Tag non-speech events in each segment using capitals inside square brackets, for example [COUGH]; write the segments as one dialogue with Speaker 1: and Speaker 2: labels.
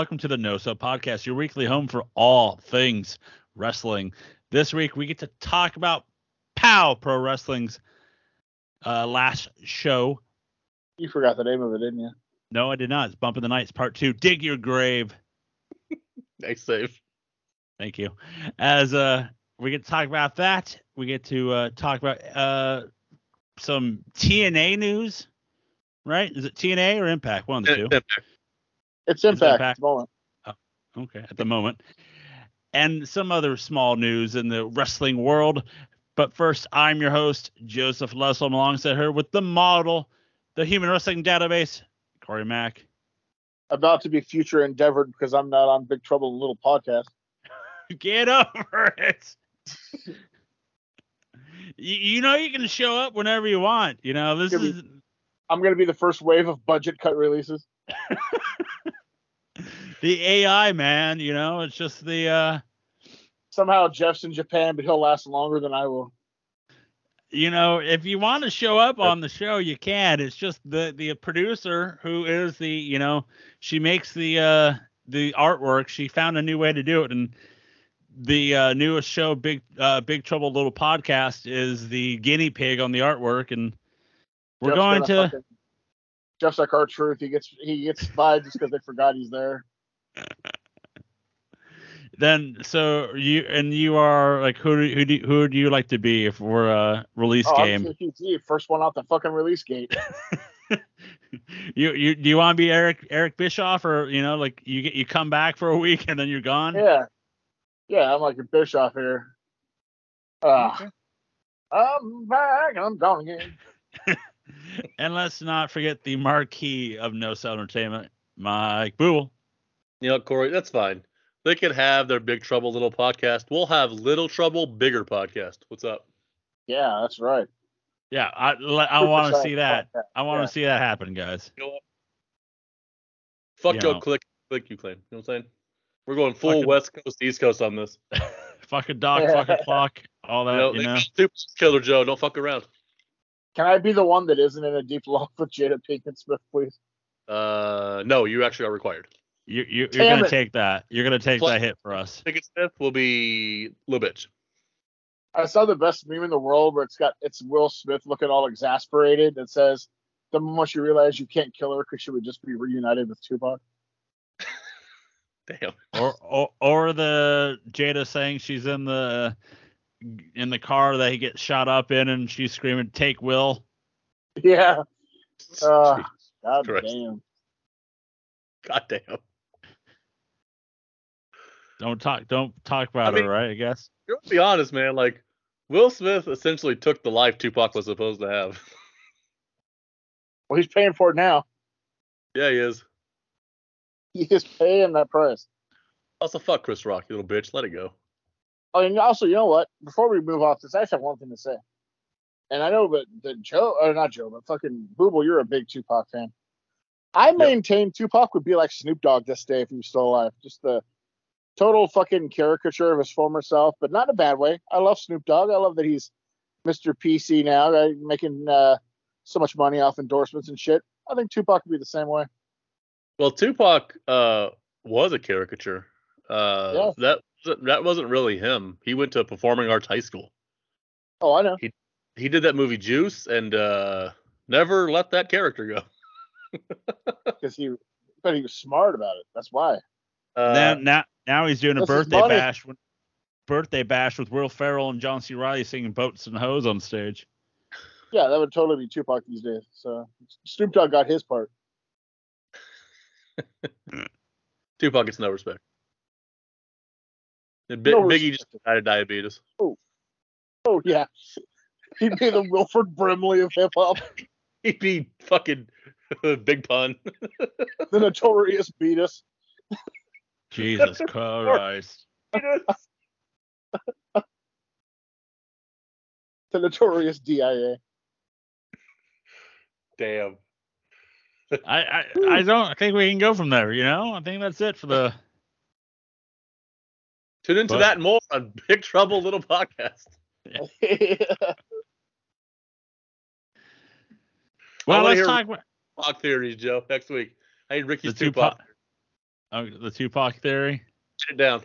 Speaker 1: Hello and welcome to the No Sell Podcast, your weekly home for all things wrestling. This week we get to talk about POW Pro Wrestling's uh, last show.
Speaker 2: You forgot the name of it, didn't you?
Speaker 1: No, I did not. It's Bump in the Nights Part Two. Dig your grave. [LAUGHS]
Speaker 3: Nice save.
Speaker 1: Thank you. As uh, we get to talk about that, we get to uh, talk about uh, some TNA news. Right? Is it TNA or Impact? One of the two.
Speaker 3: Impact.
Speaker 2: It's Impact,
Speaker 1: Impact?
Speaker 2: at the moment.
Speaker 1: Okay, at the moment. And some other small news in the wrestling world. But first, I'm your host, Joseph Lussell. I'm alongside her with the model, the Human Wrestling Database, Corey Mack.
Speaker 2: About to be future endeavored because I'm not on Big Trouble in Little Podcast. [LAUGHS]
Speaker 1: Get over it. [LAUGHS] you, you know you can show up whenever you want. You know this
Speaker 2: me-
Speaker 1: is
Speaker 2: I'm going to be the first wave of budget cut releases. [LAUGHS] [LAUGHS]
Speaker 1: the AI man. You know it's just the uh,
Speaker 2: Somehow Jeff's in Japan, but he'll last longer than I will.
Speaker 1: you know, if you want to show up on the show, you can. It's just the the producer who is the, you know, she makes the uh the artwork. She found a new way to do it, and the uh, newest show, Big uh, Big Trouble Little Podcast, is the guinea pig on the artwork, and we're
Speaker 2: Jeff's
Speaker 1: going to.
Speaker 2: fucking- Jeff's like our truth. He gets he gets by just because they forgot he's there. [LAUGHS]
Speaker 1: Then so you and you are like who do, who do who do you like to be if we're a release
Speaker 2: Oh,
Speaker 1: game?
Speaker 2: I'm first one out the fucking release gate. [LAUGHS]
Speaker 1: you you do you want to be Eric Eric Bischoff or you know like you get you come back for a week and then you're gone?
Speaker 2: Yeah, yeah, I'm like a Bischoff here. Uh, I'm back. I'm gone again. [LAUGHS] [LAUGHS]
Speaker 1: and let's not forget the marquee of No Sell Entertainment, Mike Boole.
Speaker 3: You know, Corey, that's fine. They can have their Big Trouble Little podcast. We'll have Little Trouble Bigger podcast. What's up?
Speaker 2: Yeah, that's right.
Speaker 1: Yeah, I I want to see that.
Speaker 2: podcast,
Speaker 1: I want to
Speaker 2: yeah.
Speaker 1: see that happen, guys.
Speaker 3: You know? Fuck
Speaker 1: You
Speaker 3: Joe
Speaker 1: know.
Speaker 3: Click Click you claim. You know what I'm saying? We're going full
Speaker 1: Fucking-
Speaker 3: West Coast East Coast on this. [LAUGHS]
Speaker 1: fuck a dog, fuck a [LAUGHS] clock, all that.
Speaker 3: You know,
Speaker 1: you know.
Speaker 3: Super Killer Joe, don't fuck around.
Speaker 2: Can I be the one that isn't in a deep [LAUGHS] love with Jada Pinkett Smith, please?
Speaker 3: Uh, no, you actually are required.
Speaker 1: You, you, you're
Speaker 2: Damn
Speaker 1: gonna
Speaker 2: it.
Speaker 1: take that. You're gonna take
Speaker 3: Plus-
Speaker 1: that hit for us.
Speaker 3: Pinkett Smith will be little bitch.
Speaker 2: I saw the best meme in the world where it's got it's Will Smith looking all exasperated. and says, "The moment you realize you can't kill her because she would just be reunited with Tupac." [LAUGHS]
Speaker 3: Damn.
Speaker 1: Or, or or the Jada saying she's in the in the car that he gets shot up in, and she's screaming, "Take Will."
Speaker 2: Yeah. [LAUGHS] Uh, God
Speaker 3: Christ.
Speaker 2: damn.
Speaker 3: God damn.
Speaker 1: Don't talk. Don't talk about
Speaker 3: I mean-
Speaker 1: her, right? I guess.
Speaker 3: You know, be honest, man. Like Will Smith essentially took the life Tupac was supposed to have. [LAUGHS]
Speaker 2: Well, he's paying for it now.
Speaker 3: yeah, he is.
Speaker 2: He is paying that price.
Speaker 3: Also, fuck Chris Rock, you little bitch. Let it go.
Speaker 2: Oh, and also, you know what? Before we move off this, I just have one thing to say. And I know that, that Joe, or not Joe, but fucking Booble, you're a big Tupac fan. I maintain Tupac would be like Snoop Dogg this day if he was still alive. Just the total fucking caricature of his former self, but not in a bad way. I love Snoop Dogg. I love that he's Mr. PC now, right? making uh, so much money off endorsements and shit. I think Tupac would be the same way.
Speaker 3: Well, Tupac uh, was a caricature. Uh,
Speaker 2: Yeah.
Speaker 3: That that wasn't really him. He went to performing arts high school.
Speaker 2: Oh, I know.
Speaker 3: He he did that movie Juice and uh, never let that character go. [LAUGHS]
Speaker 2: Because he, but he was smart about it. That's why.
Speaker 3: Uh,
Speaker 1: now, now, now he's doing a birthday bash. With, birthday bash with Will Ferrell and John C. Reilly singing "Boats and Hoes" on stage.
Speaker 2: Yeah, that would totally be Tupac these days. So Snoop Dogg got his part. [LAUGHS]
Speaker 3: Tupac gets no respect. And Bi-
Speaker 2: No
Speaker 3: Biggie just
Speaker 2: respect.
Speaker 3: died of diabetes.
Speaker 2: Oh, oh yeah, he'd be the Wilford Brimley of hip hop, [LAUGHS]
Speaker 3: He'd be fucking [LAUGHS] big pun.
Speaker 2: the notorious Beatus.
Speaker 1: Jesus [LAUGHS] Christ!
Speaker 2: the notorious DIA.
Speaker 3: Damn.
Speaker 1: I, I I don't think we can go from there. You know, I think that's it for the.
Speaker 3: Tune into
Speaker 1: But-
Speaker 3: that and more on [LAUGHS] Big Trouble Little Podcast. yeah. [LAUGHS]
Speaker 1: Well,
Speaker 3: wanna
Speaker 1: let's talk. about
Speaker 3: Tupac theories, Joe. Next week. I need Ricky's
Speaker 1: The
Speaker 3: Tupac.
Speaker 1: Tupac- Oh, the Tupac theory.
Speaker 3: Sit down.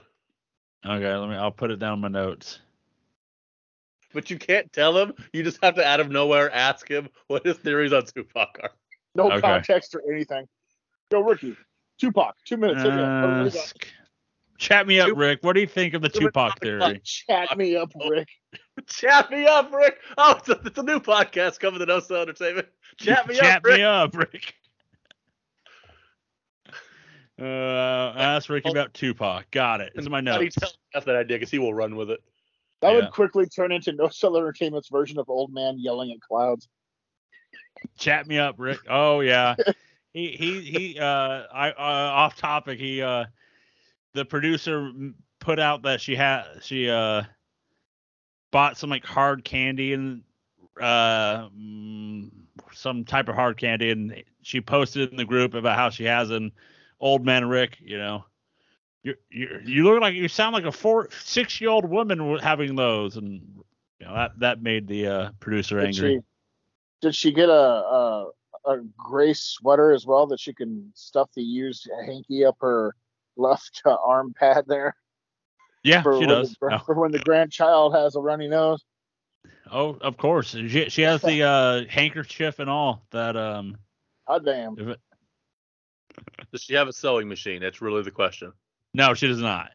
Speaker 1: Okay, let me. I'll put it down in my notes.
Speaker 3: But you can't tell him. You just have to out of nowhere ask him what his theories on Tupac are.
Speaker 2: No
Speaker 1: Okay.
Speaker 2: context or anything. Yo, Ricky, Tupac, two minutes. hit
Speaker 1: Chat me up,
Speaker 3: Tup-
Speaker 1: Rick. What do you think of the
Speaker 3: Tupac
Speaker 1: Tupac theory?
Speaker 2: Chat me up, Rick. [LAUGHS]
Speaker 3: Chat me up, Rick. Oh, it's a, it's a new podcast coming to No Sell Entertainment. [LAUGHS] Chat me
Speaker 1: Chat
Speaker 3: up, Rick. [LAUGHS]
Speaker 1: me up, Rick. Uh, ask Ricky about Tupac. Got it. It's in my
Speaker 3: How do you
Speaker 1: notes.
Speaker 3: tell that idea? Because he will run with it.
Speaker 2: That
Speaker 1: Yeah.
Speaker 2: would quickly turn into No Sell Entertainment's version of Old Man yelling at clouds.
Speaker 1: Chat me up, Rick. Oh yeah. he he he. Uh, I uh, off topic. He uh, the producer put out that she had she uh bought some like hard candy and uh mm, some type of hard candy and she posted in the group about how she has an old man Rick. You know. You, you you look like you sound like a four six year old woman having those and you know that that made the uh, producer
Speaker 2: Did
Speaker 1: angry.
Speaker 2: she, did she get a, a a gray sweater as well that she can stuff the used hanky up her left uh, arm pad there
Speaker 1: Yeah,
Speaker 2: for,
Speaker 1: she
Speaker 2: when
Speaker 1: does.
Speaker 2: The, for,
Speaker 1: No.
Speaker 2: for when the grandchild has a runny nose?
Speaker 1: Oh, of course. She she has the [LAUGHS] uh, handkerchief and all that. Um,
Speaker 2: God damn.
Speaker 1: if it,
Speaker 3: Does she have a sewing machine? That's really the question.
Speaker 1: no, she does not.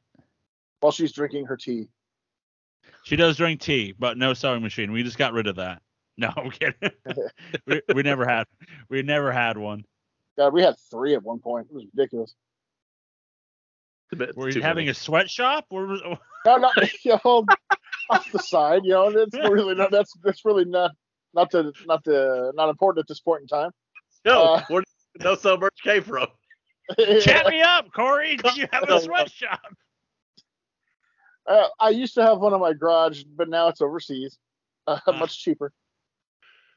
Speaker 2: While she's drinking her tea.
Speaker 1: She does drink tea, but no sewing machine. We just got rid of that. No, I'm kidding. [LAUGHS] we, we never had we never had one.
Speaker 2: God, we had three at one point. It was ridiculous.
Speaker 3: It's a
Speaker 1: Were you having
Speaker 3: many.
Speaker 1: a sweatshop? Where was, [LAUGHS]
Speaker 2: No, not [LAUGHS] you know, off the side. You know, it's really not. That's that's really not not the not the not important at this point in time.
Speaker 3: No,
Speaker 2: uh, [LAUGHS]
Speaker 3: where did No Sell merch came from?
Speaker 1: chat me up, Corey. Did you have a sweatshop?
Speaker 2: Uh, I used to have one in my garage, but now it's overseas, uh,
Speaker 1: Ah.
Speaker 2: much cheaper.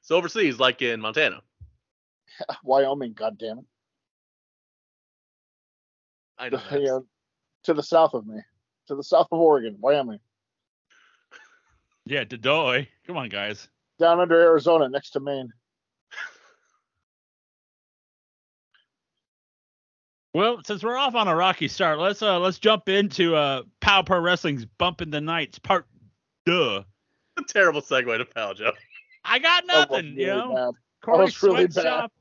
Speaker 3: It's overseas, like in Montana.
Speaker 2: Wyoming,
Speaker 3: God damn
Speaker 2: it.
Speaker 3: that.
Speaker 2: You know, to the south of me, to the south of Oregon, Wyoming,
Speaker 1: Yeah, Dedoy. Come on, guys.
Speaker 2: down under Arizona, next to Maine.
Speaker 1: Well, since we're off on a rocky start, let's uh let's jump into uh Pow Pro Wrestling's Bump in the Nights part. Duh.
Speaker 3: a terrible segue to Pal Joe.
Speaker 1: I got
Speaker 2: That was
Speaker 1: nothing, you
Speaker 2: really
Speaker 1: know.
Speaker 2: bad.
Speaker 1: Corey's
Speaker 2: really
Speaker 1: sweatshop.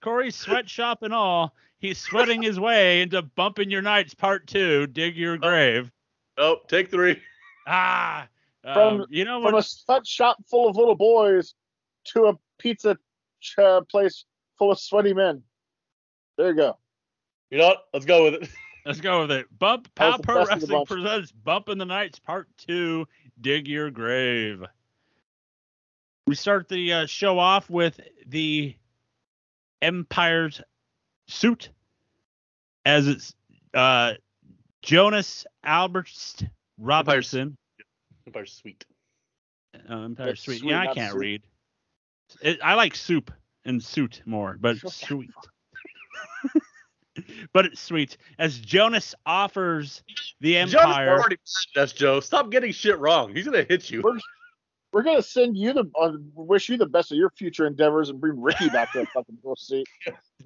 Speaker 1: Corey's sweatshop and all. He's sweating his way into bumping your nights part two. Dig your grave.
Speaker 3: Oh, take three.
Speaker 1: Ah,
Speaker 2: From-
Speaker 1: um, you know
Speaker 2: From a
Speaker 1: what?
Speaker 2: sweat shop full of little boys to a pizza ch- uh, place full of sweaty men. There you go.
Speaker 3: You know what? Let's go with it. [LAUGHS]
Speaker 1: Let's go with it. Bump
Speaker 2: That was
Speaker 1: Pow Pro
Speaker 2: best of the
Speaker 1: Wrestling
Speaker 2: bunch.
Speaker 1: presents Bump in the Nights part two. Dig your grave. We start the uh, show off with the Empire's suit as it's uh, Jonas Albert Robertson.
Speaker 3: Empire Sweet.
Speaker 1: Uh, Empire
Speaker 2: That's
Speaker 1: Suite.
Speaker 2: sweet,
Speaker 1: Yeah, I can't
Speaker 2: soup.
Speaker 1: read. It, I like soup and suit more, but
Speaker 2: Shut
Speaker 1: it's sweet. [LAUGHS] but it's sweet. As Jonas offers the Empire.
Speaker 3: Jonas
Speaker 1: Empire.
Speaker 3: already mad at Joe. Stop getting shit wrong. He's gonna hit you.
Speaker 2: We're, we're gonna send you the uh, wish you the best of your future endeavors and bring Ricky back to the [LAUGHS] fucking go seat.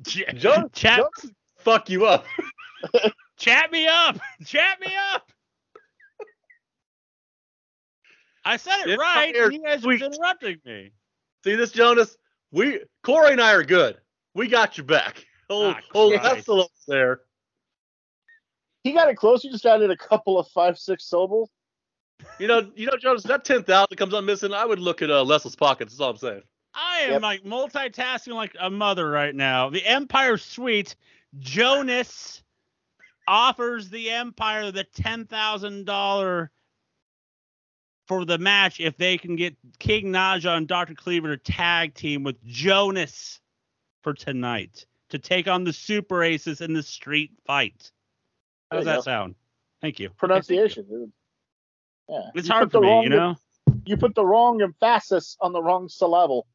Speaker 1: Ch-
Speaker 3: Jonas,
Speaker 1: chat,
Speaker 3: Jonas fuck you up. [LAUGHS]
Speaker 1: chat me up. Chat me up. I said it
Speaker 3: It's
Speaker 1: right.
Speaker 3: fire
Speaker 1: and You guys are interrupting me.
Speaker 3: See this, Jonas? We Corey and I are good. We got you back. Oh,
Speaker 1: Ah,
Speaker 3: oh, that's the there.
Speaker 2: He got it close. He just added a couple of five six syllables.
Speaker 3: You know, you know, Jonas, that ten thousand comes on missing. I would look at uh, Leslie's pockets. That's all I'm saying.
Speaker 1: I am
Speaker 2: Yep.
Speaker 1: like multitasking like a mother right now. The Empire Suite, Jonas offers the Empire the ten thousand dollar for the match if they can get King Naja and Dr. Cleaver to tag team with Jonas for tonight to take on the Super Aces in the street fight. How does
Speaker 2: There you
Speaker 1: that sound? Thank you.
Speaker 2: Pronunciation, dude. Yeah.
Speaker 1: It's
Speaker 2: You
Speaker 1: hard for me,
Speaker 2: wrong-
Speaker 1: you know.
Speaker 2: You put the wrong emphasis on the wrong syllable.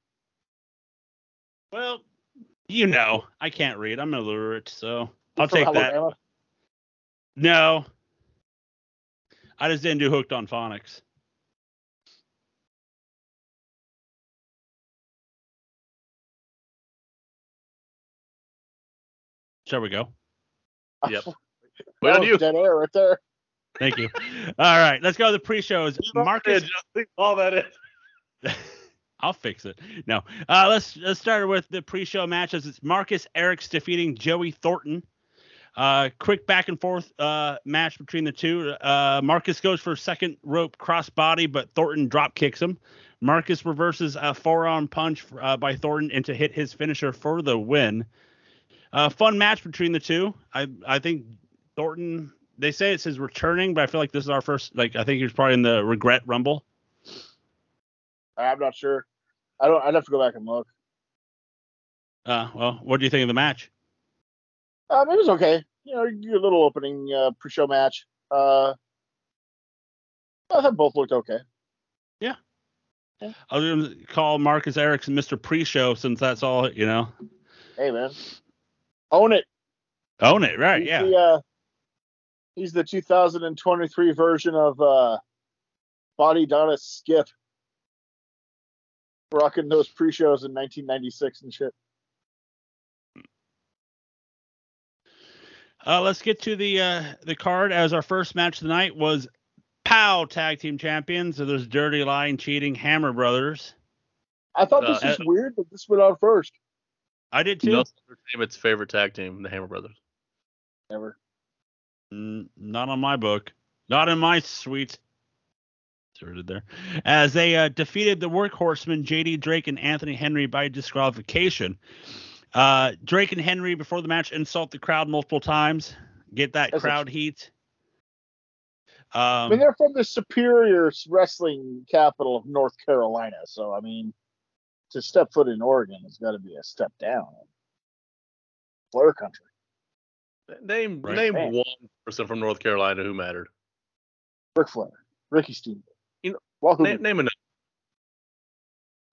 Speaker 1: Well, you know, I can't read. I'm illiterate, so I'll take that. No. I just didn't do hooked on phonics. Shall we go? [LAUGHS]
Speaker 3: Yep. Wait on
Speaker 2: was
Speaker 3: you.
Speaker 2: dead air right there.
Speaker 1: Thank you. All right, let's go to the pre-shows. Marcus,
Speaker 3: all that is. [LAUGHS]
Speaker 1: I'll fix it. No, uh, let's let's start with the pre-show matches. It's Marcus Eric's defeating Joey Thornton. Uh, quick back and forth uh, match between the two. Uh, Marcus goes for a second rope crossbody, but Thornton drop kicks him. Marcus reverses a forearm punch uh, by Thornton and to hit his finisher for the win. Uh, fun match between the two. I I think Thornton. They say it's his returning, but I feel like this is our first. Like I think he was probably in the regret rumble.
Speaker 2: I'm not sure. I don't. I'd have to go back and look.
Speaker 1: Uh, well, what do you think of the match?
Speaker 2: Um, it was okay. You know, your little opening uh, pre-show match. Uh, I thought both looked okay. Yeah.
Speaker 1: I was gonna call Marcus Erickson Mr. Pre-Show since that's all you know.
Speaker 2: Hey, man, own it.
Speaker 1: Own it, right?
Speaker 2: He's
Speaker 1: Yeah.
Speaker 2: The, uh, he's the 2023 version of uh, Body Donna Skip. Rocking those pre-shows in 1996 and shit.
Speaker 1: Uh, let's get to the uh, the card. As our first match tonight was POW Tag Team Champions. So there's Dirty Lying Cheating Hammer Brothers.
Speaker 2: I thought
Speaker 3: Uh,
Speaker 2: this was
Speaker 1: uh,
Speaker 2: weird that this went on first.
Speaker 1: I did too.
Speaker 3: No, name its favorite tag team, the Hammer Brothers.
Speaker 2: Never.
Speaker 1: N- not on my book. Not in my suite. Inserted there. As they uh, defeated the workhorsemen JD Drake and Anthony Henry by disqualification. Uh, Drake and Henry before the match insult the crowd multiple times. Get that
Speaker 2: That's
Speaker 1: crowd heat.
Speaker 2: I
Speaker 1: Um,
Speaker 2: mean, they're from the superior wrestling capital of North Carolina, so I mean, to step foot in Oregon has got to be a step down. Flair country.
Speaker 3: Name
Speaker 1: Right.
Speaker 3: name
Speaker 2: Man.
Speaker 3: one person from North Carolina who mattered.
Speaker 2: Ric Flair, Ricky Steamboat,
Speaker 3: You know,
Speaker 2: Wahoo,
Speaker 3: Name, name another.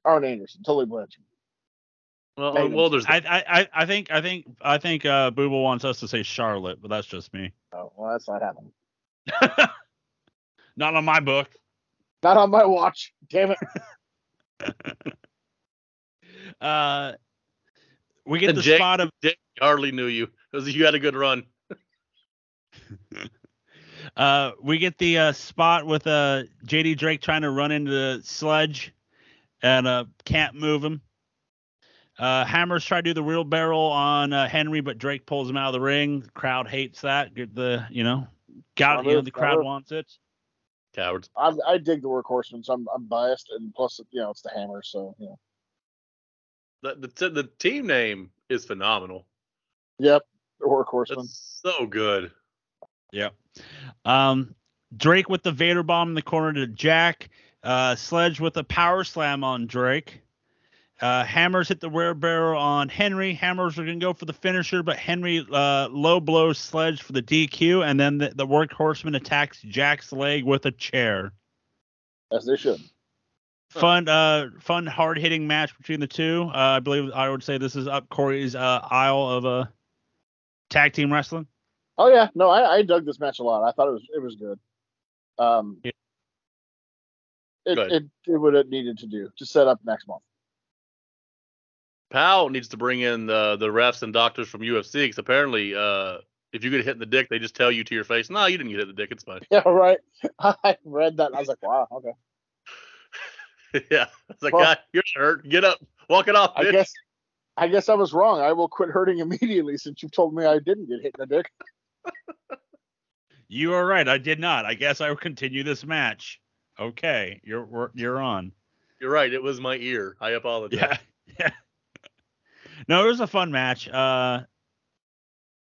Speaker 2: Arn Anderson, Tully Blanchard.
Speaker 3: Well,
Speaker 2: name
Speaker 3: well, there's
Speaker 1: I, I, I- I think I think I think uh, Booba wants us to say Charlotte, but that's just me.
Speaker 2: Oh, well, that's not happening. [LAUGHS]
Speaker 1: Not on my book.
Speaker 2: Not on my watch. Damn it. [LAUGHS]
Speaker 1: Uh, we get
Speaker 3: And
Speaker 1: the
Speaker 3: Jake-
Speaker 1: spot of
Speaker 3: Jake hardly knew you because you had a good run. [LAUGHS]
Speaker 1: uh, we get the uh, spot with uh, JD Drake trying to run into the sledge and uh, can't move him. Uh, Hammers try to do the wheelbarrow on uh, Henry, but Drake pulls him out of the ring. The crowd hates that. Get the you know, got you know, the crowd wants it.
Speaker 3: Cowards.
Speaker 2: I, I dig the workhorsemen, so I'm, I'm biased, and plus, you know, it's the Hammer, so you know.
Speaker 3: The, the the team name is phenomenal.
Speaker 2: Yep, the workhorsemen.
Speaker 3: It's so good.
Speaker 1: Yeah. Um, Drake with the Vader bomb in the corner to Jack. Uh, Sledge with a power slam on Drake. Uh, Hammers hit the wheelbarrow on Henry. Hammers are gonna go for the finisher, but Henry uh, low blows Sledge for the DQ, and then the, the workhorseman attacks Jack's leg with a chair.
Speaker 2: As they should.
Speaker 1: Fun, uh, fun, hard hitting match between the two. Uh, I believe I would say this is up Corey's uh, aisle of uh, tag team wrestling.
Speaker 2: Oh yeah, no, I, I dug this match a lot. I thought it was it was good. Um,
Speaker 3: Yeah.
Speaker 2: it,
Speaker 3: Good.
Speaker 2: it it would have needed to do to set up next month.
Speaker 3: Powell needs to bring in the the refs and doctors from UFC because apparently, uh, if you get hit in the dick, they just tell you to your face, "No, you didn't get hit in the dick. It's fine." [LAUGHS]
Speaker 2: Yeah, right. [LAUGHS] I read that and I was like, wow, okay. [LAUGHS]
Speaker 3: yeah, it's like,
Speaker 2: Well-
Speaker 3: God, you're hurt. Get up, walk it off.
Speaker 2: I
Speaker 3: bitch."
Speaker 2: guess I guess I was wrong. I will quit hurting [LAUGHS] immediately since you told me I didn't get hit in the dick.
Speaker 1: You are right. I did not. I guess I will continue this match. Okay, you're you're on.
Speaker 3: You're right. It was my ear. I apologize.
Speaker 1: Yeah, [LAUGHS] yeah. No, it was a fun match. Uh,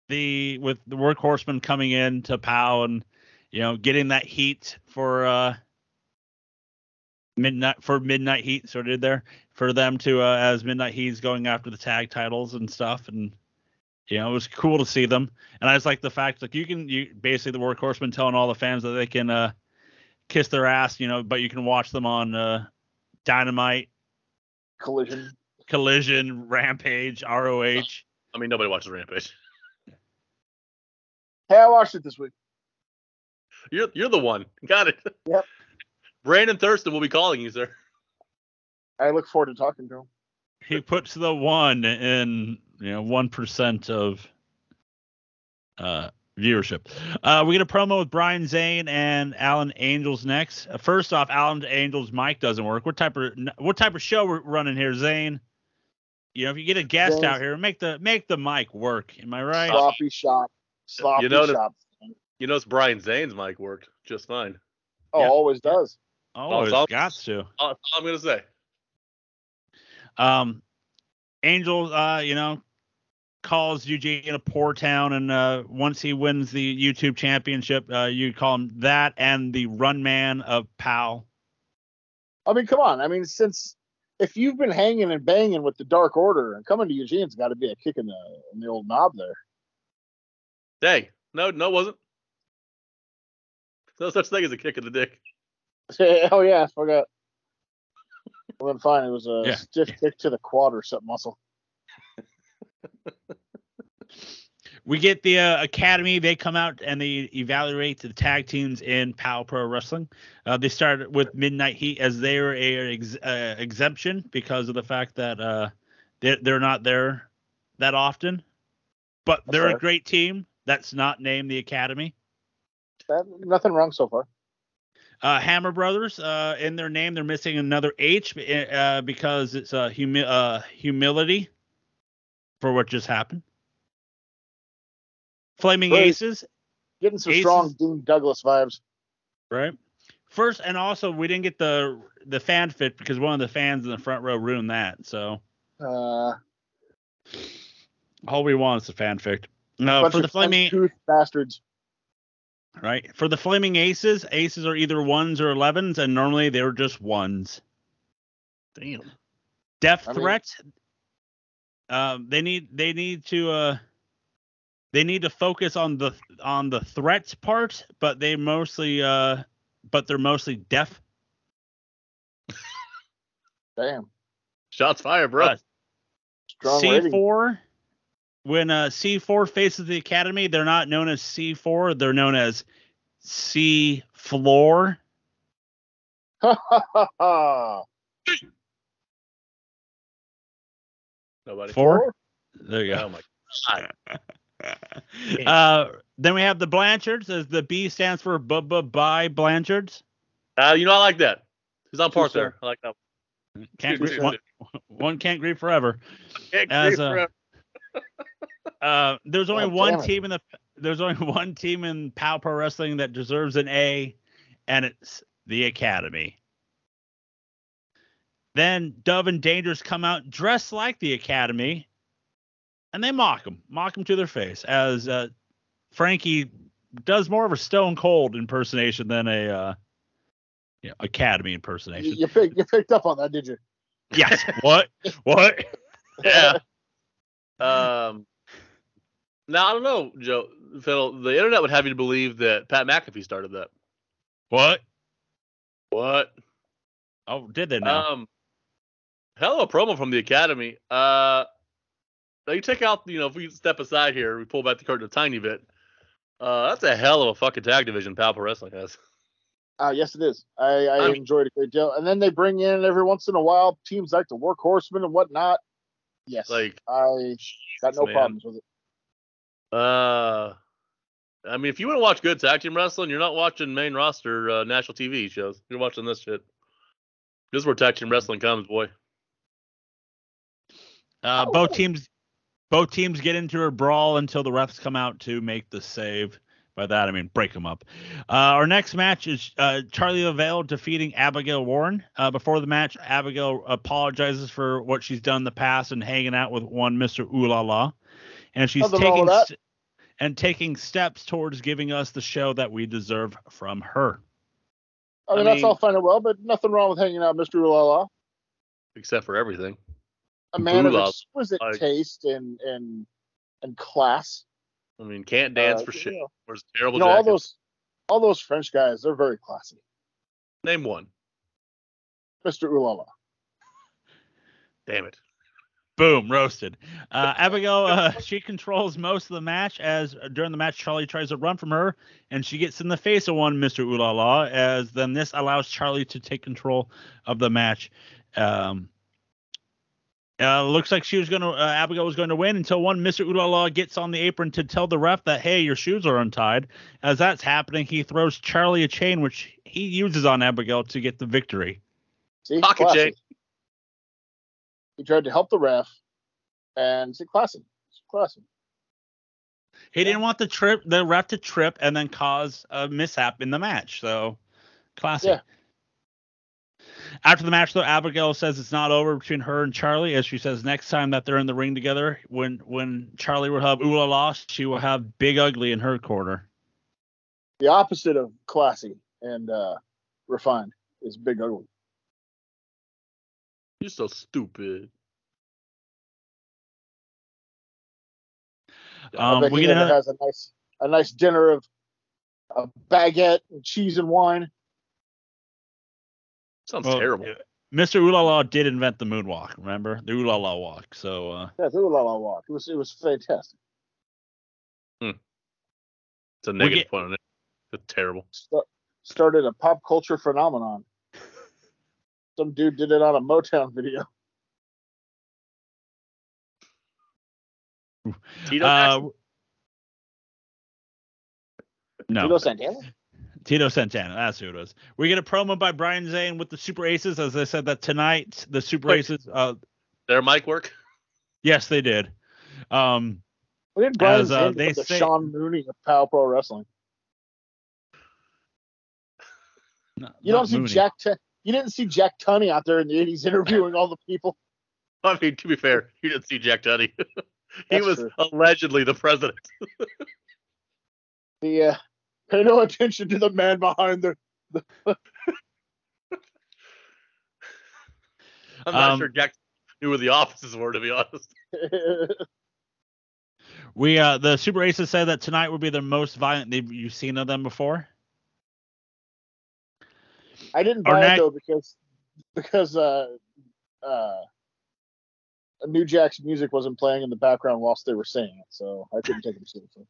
Speaker 1: the with the workhorseman coming in to Pow and you know getting that heat for uh midnight for midnight heat sort of there for them to uh, as midnight heat's going after the tag titles and stuff and you know it was cool to see them and I just like the fact like you can you basically the workhorsemen telling all the fans that they can uh kiss their ass you know but you can watch them on uh Dynamite
Speaker 2: Collision.
Speaker 1: Collision, Rampage, ROH.
Speaker 3: I mean, nobody watches Rampage.
Speaker 2: Hey, I watched it this week.
Speaker 3: You're you're the one. Got it.
Speaker 2: Yep.
Speaker 3: Brandon Thurston will be calling you, sir.
Speaker 2: I look forward to talking to him.
Speaker 1: He puts the one in, you know, one percent of uh viewership. Uh, we get a promo with Brian Zane and Alan Angels next. Uh, first off, Alan Angels' mic doesn't work. What type of what type of show we're running here, Zane? You know, if you get a guest
Speaker 2: Zane's-
Speaker 1: out here, make the make the mic work. Am I right?
Speaker 2: Sloppy shop. Sloppy
Speaker 3: you know,
Speaker 2: shop.
Speaker 3: You notice Brian Zane's mic worked just fine.
Speaker 2: Oh,
Speaker 1: Yeah.
Speaker 2: always does.
Speaker 1: Oh, it's
Speaker 3: all-
Speaker 1: got to.
Speaker 3: That's all I'm gonna say.
Speaker 1: Um, Angel, uh, you know, calls Eugene a poor town, and uh, once he wins the YouTube championship, uh, you call him that and the run man of PAL.
Speaker 2: I mean, come on. I mean, since if you've been hanging and banging with the Dark Order and coming to Eugene's got to be a kick in the in the old knob there.
Speaker 3: Hey, no, no, it wasn't. No such thing as a kick in the dick. [LAUGHS]
Speaker 2: oh yeah, I forgot. Well then fine, it was a
Speaker 1: Yeah.
Speaker 2: stiff kick to the quadricep muscle. [LAUGHS]
Speaker 1: We get the uh, Academy. They come out and they evaluate the tag teams in PAL Pro Wrestling. Uh, they started with Midnight Heat as their a ex- uh, exemption because of the fact that uh, they're, they're not there that often. But they're a great team that's not named the Academy.
Speaker 2: That, nothing wrong so far.
Speaker 1: Uh, Hammer Brothers, uh, in their name, they're missing another H uh, because it's uh, humi- uh, humility for what just happened. Flaming
Speaker 2: Right.
Speaker 1: Aces,
Speaker 2: Getting some
Speaker 1: Aces-
Speaker 2: strong Dean Douglas vibes.
Speaker 1: right? First, and also we didn't get the the fan fit because one of the fans in the front row ruined that. So
Speaker 2: Uh,
Speaker 1: all we want is the fan fic. No, for the Flaming
Speaker 2: bastards.
Speaker 1: Right for the Flaming Aces, Aces are either ones or elevens, and normally they're just ones.
Speaker 3: Damn.
Speaker 1: Death
Speaker 2: I mean-
Speaker 1: threats. um, they need they need to uh, they need to focus on the on the threats part, but they mostly uh, but they're mostly deaf.
Speaker 2: Damn.
Speaker 3: Shots fired, bro.
Speaker 1: Uh,
Speaker 2: Strong
Speaker 1: C
Speaker 2: rating.
Speaker 1: four. When uh, C four faces the academy, they're not known as C four. They're known as C floor. [LAUGHS]
Speaker 3: Nobody.
Speaker 1: Four. There you
Speaker 3: Oh
Speaker 1: go.
Speaker 3: my [LAUGHS] god.
Speaker 1: uh, then we have the Blanchards, as the B stands for bu bu by Blanchards.
Speaker 3: Uh, you know, I like that. He's on part
Speaker 2: Too
Speaker 3: there. I like that.
Speaker 1: Can't grieve, one, one can't grieve forever.
Speaker 3: Can't
Speaker 1: As,
Speaker 3: grieve
Speaker 1: uh,
Speaker 3: forever.
Speaker 1: Uh, there's only
Speaker 2: Oh,
Speaker 1: one team in the there's only [LAUGHS] one team in PAL Pro Wrestling that deserves an A, and it's the Academy. Then Dove and Dangerous come out dressed like the Academy, and they mock them, mock them to their face. As uh, Frankie does more of a Stone Cold impersonation than a uh, you know, Academy impersonation.
Speaker 2: you, pick, you picked up on that, did you?
Speaker 1: Yes. what? What? [LAUGHS]
Speaker 3: Yeah. Um. Now I don't know, Joe. Phil, the internet would have you to believe that Pat McAfee started that.
Speaker 1: What?
Speaker 3: What?
Speaker 1: Oh, did they know?
Speaker 3: Um. Hell of a promo from the Academy. Uh. Now you take out, you know, if we step aside here, we pull back the curtain a tiny bit. Uh, that's a hell of a fucking tag division Pal Pro Wrestling has.
Speaker 2: Uh, yes, it is. I, I
Speaker 3: I
Speaker 2: enjoyed it a great deal. And then they bring in every once in a while teams like the Workhorsemen and whatnot. Yes,
Speaker 3: Like,
Speaker 2: I got no
Speaker 3: man.
Speaker 2: problems with it.
Speaker 3: uh, I mean, if you want to watch good tag team wrestling, you're not watching main roster uh, national TV shows. You're watching this shit. This is where tag team wrestling comes, boy.
Speaker 1: Uh,
Speaker 2: Oh.
Speaker 1: both teams, both teams get into a brawl until the refs come out to make the save. By that I mean break them up. Uh, our next match is uh, Charlie Lavelle defeating Abigail Warren. Uh, before the match, Abigail apologizes for what she's done in the past and hanging out with one Mister Ooh La La, and she's
Speaker 2: Nothing
Speaker 1: taking st- and taking steps towards giving us the show that we deserve from her.
Speaker 2: I mean,
Speaker 3: I
Speaker 2: that's all fine and well, but nothing wrong with hanging out, Mr. Ulala.
Speaker 3: Except for everything.
Speaker 2: A man of exquisite
Speaker 3: like-
Speaker 2: taste and and and class.
Speaker 3: I mean, can't dance
Speaker 2: Uh,
Speaker 3: for shit.
Speaker 2: know,
Speaker 3: Wears terrible
Speaker 2: you know, all those all those French guys, they're very classy.
Speaker 3: Name one.
Speaker 2: Mr. Ulala. [LAUGHS]
Speaker 3: Damn it.
Speaker 1: Boom, roasted. Uh, [LAUGHS] Abigail, uh, she controls most of the match as uh, during the match, Charlie tries to run from her and she gets in the face of one Mr. Ooh La La, as then this allows Charlie to take control of the match. Um, Uh, looks like she was going to, uh, Abigail was going to win until one Mr. Ulala gets on the apron to tell the ref that, hey, your shoes are untied. As that's happening, he throws Charlie a chain, which he uses on Abigail to get the victory.
Speaker 2: See,
Speaker 3: Pocket chain.
Speaker 2: He tried to help the ref, and see, classic. It's classic.
Speaker 1: He didn't want the trip, the ref to trip and then cause a mishap in the match. So, classic.
Speaker 2: Yeah.
Speaker 1: After the match, though, Abigail says it's not over between her and Charlie, as she says next time that they're in the ring together, when when Charlie will have Oola lost, she will have Big Ugly in her corner.
Speaker 2: The opposite of classy and uh, refined is big ugly.
Speaker 3: You're so stupid.
Speaker 2: I
Speaker 1: Um, we
Speaker 2: he
Speaker 1: get
Speaker 2: never
Speaker 1: another.
Speaker 2: has a nice a nice dinner of a baguette and cheese and wine.
Speaker 3: Sounds
Speaker 1: well,
Speaker 3: terrible.
Speaker 1: Mr. Ulala did invent the moonwalk. Remember the Ulala walk. So uh,
Speaker 2: Yeah, the la la walk. It was it was fantastic.
Speaker 3: It's a negative
Speaker 1: get-
Speaker 3: point on it. It's terrible.
Speaker 2: Sta- started a pop culture phenomenon. Some dude did it on a Motown video.
Speaker 3: Tito
Speaker 1: uh, no.
Speaker 2: Tito Santana.
Speaker 1: Tito Santana, that's who it was. We get a promo by Brian Zane with the Super Aces, as I said that tonight the Super
Speaker 3: Wait.
Speaker 1: Aces. Uh,
Speaker 3: Their mic work?
Speaker 1: yes, they did. Um,
Speaker 2: We did Brian
Speaker 1: As, uh, they
Speaker 2: with the
Speaker 1: say-
Speaker 2: Sean Mooney of Power Pro Wrestling.
Speaker 1: not-
Speaker 2: You don't see
Speaker 1: Mooney.
Speaker 2: Jack. T- you didn't see Jack Tunney out there in the '80s [LAUGHS] interviewing all the people.
Speaker 3: I mean, to be fair, you didn't see Jack Tunney. [LAUGHS] he
Speaker 2: That's
Speaker 3: was
Speaker 2: true.
Speaker 3: allegedly the president. [LAUGHS]
Speaker 2: The uh, pay no attention to the man behind the.
Speaker 3: I'm not
Speaker 1: Um,
Speaker 3: sure Jack knew where the offices were, to be honest. [LAUGHS]
Speaker 1: We uh, the Super Aces said that tonight would be the most violent they've you've seen of them before.
Speaker 2: I didn't
Speaker 1: Our
Speaker 2: buy
Speaker 1: next-
Speaker 2: it though because because uh uh New Jack's music wasn't playing in the background whilst they were saying it, so I couldn't take it seriously.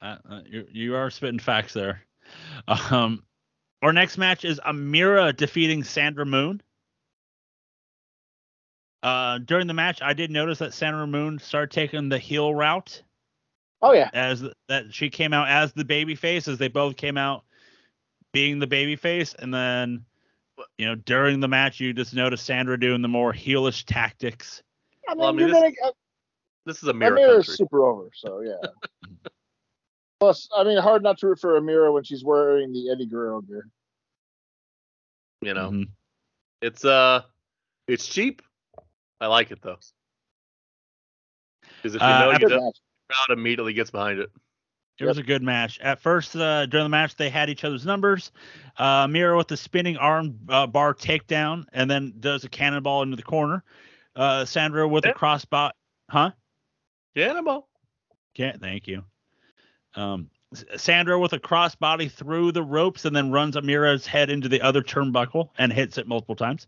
Speaker 1: Uh, uh, you you are spitting facts there. Um, our next match is Amira defeating Sandra Moon. Uh, during the match, I did notice that Sandra Moon started taking the heel route
Speaker 2: Oh yeah,
Speaker 1: as that she came out as the baby face, as they both came out being the baby face, and then you know during the match, you just noticed Sandra doing the more heelish tactics.
Speaker 2: I mean,
Speaker 3: Well, I mean,
Speaker 2: you're
Speaker 3: this-
Speaker 2: gonna. Uh,
Speaker 3: This is a mirror
Speaker 2: Amira's
Speaker 3: country.
Speaker 2: super over, so yeah. [LAUGHS] Plus, I mean, hard not to root for Amira when she's wearing the Eddie Guerrero gear.
Speaker 3: You know,
Speaker 1: Mhm.
Speaker 3: it's uh, it's cheap. I like it though, because if you
Speaker 1: Uh,
Speaker 3: know you don't,
Speaker 2: match.
Speaker 3: the crowd immediately gets behind it.
Speaker 1: It was a good match. At first, uh, during the match, they had each other's numbers. Uh, Mira with the spinning arm uh, bar takedown, and then does a cannonball into the corner. Uh, Sandra with a
Speaker 3: Yeah.
Speaker 1: crossbot, huh?
Speaker 3: Cannonball.
Speaker 1: Can't. Thank you. Um, Sandra with a crossbody through the ropes and then runs Amira's head into the other turnbuckle and hits it multiple times.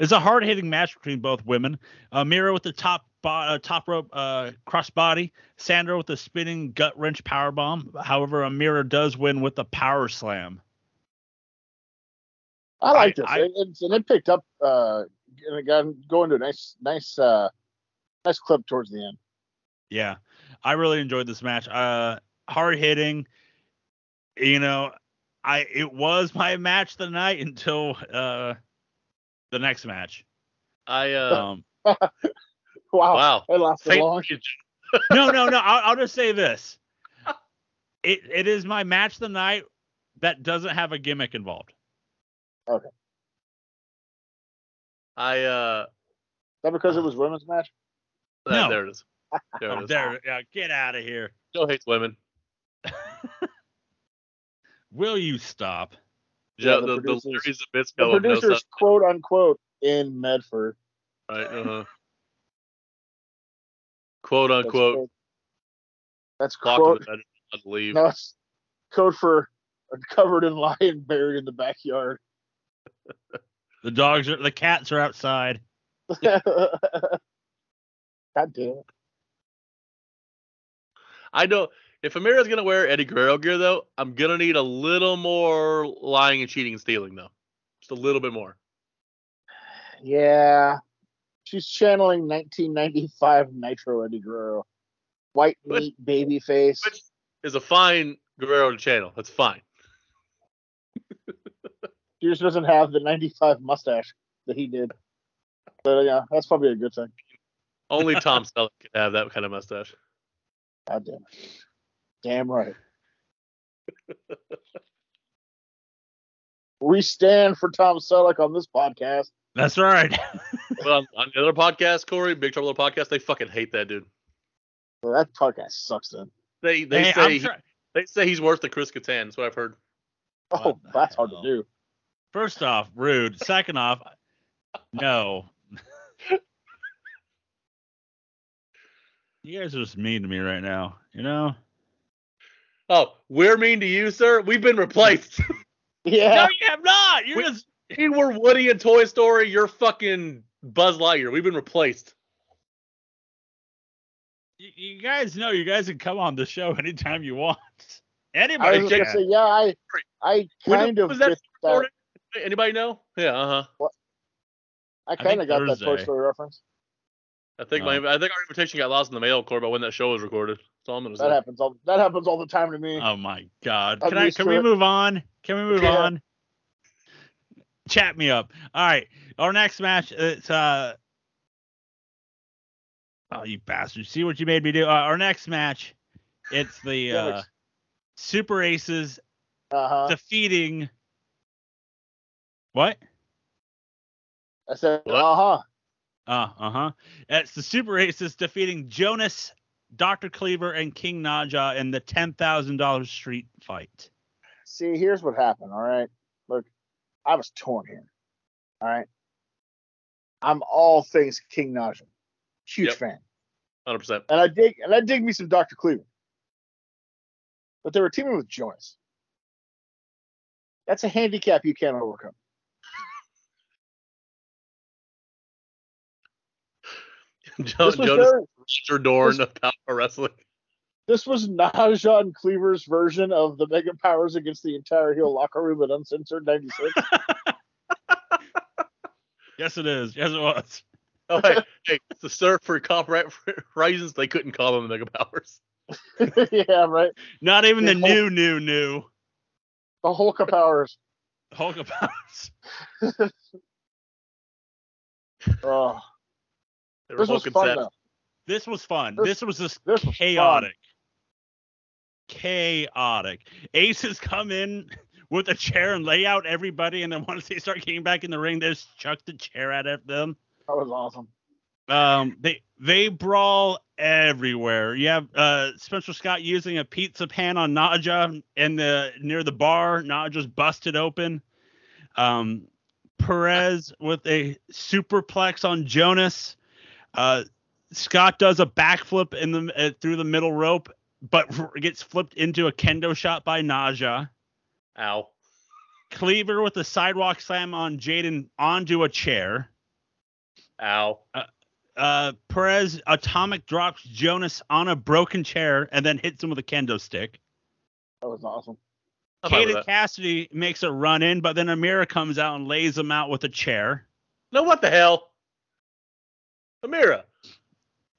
Speaker 1: It's a hard hitting match between both women. Amira with the top uh, top rope uh, crossbody. Sandra with the spinning gut wrench power bomb. However, Amira does win with the power slam.
Speaker 2: I like this,
Speaker 1: I-
Speaker 2: It- and it picked up. Uh, and it got going to a nice, nice, uh, nice clip towards the end.
Speaker 1: Yeah, I really enjoyed this match. Uh, hard hitting. You know, I it was [LAUGHS] my match the night until uh the next match.
Speaker 3: I uh,
Speaker 1: Um, [LAUGHS]
Speaker 2: Wow,
Speaker 3: wow.
Speaker 2: it lasted
Speaker 3: Thank
Speaker 2: long.
Speaker 3: you. [LAUGHS]
Speaker 1: no, no, no. I'll, I'll just say this. It it is my match the night that doesn't have a gimmick involved. Okay.
Speaker 3: I uh,
Speaker 2: Is that because it was women's match?
Speaker 3: uh,
Speaker 1: No.
Speaker 3: there it is. There it
Speaker 1: Oh, there, yeah, get out of here.
Speaker 3: Joe hates women. [LAUGHS]
Speaker 1: Will you stop?
Speaker 3: Yeah,
Speaker 2: the
Speaker 3: the, the,
Speaker 2: producers-
Speaker 3: Larry's
Speaker 2: The
Speaker 3: Zbyszko of no
Speaker 2: producers,
Speaker 3: such,
Speaker 2: quote unquote, in Medford.
Speaker 3: right? Uh-huh. [LAUGHS] Quote
Speaker 2: That's
Speaker 3: unquote.
Speaker 2: quote- That's
Speaker 3: Talk
Speaker 2: quote.
Speaker 3: to the I believe.
Speaker 2: No, it's code for covered in lion [LAUGHS] buried in the backyard.
Speaker 1: The dogs are the cats are outside.
Speaker 2: God damn it.
Speaker 3: I know if Amira's gonna wear Eddie Guerrero gear though, I'm gonna need a little more lying and cheating and stealing though. Just a little bit more.
Speaker 2: Yeah. She's channeling 1995 Nitro Eddie Guerrero. White
Speaker 3: Which-
Speaker 2: meat, baby face.
Speaker 3: Which is a fine Guerrero channel. That's fine.
Speaker 2: She just doesn't have the 95 mustache that he did. But yeah, that's probably a good thing.
Speaker 3: Only Tom [LAUGHS] Selleck can have that kind of mustache.
Speaker 2: God damn it. Damn right. we stand for Tom Selleck on this podcast.
Speaker 1: That's right. [LAUGHS]
Speaker 3: But on, on the other podcast, Corey, Big Trouble Little podcast, they fucking hate that dude.
Speaker 2: Well, that podcast sucks then.
Speaker 3: They they
Speaker 1: Hey,
Speaker 3: say
Speaker 1: I'm
Speaker 3: he-
Speaker 1: try-
Speaker 3: they say he's worse than Chris Kattan. That's what I've heard.
Speaker 2: Oh,
Speaker 1: What the
Speaker 2: that's hard to do.
Speaker 1: First off, rude. Second off, no. [LAUGHS] You guys are just mean to me right now. You know?
Speaker 3: Oh, we're mean to you, sir. We've been replaced. [LAUGHS]
Speaker 2: Yeah.
Speaker 1: No, you have not. You're
Speaker 3: We-
Speaker 1: just
Speaker 3: we were Woody and Toy Story. You're fucking Buzz Lightyear. We've been replaced.
Speaker 1: you, you guys know you guys can come on the show [LAUGHS] anytime you want.
Speaker 2: I
Speaker 1: Anybody
Speaker 2: was gonna
Speaker 1: can.
Speaker 2: say, yeah, I, I
Speaker 3: When
Speaker 2: kind of
Speaker 3: was that
Speaker 2: get that.
Speaker 3: Anybody know? Yeah, uh huh.
Speaker 2: I
Speaker 1: think
Speaker 2: kind of got that Toy Story reference.
Speaker 3: I think my I think our invitation got lost in the mail, Corey, about when that show was recorded. That's all I'm gonna
Speaker 2: That
Speaker 3: say.
Speaker 2: happens all. That happens all the time to me.
Speaker 1: Oh my god.
Speaker 2: I'm
Speaker 1: Can I can we
Speaker 2: it.
Speaker 1: move on? Can we move
Speaker 2: Yeah.
Speaker 1: on? Chat me up. All right. Our next match it's uh Oh you bastard. See what you made me do? Uh, our next match it's the uh Super Aces
Speaker 2: Uh huh.
Speaker 1: defeating what?
Speaker 2: I said, uh huh.
Speaker 1: Uh uh-huh. It's the Super Aces defeating Jonas, Dr. Cleaver, and King Naja in the ten thousand dollar street fight.
Speaker 2: See, here's what happened. All right. Look, I was torn here. All right. I'm all things King Naja. Huge
Speaker 3: Yep.
Speaker 2: fan.
Speaker 3: Hundred percent.
Speaker 2: And I dig and I dig me some Dr. Cleaver. But they were teaming with Jonas. That's a handicap you can't overcome.
Speaker 3: Joe, [LAUGHS]
Speaker 2: This was
Speaker 3: Jonas
Speaker 2: their,
Speaker 3: Roger Dorn of Power Wrestling.
Speaker 2: this was Naja and Cleaver's version of the Mega Powers against the entire heel locker room at Uncensored 96. [LAUGHS]
Speaker 1: Yes it is. Yes it was.
Speaker 3: Oh, hey, hey, it's the sir for copyright reasons they couldn't call them the Mega Powers. [LAUGHS]
Speaker 2: yeah, right.
Speaker 1: Not even the
Speaker 2: The
Speaker 1: new, new, new
Speaker 2: The Hulk of Powers.
Speaker 1: Hulk of Powers. [LAUGHS]
Speaker 2: Oh,
Speaker 3: They were
Speaker 2: this was fun though.
Speaker 1: This was fun.
Speaker 2: This-
Speaker 1: This, was just
Speaker 2: this was
Speaker 1: chaotic. Chaotic. Aces come in with a chair and lay out everybody, and then once they start getting back in the ring, they just chuck the chair at them.
Speaker 2: That was awesome.
Speaker 1: Um, they they brawl everywhere. You have uh Spencer Scott using a pizza pan on Naja in the near the bar. Naja's busted open. Um, Perez with a superplex on Jonas. Uh, Scott does a backflip in the uh, through the middle rope, but gets flipped into a kendo shot by Naja.
Speaker 3: Ow.
Speaker 1: Cleaver with a sidewalk slam on Jaden onto a chair.
Speaker 3: Ow.
Speaker 1: uh, Perez atomic drops Jonas on a broken chair and then hits him with a kendo stick.
Speaker 2: That was awesome.
Speaker 3: I'm fine with
Speaker 1: Kaden. Cassidy makes a run in, but then Amira comes out and lays him out with a chair.
Speaker 3: No, what the hell? Amira,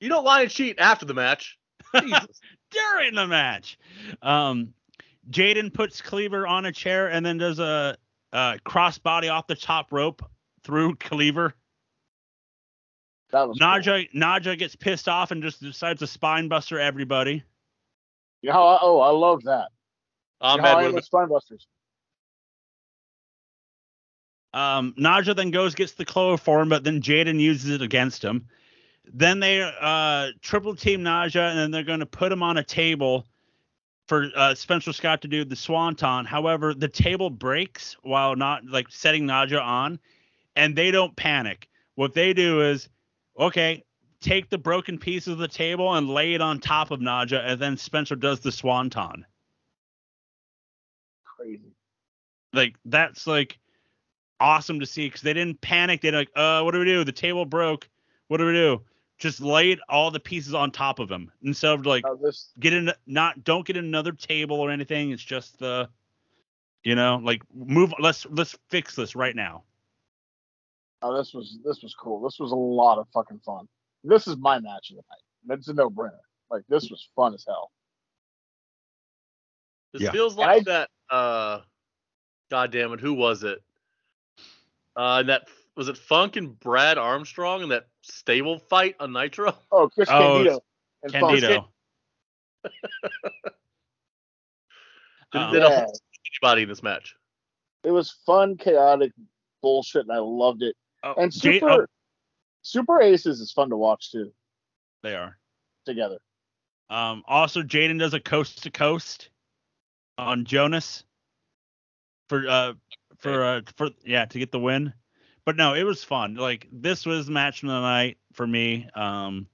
Speaker 3: you don't lie and cheat after the match. [LAUGHS] Jesus.
Speaker 1: during the match. Um, Jaden puts Cleaver on a chair and then does a, a crossbody off the top rope through Cleaver.
Speaker 2: That was cool.
Speaker 1: Naja Naja gets pissed off and just decides to spine buster everybody.
Speaker 2: You know, I, oh, I love that.
Speaker 3: I'm
Speaker 2: you know, I
Speaker 3: mad
Speaker 2: am
Speaker 3: with
Speaker 2: with Spinebusters.
Speaker 1: Um, Naja then goes gets the chloroform, but then Jaden uses it against him. Then they uh, triple team Naja, and then they're going to put him on a table for uh, Spencer Scott to do the swanton. However, the table breaks while not like setting Naja on, and they don't panic. What they do is, okay, take the broken pieces of the table and lay it on top of Naja, and then Spencer does the swanton.
Speaker 2: Crazy.
Speaker 1: like that's like awesome to see because they didn't panic. They're like, uh, what do we do? The table broke. What do we do? Just laid all the pieces on top of him instead of like
Speaker 2: Now this,
Speaker 1: get in not don't get another table or anything. It's just the you know like move. Let's let's fix this right now.
Speaker 2: Oh, this was this was cool. This was a lot of fucking fun. This is my match of the night. It's a no brainer. Like this was fun as hell.
Speaker 3: This
Speaker 1: Yeah.
Speaker 3: feels
Speaker 2: And
Speaker 3: like that. Uh, God damn it, who was it? Uh, that was it. Funk and Brad Armstrong in that stable fight on Nitro. [LAUGHS]
Speaker 2: Oh, Chris
Speaker 1: Oh,
Speaker 2: Candido. and Funk.
Speaker 1: Candido. [LAUGHS]
Speaker 3: Did,
Speaker 1: Um,
Speaker 3: did
Speaker 2: Yeah.
Speaker 3: anybody in this match?
Speaker 2: It was fun, chaotic bullshit, and I loved it.
Speaker 1: oh,
Speaker 2: And
Speaker 1: Jade-
Speaker 2: Super
Speaker 1: oh,
Speaker 2: Super Aces is fun to watch too
Speaker 1: they are.
Speaker 2: together.
Speaker 1: Um, also, Jaden does a coast to coast on Jonas for uh for uh for yeah to get the win. But no, it was fun. Like this was match of the night for me. Um,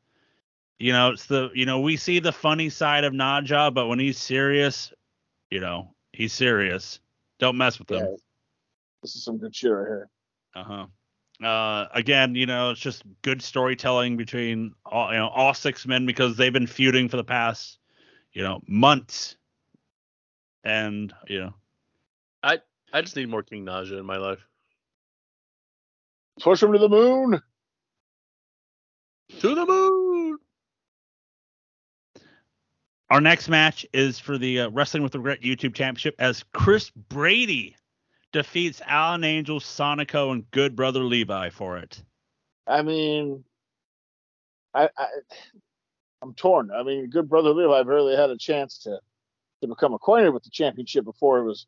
Speaker 1: you know, it's the you know we see the funny side of Naja, but when he's serious, you know he's serious. Don't mess with him.
Speaker 2: Yeah. This is some good shit right here.
Speaker 1: Uh-huh. Uh Again, you know, it's just good storytelling between all you know all six men because they've been feuding for the past, you know, months. And you know,
Speaker 3: I just need more King Naja in my life.
Speaker 2: Push him to the moon.
Speaker 3: To the moon.
Speaker 1: our next match is for the uh, Wrestling with Regret YouTube Championship as Chris Brady defeats Alan Angel, Sonico, and Good Brother Levi for it.
Speaker 2: I mean, I, I I'm torn. I mean, good brother Levi barely had a chance to to become acquainted with the championship before it was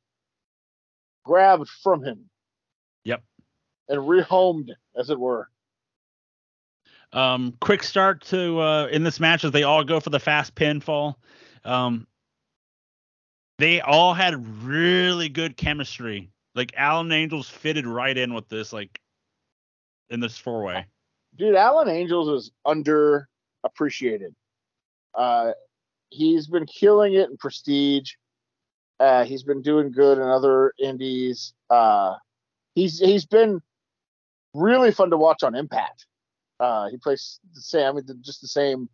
Speaker 2: grabbed from him.
Speaker 1: Yep.
Speaker 2: And rehomed, as it were.
Speaker 1: Um, quick start to uh, in this match as they all go for the fast pinfall. Um, they all had really good chemistry. Like Alan Angels fitted right in with this, like in this four way.
Speaker 2: Dude, Alan Angels is underappreciated. Uh, he's been killing it in Prestige. Uh, he's been doing good in other indies. Uh, he's he's been really fun to watch on Impact. Uh, he plays the same, I mean, the- just the same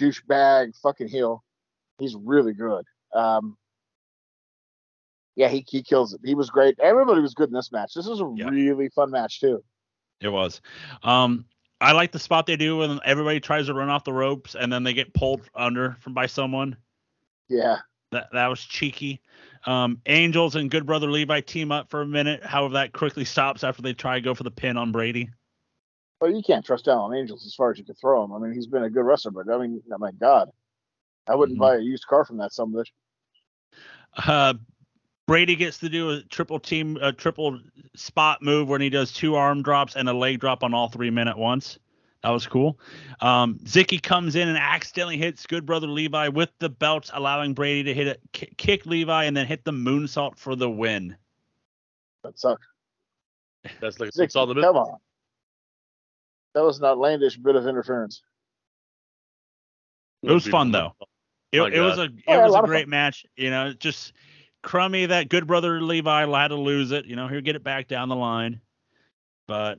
Speaker 2: douchebag fucking heel. He's really good. Um, yeah, he he kills it. He was great. Everybody was good in this match. This was a
Speaker 1: Yeah.
Speaker 2: really fun match too.
Speaker 1: It was. Um, I like the spot they do when everybody tries to run off the ropes and then they get pulled under from by someone.
Speaker 2: Yeah.
Speaker 1: That that was cheeky. Um, Angels and Good Brother Levi team up for a minute. However, that quickly stops after they try to go for the pin on Brady.
Speaker 2: Well, you can't trust Alan Angels as far as you can throw him. I mean, he's been a good wrestler, but I mean, my God, I wouldn't
Speaker 1: Mhm.
Speaker 2: buy a used car from that some bitch.
Speaker 1: Uh, Brady gets to do a triple team, a triple spot move when he does two arm drops and a leg drop on all three men at once. That was cool. Um, Zicky comes in and accidentally hits Good Brother Levi with the belts, allowing Brady to hit it, ki- kick Levi, and then hit the moonsault for the win.
Speaker 2: That sucked.
Speaker 3: That's like
Speaker 2: Zicky,
Speaker 3: all the
Speaker 2: come on. That was an outlandish bit of interference.
Speaker 1: It was fun though. It,
Speaker 3: My
Speaker 1: it was a it
Speaker 2: Oh, yeah,
Speaker 1: was
Speaker 2: lot
Speaker 1: a great match. You know, just crummy that Good Brother Levi had to lose it. You know, he'll get it back down the line, but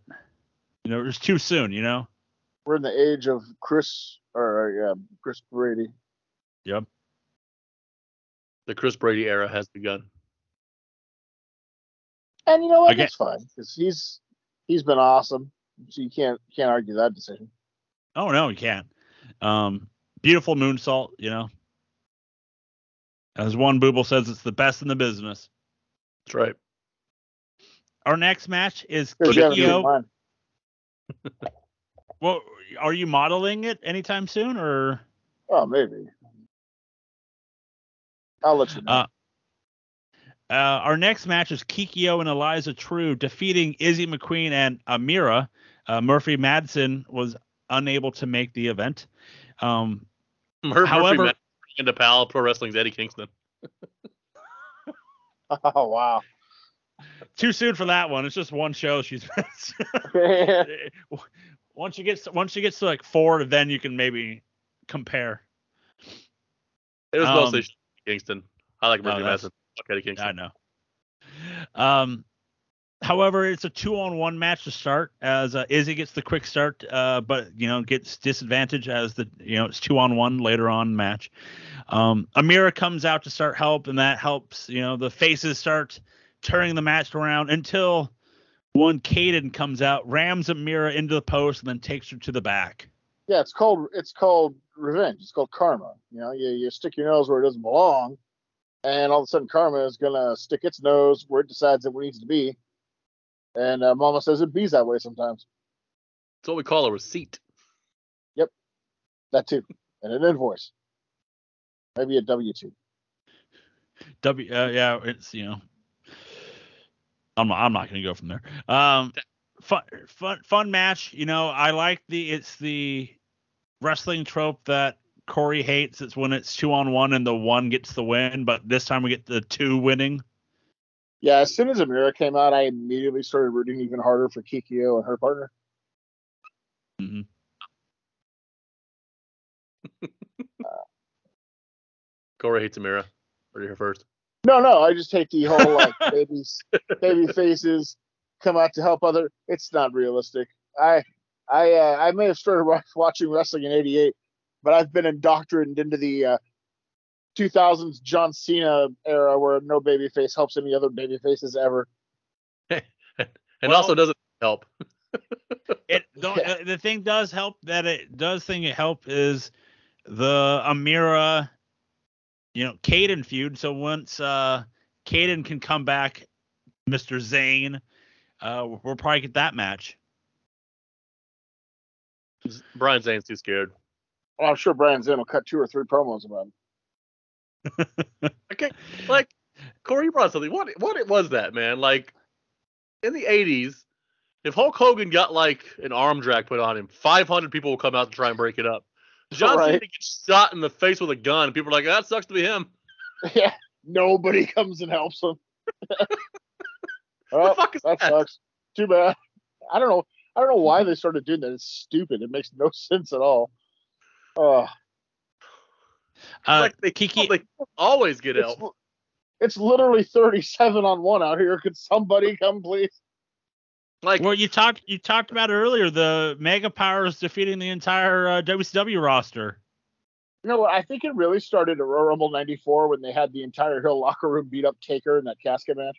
Speaker 1: you know, it was too soon. You know.
Speaker 2: We're in the age of Chris or yeah, Chris Brady.
Speaker 1: Yep.
Speaker 3: The Chris Brady era has begun.
Speaker 2: And you know what?
Speaker 1: Again-
Speaker 2: That's fine because he's he's been awesome. So you can't can't argue that decision.
Speaker 1: Oh no, you can't. Um, beautiful moonsault, you know. As one Booble says, it's the best in the business.
Speaker 3: That's right.
Speaker 1: Our next match is
Speaker 2: Here, Jeff, you
Speaker 1: Kikyo.
Speaker 2: Mind.
Speaker 1: Well, are you modeling it anytime soon, or
Speaker 2: Oh, maybe. I'll let you know.
Speaker 1: Uh, uh, our next match is Kikyo and Eliza True defeating Izzy McQueen and Amira. Uh, Murphy Madsen was unable to make the event. Um,
Speaker 3: Mur-
Speaker 1: However-
Speaker 3: Murphy Matt into Pow Pro Wrestling's Eddie Kingston. [LAUGHS]
Speaker 2: oh wow.
Speaker 1: too soon for that one. It's just one show. She's [LAUGHS] [LAUGHS]
Speaker 2: yeah,
Speaker 1: once you get once you get to like four, then you can maybe compare.
Speaker 3: It was
Speaker 1: Um,
Speaker 3: mostly Kingston. I like
Speaker 1: no,
Speaker 3: Murphy
Speaker 1: that's-
Speaker 3: Madsen. Fuck Eddie Kingston.
Speaker 1: I know. Um, however, it's a two-on-one match to start. As uh, Izzy gets the quick start, uh, but you know gets disadvantage as the you know it's two-on-one later on match. Um, Amira comes out to start help, and that helps. You know the faces start turning the match around until one Caden comes out, rams Amira into the post, and then takes her to the back.
Speaker 2: Yeah, it's called it's called revenge. It's called karma. You know, you, you stick your nose where it doesn't belong, and all of a sudden karma is gonna stick its nose where it decides it needs to be. And uh, Mama says it bees that way sometimes.
Speaker 3: It's what we call a receipt.
Speaker 2: Yep, that too, and an invoice, maybe a W two.
Speaker 1: W, uh, yeah, it's you know, I'm not, I'm not gonna go from there. Um, fun, fun, fun match. You know, I like the it's the wrestling trope that Corey hates. It's when it's two on one and the one gets the win, but this time we get the two winning.
Speaker 2: Yeah, as soon as Amira came out, I immediately started rooting even harder for Kikyo and her partner.
Speaker 1: Mm-hmm. [LAUGHS]
Speaker 3: Corey hates Amira. Heard it here first.
Speaker 2: No, no, I just hate the whole like [LAUGHS] babies, baby faces come out to help other. It's not realistic. I, I, uh, I may have started watching wrestling in '88, but I've been indoctrinated into the uh, 2000s John Cena era where no baby face helps any other baby faces ever. [LAUGHS]
Speaker 3: And
Speaker 1: Well-
Speaker 3: also doesn't help. [LAUGHS]
Speaker 1: It the,
Speaker 2: Yeah.
Speaker 1: uh, the thing does help that it does thing it help is the Amira, you know, Caden feud. So once uh Caden can come back, Mr. Zane, uh we'll probably get that match.
Speaker 3: Brian Zane's too scared.
Speaker 2: Well, I'm sure Brian Zane will cut two or three promos about him. [LAUGHS]
Speaker 3: Okay, like Corey you brought something. What what it was that man? Like in the '80s, if Hulk Hogan got like an arm drag put on him, 500 people will come out to try and break it up. John
Speaker 2: Right.
Speaker 3: Cena gets shot in the face with a gun, and people are like, "That sucks to be him." [LAUGHS]
Speaker 2: yeah, nobody comes and helps him. [LAUGHS]
Speaker 3: the
Speaker 2: oh,
Speaker 3: fuck is
Speaker 2: that
Speaker 3: that?
Speaker 2: sucks. Too bad. I don't know. I don't know why they started doing that. It's stupid. It makes no [LAUGHS] sense at all. Oh,
Speaker 1: Uh
Speaker 3: like they,
Speaker 1: Kiki
Speaker 3: they always get
Speaker 2: it's,
Speaker 3: help.
Speaker 2: it's literally 37 on one out here. Could somebody come, please?
Speaker 3: Like
Speaker 1: well you talked you talked about earlier the Mega Powers defeating the entire uh, WCW roster.
Speaker 2: You know what? I think it really started at Royal Rumble 94 when they had the entire Hill locker room beat up Taker in that casket match.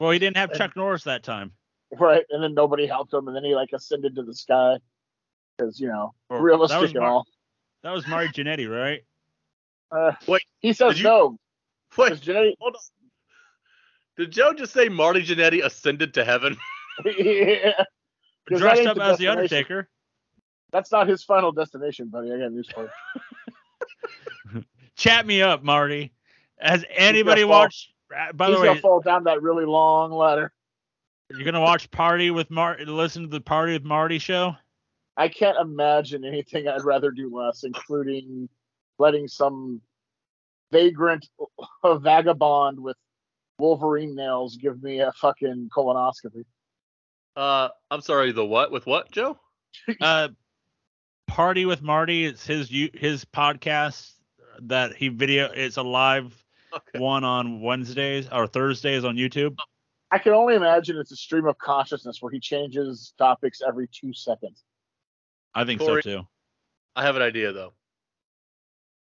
Speaker 1: Well, he didn't have Chuck Norris that time.
Speaker 2: Right. And then nobody helped him. And then he like ascended to the sky. Because, you know,
Speaker 1: Or- that
Speaker 2: realistic
Speaker 1: was
Speaker 2: and
Speaker 1: Mar-
Speaker 2: all.
Speaker 1: That was Marty Jannetty, right?
Speaker 2: Uh,
Speaker 3: Wait,
Speaker 2: he says
Speaker 3: you-
Speaker 2: no.
Speaker 3: wait,
Speaker 2: Because Jannetty,
Speaker 3: hold on. Did Joe just say Marty Jannetty ascended to heaven? [LAUGHS]
Speaker 2: yeah. 'Cause that
Speaker 1: Dressed up
Speaker 2: the
Speaker 1: as the. Undertaker.
Speaker 2: That's not his final destination, buddy. I got news for you. [LAUGHS]
Speaker 1: Chat me up, Marty. Has anybody watched? uh, By
Speaker 2: He's
Speaker 1: the way,
Speaker 2: gonna fall down that really long ladder.
Speaker 1: you're gonna watch Party with Marty. Listen to the Party with Marty show.
Speaker 2: I can't imagine anything I'd rather do less, including letting some vagrant vagabond with Wolverine nails give me a fucking colonoscopy.
Speaker 3: Uh, I'm sorry. The what? With what, Joe? [LAUGHS]
Speaker 1: Uh, Party with Marty. It's his you- his podcast that he video. It's a live
Speaker 3: Okay.
Speaker 1: one on Wednesdays or Thursdays on YouTube.
Speaker 2: I can only imagine it's a stream of consciousness where he changes topics every two seconds.
Speaker 1: I think
Speaker 3: Corey-
Speaker 1: so too.
Speaker 3: I have an idea though.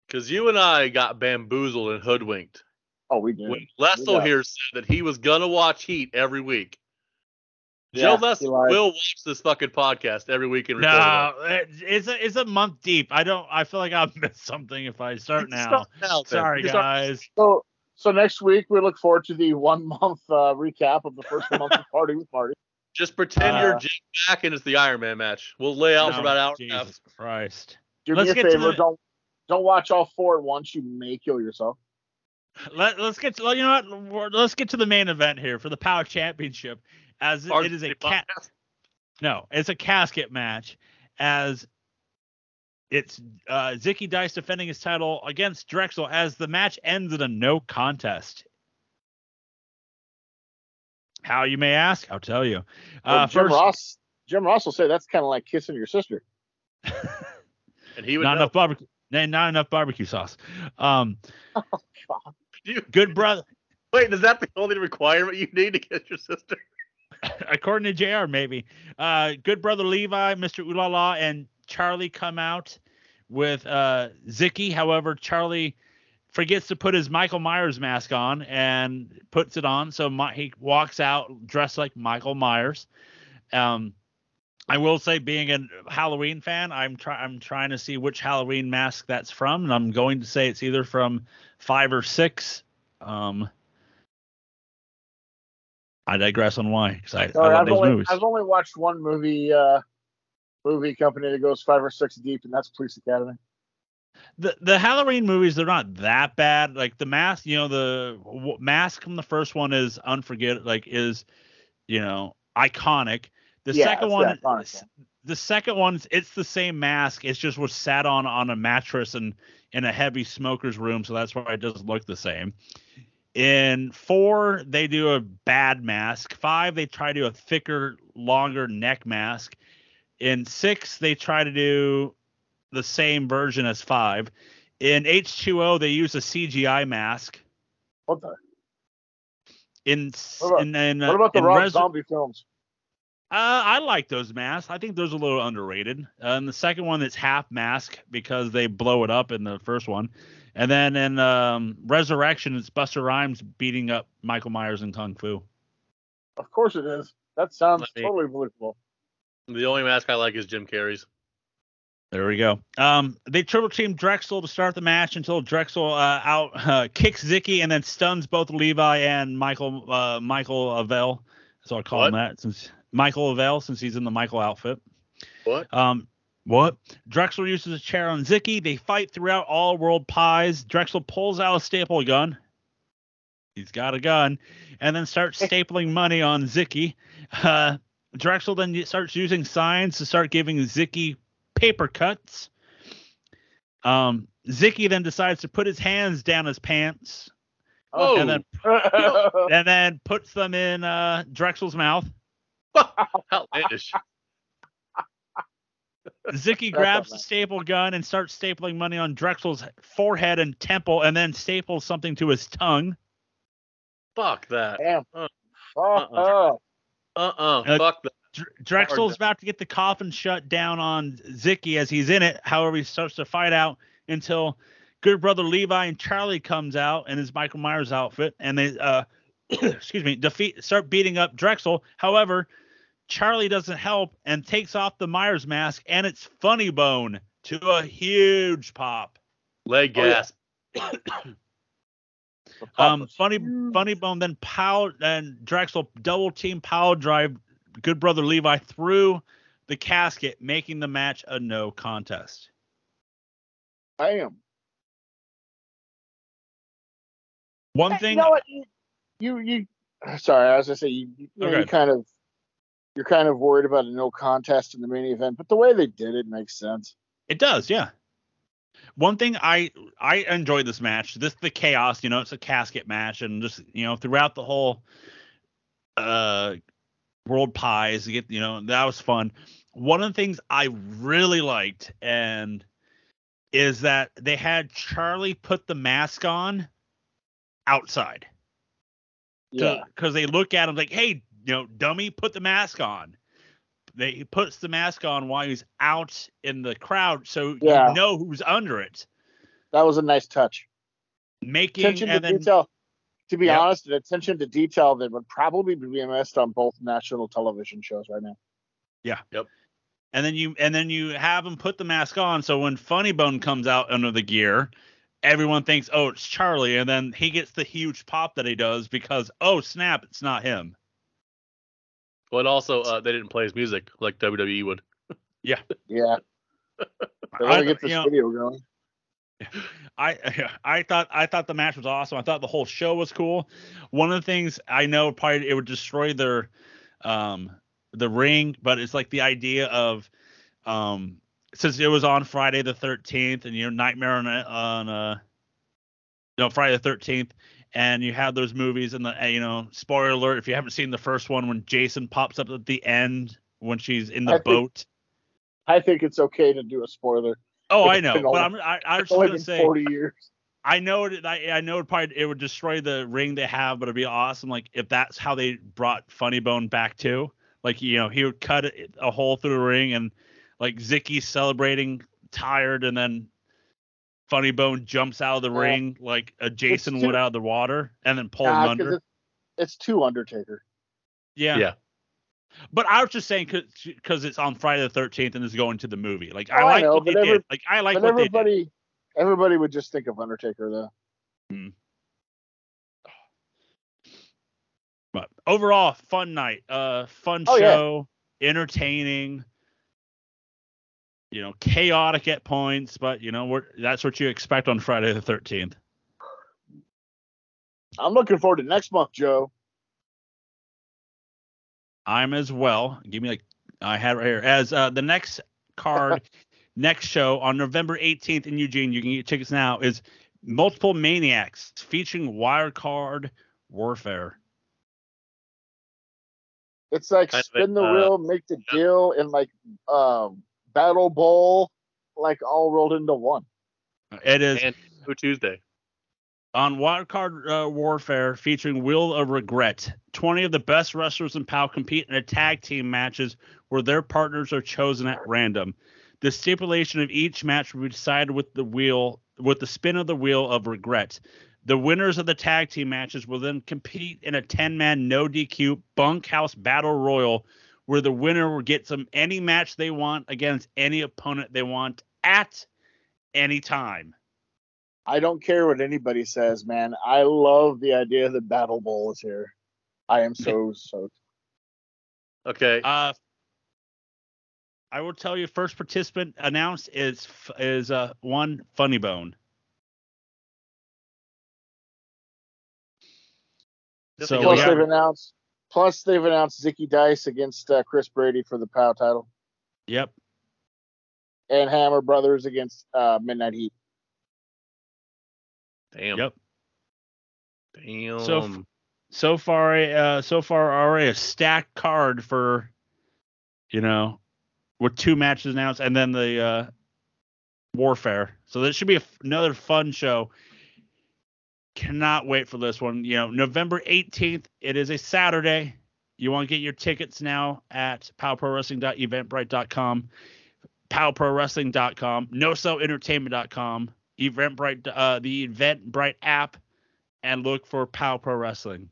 Speaker 3: Because you and I got bamboozled and hoodwinked
Speaker 2: Oh, we did.
Speaker 3: when Lesto
Speaker 2: got-
Speaker 3: here said that he was gonna watch Heat every week.
Speaker 2: Yeah,
Speaker 3: Joe Lester
Speaker 2: he lied.
Speaker 3: will watch this fucking podcast every week and record.
Speaker 1: No, it- it's a it's a month deep. I don't. I feel like I've [LAUGHS] missed something if I start
Speaker 3: You
Speaker 1: now.
Speaker 3: now.
Speaker 1: Sorry,
Speaker 3: You start-
Speaker 1: guys.
Speaker 2: So, so next week we look forward to the one month uh, recap of the first month of [LAUGHS] Party with Marty.
Speaker 3: Just pretend
Speaker 2: Uh,
Speaker 3: you're Jim back and it's the Iron Man match. We'll lay out for about an hour and a half.
Speaker 1: Jesus Christ.
Speaker 2: Do
Speaker 1: Let's
Speaker 2: me a
Speaker 1: get
Speaker 2: favor,
Speaker 1: the-
Speaker 2: don't don't watch all four at once. You may kill yourself.
Speaker 1: Let, let's get to you know what we're- let's get to the main event here for the Power Championship as it, it is a
Speaker 3: Varsity
Speaker 1: cat no it's a casket match as it's uh Zicky Dice defending his title against Drexel as the match ends in a no contest. How you may ask? I'll tell you.
Speaker 2: Well,
Speaker 1: Uh,
Speaker 2: Jim
Speaker 1: first,
Speaker 2: Ross. Jim Ross will say that's kind of like kissing your sister. [LAUGHS]
Speaker 3: And he would
Speaker 1: not
Speaker 3: know.
Speaker 1: enough barbecue. Not enough barbecue sauce. Um,
Speaker 3: You-
Speaker 1: good brother.
Speaker 3: Wait, is that the only requirement you need to get your sister? [LAUGHS]
Speaker 1: according to JR, maybe. Uh, good brother Levi, Mr. Ulala, and Charlie come out with uh, Zicky. However, Charlie forgets to put his Michael Myers mask on and puts it on. So my, he walks out dressed like Michael Myers. Um, I will say, being a Halloween fan, I'm try I'm trying to see which Halloween mask that's from, and I'm going to say it's either from five or six. Um, I digress on why because I, I love
Speaker 2: I've only
Speaker 1: movies.
Speaker 2: I've only watched one movie uh movie company that goes five or six deep, and that's Police Academy.
Speaker 1: the the Halloween movies they're not that bad. Like the mask, you know, the w- mask from the first one is unforgettable. Like is, you know, iconic. The
Speaker 2: Yeah,
Speaker 1: second one,
Speaker 2: the one.
Speaker 1: the second one's it's the same mask. It's just was sat on on a mattress and in a heavy smoker's room, so that's why it doesn't look the same. In four, they do a bad mask. Five, they try to do a thicker, longer neck mask. In six, they try to do the same version as five. In H2O, they use a CGI mask.
Speaker 2: What the?
Speaker 1: In
Speaker 2: What about-
Speaker 1: and then uh,
Speaker 2: What about the
Speaker 1: in
Speaker 2: Rob
Speaker 1: Resu-
Speaker 2: Zombie films?
Speaker 1: Uh, I like those masks. I think those are a little underrated. Uh, and the second one, it's half mask because they blow it up in the first one. And then in um, Resurrection, it's Busta Rhymes beating up Michael Myers in Kung Fu.
Speaker 2: Of course it is. That sounds
Speaker 3: Let me-
Speaker 2: totally believable.
Speaker 3: The only mask I like is Jim Carrey's.
Speaker 1: There we go. Um, they triple team Drexel to start the match until Drexel uh, out uh, kicks Zicky and then stuns both Levi and Michael uh, Michael Avell. So I'll call him that since Michael Avell since he's in the Michael outfit.
Speaker 3: What?
Speaker 1: Um, what? Drexel uses a chair on Zicky. They fight throughout all world pies. Drexel pulls out a staple gun. He's got a gun, and then starts [LAUGHS] stapling money on Zicky. Uh, Drexel then starts using signs to start giving Zicky paper cuts. Um, Zicky then decides to put his hands down his pants
Speaker 3: Oh,
Speaker 1: and then [LAUGHS] and then puts them in uh, Drexel's mouth.
Speaker 3: Outlandish.
Speaker 1: Zicky grabs
Speaker 2: not
Speaker 1: the staple gun and starts stapling money on Drexel's forehead and temple, and then staples something to his tongue.
Speaker 3: Fuck that.
Speaker 2: Damn.
Speaker 3: Uh,
Speaker 2: Fuck
Speaker 3: uh-uh. Uh-uh.
Speaker 1: Uh,
Speaker 3: Fuck that.
Speaker 1: Dr- Drexel's about to get the coffin shut down on Zicky as he's in it. However, he starts to fight out until good brother Levi and Charlie comes out in his Michael Myers outfit, and they uh, [COUGHS] excuse me defeat start beating up Drexel. However, Charlie doesn't help and takes off the Myers mask, and it's Funny Bone to a huge pop.
Speaker 3: Leg
Speaker 2: Oh, yeah.
Speaker 3: gas. [COUGHS]
Speaker 1: Um, funny,
Speaker 2: huge.
Speaker 1: funny bone. Then power and Drexel double team power drive good brother Levi through the casket, making the match a no contest.
Speaker 2: Damn.
Speaker 1: One
Speaker 2: Hey,
Speaker 1: thing,
Speaker 2: You know what? You, you, sorry, I was gonna say you, you, know,
Speaker 1: Okay.
Speaker 2: you kind of, you're kind of worried about a no contest in the main event, but the way they did it makes sense.
Speaker 1: it does, yeah. One thing I I enjoyed this match. This the chaos, you know, it's a casket match, and just you know throughout the whole uh world pies, you get you know that was fun. One of the things I really liked and is that they had Charlie put the mask on outside.
Speaker 2: Yeah.
Speaker 1: because they look at him like, "Hey, you know, dummy, put the mask on." They he puts the mask on while he's out in the crowd, so
Speaker 2: Yeah.
Speaker 1: you know who's under it,
Speaker 2: That was a nice touch.
Speaker 1: making
Speaker 2: Attention to
Speaker 1: then
Speaker 2: detail. To be
Speaker 1: Yep.
Speaker 2: honest, an attention to detail that would probably be missed on both national television shows right now. Yeah. Yep.
Speaker 1: And then you and then you have him put the mask on, so when Funny Bone comes out under the gear, everyone thinks, "Oh, it's Charlie," and then he gets the huge pop that he does because, oh snap, it's not him.
Speaker 3: But also, uh, they didn't play his music like WWE would. [LAUGHS]
Speaker 2: Yeah. [LAUGHS] They
Speaker 1: I,
Speaker 2: want to get this
Speaker 1: you know,
Speaker 2: video going. [LAUGHS]
Speaker 1: I I thought I thought the match was awesome. I thought the whole show was cool. One of the things I know probably it would destroy their um the ring, but it's like the idea of um since it was on Friday the 13th and you know Nightmare on on uh no Friday the 13th and you have those movies and the you know spoiler alert if you haven't seen the first one when Jason pops up at the end when she's in the
Speaker 2: I think-
Speaker 1: boat.
Speaker 2: I think it's okay to do a spoiler.
Speaker 1: Oh, I know, but I'm I, I was just gonna say
Speaker 2: 40 years.
Speaker 1: I know it. I, I know it probably it would destroy the ring they have, but it'd be awesome. Like if that's how they brought Funny Bone back too. Like you know he would cut a hole through the ring and like Zicky celebrating tired and then Funny Bone jumps out of the
Speaker 2: Yeah.
Speaker 1: ring like a Jason
Speaker 2: too-
Speaker 1: would out of the water and then pulls him
Speaker 2: Nah, 'cause
Speaker 1: under.
Speaker 2: it's, it's too Undertaker.
Speaker 1: Yeah.
Speaker 3: Yeah.
Speaker 1: But I was just saying because it's on Friday the 13th and it's going to the movie. Like
Speaker 2: Oh,
Speaker 1: I
Speaker 2: I
Speaker 1: like
Speaker 2: know,
Speaker 1: what they
Speaker 2: but every-
Speaker 1: did. Like I like
Speaker 2: but
Speaker 1: what they did.
Speaker 2: everybody, everybody would just think of Undertaker though.
Speaker 1: But overall, fun night. Uh, fun
Speaker 2: Oh, yeah.
Speaker 1: show, entertaining. You know, chaotic at points, but you know, we're, that's what you expect on Friday the 13th.
Speaker 2: I'm looking forward to next month, Joe.
Speaker 1: I'm as well. Give me like I had right here as uh, the next card, [LAUGHS] next show on November 18th in Eugene. You can get tickets now. Is multiple maniacs featuring wild card warfare.
Speaker 2: It's like
Speaker 3: Kind of,
Speaker 2: spin the
Speaker 3: uh,
Speaker 2: wheel, make the deal, and like um, Battle Bowl, like all rolled into one.
Speaker 1: It is
Speaker 3: And Taco Tuesday.
Speaker 1: on Wildcard uh, Warfare featuring Wheel of Regret. 20 of the best wrestlers in POW compete in a tag team matches where their partners are chosen at random. The stipulation of each match will be decided with the wheel with the spin of the wheel of regret. The winners of the tag team matches will then compete in a 10-man no DQ bunkhouse battle royal where the winner will get some any match they want against any opponent they want at any time.
Speaker 2: I don't care what anybody says, man. I love the idea that Battle Bowl is here. I am so [LAUGHS] so.
Speaker 3: Okay.
Speaker 1: Uh, I will tell you, first participant announced is is uh one Funny Bone. So
Speaker 3: like
Speaker 2: Plus
Speaker 1: we
Speaker 3: yeah.
Speaker 2: they've
Speaker 1: have,
Speaker 2: announced. Plus they've announced Zicky Dice against uh, Chris Brady for the POW title,
Speaker 1: yep,
Speaker 2: and Hammer Brothers against uh, Midnight Heat.
Speaker 3: Damn.
Speaker 1: yep.
Speaker 3: Damn.
Speaker 1: So f- So far, uh, so far already a stacked card for, you know, with two matches announced and then the uh, warfare. So this should be a f another fun show. Cannot wait for this one. You know, November 18th. It is a Saturday. You want to get your tickets now at powprowrestling.eventbrite.com, powprowrestling.com, nosellentertainment.com, Eventbrite, uh, the Eventbrite app, and look for Pow Pro Wrestling.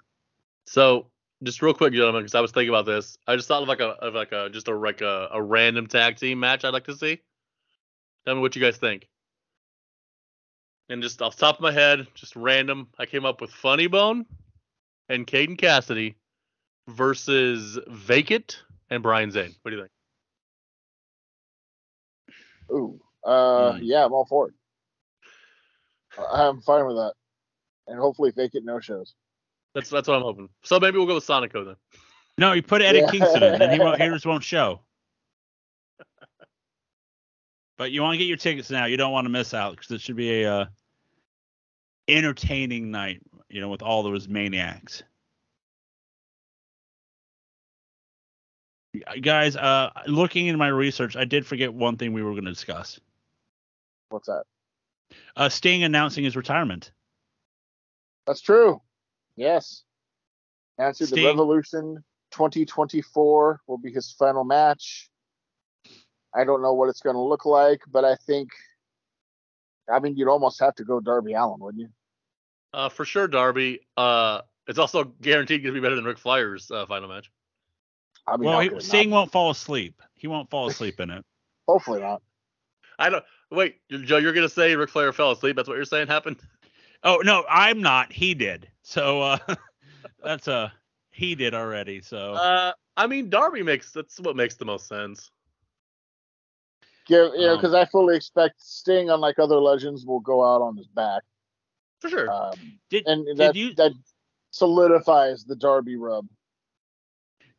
Speaker 3: So just real quick, gentlemen, because I was thinking about this. I just thought of like a of like a just a like a, a random tag team match I'd like to see. Tell me what you guys think. And just off the top of my head, just random, I came up with Funny Bone and Caden Cassidy versus Vacant and Brian Zane. What do you think?
Speaker 2: Ooh, uh,
Speaker 1: Mm.
Speaker 2: yeah, I'm all for it. I'm fine with that, and hopefully vacant no shows.
Speaker 3: That's that's what I'm hoping. So maybe we'll go with Sonico then.
Speaker 1: No, you put Eddie
Speaker 2: Yeah.
Speaker 1: Kingston in, and he won't, he [LAUGHS] won't show. But you want to get your tickets now. You don't want to miss out because it should be a uh, entertaining night. You know, with all those maniacs. Guys, uh, looking in my research, I did forget one thing we were going to discuss.
Speaker 2: What's that?
Speaker 1: Uh, Sting announcing his retirement.
Speaker 2: That's true. Yes. Answer the Revolution 2024 will be his final match. I don't know what it's going to look like, but I think, I mean, you'd almost have to go Darby Allin, wouldn't you?
Speaker 3: Uh, for sure, Darby. Uh, it's also guaranteed to be better than Ric Flair's uh, final match.
Speaker 2: I mean,
Speaker 1: Well,
Speaker 2: how
Speaker 1: he, Sting won't fall asleep. He won't fall asleep in it. [LAUGHS]
Speaker 2: hopefully not.
Speaker 3: I don't. Wait, Joe, you're gonna say Ric Flair fell asleep? That's what you're saying happened?
Speaker 1: Oh no, I'm not. He did. So uh, [LAUGHS] that's a he did already. So
Speaker 3: Uh, I mean, Darby makes that's what makes the most sense.
Speaker 2: Give, you know,
Speaker 1: Um,
Speaker 2: because I fully expect Sting, unlike other legends, will go out on his back.
Speaker 3: For sure.
Speaker 2: Um,
Speaker 1: did
Speaker 2: and
Speaker 1: did
Speaker 2: that,
Speaker 1: you
Speaker 2: that solidifies the Darby rub.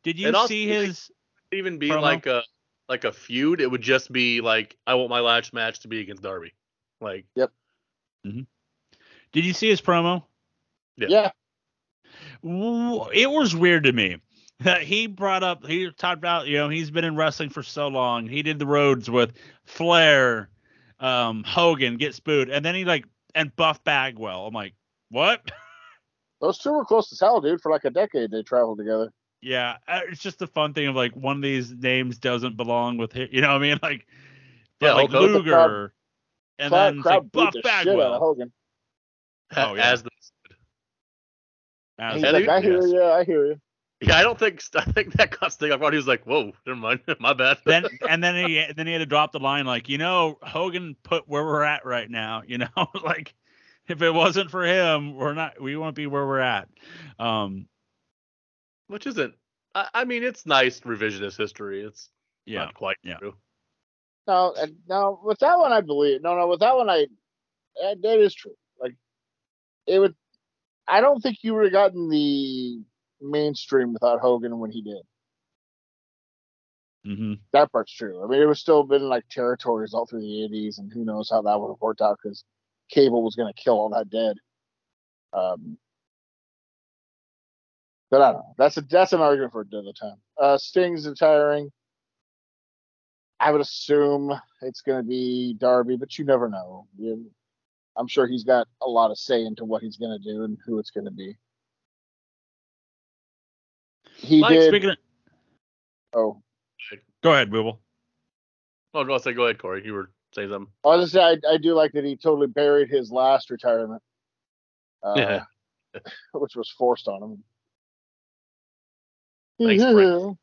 Speaker 1: did you
Speaker 3: and also,
Speaker 1: see
Speaker 3: you think-
Speaker 1: his?
Speaker 3: even be
Speaker 1: promo?
Speaker 3: like a like a feud. It would just be like I want my last match to be against Darby. Like Yep. Mm-hmm.
Speaker 1: Did you see his promo?
Speaker 3: Yeah.
Speaker 2: Yeah.
Speaker 1: It was weird to me. that [LAUGHS] He brought up, he talked about, you know, he's been in wrestling for so long. He did the roads with Flair, um, Hogan, get spooed, and then he like and Buff Bagwell. I'm like, what? [LAUGHS]
Speaker 2: Those two were close as hell, dude. For like a decade, they traveled together.
Speaker 1: Yeah, uh, it's just a fun thing of like one of these names doesn't belong with him. You know what I mean? [LAUGHS] Like, but
Speaker 3: Yeah,
Speaker 1: like
Speaker 3: Hulk Hogan.
Speaker 1: Luger and
Speaker 2: crowd,
Speaker 1: then
Speaker 2: crowd
Speaker 1: like Buff
Speaker 2: the shit out of
Speaker 1: Bagwell.
Speaker 2: Hogan.
Speaker 1: Oh, yeah.
Speaker 3: As the,
Speaker 1: As
Speaker 2: He's
Speaker 3: Yeah,
Speaker 2: like, I hear
Speaker 1: yes.
Speaker 2: you, I hear you.
Speaker 3: Yeah, I don't think I think that got Sting off guard. He was like, "Whoa, never mind, [LAUGHS] my bad."
Speaker 1: then and then he then he had to drop the line like, you know, Hogan put where we're at right now. [LAUGHS] You know, [LAUGHS] like if it wasn't for him, we're not we won't be where we're at. Um,
Speaker 3: which isn't. I, I mean, it's nice revisionist history. It's
Speaker 1: yeah.
Speaker 3: not quite
Speaker 1: yeah.
Speaker 3: true.
Speaker 2: No, no, with that one I believe. No, no, with that one I that, that is true. Like it would. I don't think you would have gotten the mainstream without Hogan when he did.
Speaker 1: hmm
Speaker 2: That part's true. I mean, it was still been like territories all through the '80s, and who knows how that would have worked out because cable was going to kill all that dead. Um, but I don't know. That's a that's an argument for another time. Uh, Sting's retiring. I would assume it's going to be Darby, but you never know. You, I'm sure he's got a lot of say into what he's going to do and who it's going to be. He
Speaker 3: Mike,
Speaker 2: did.
Speaker 1: Speaking of,
Speaker 2: oh,
Speaker 1: go ahead, Booble.
Speaker 3: Oh, no, say go ahead, Corey. You were saying something.
Speaker 2: I was just say I, I do like that he totally buried his last retirement, uh,
Speaker 3: Yeah. [LAUGHS]
Speaker 2: which was forced on him.
Speaker 3: Thanks, Brent.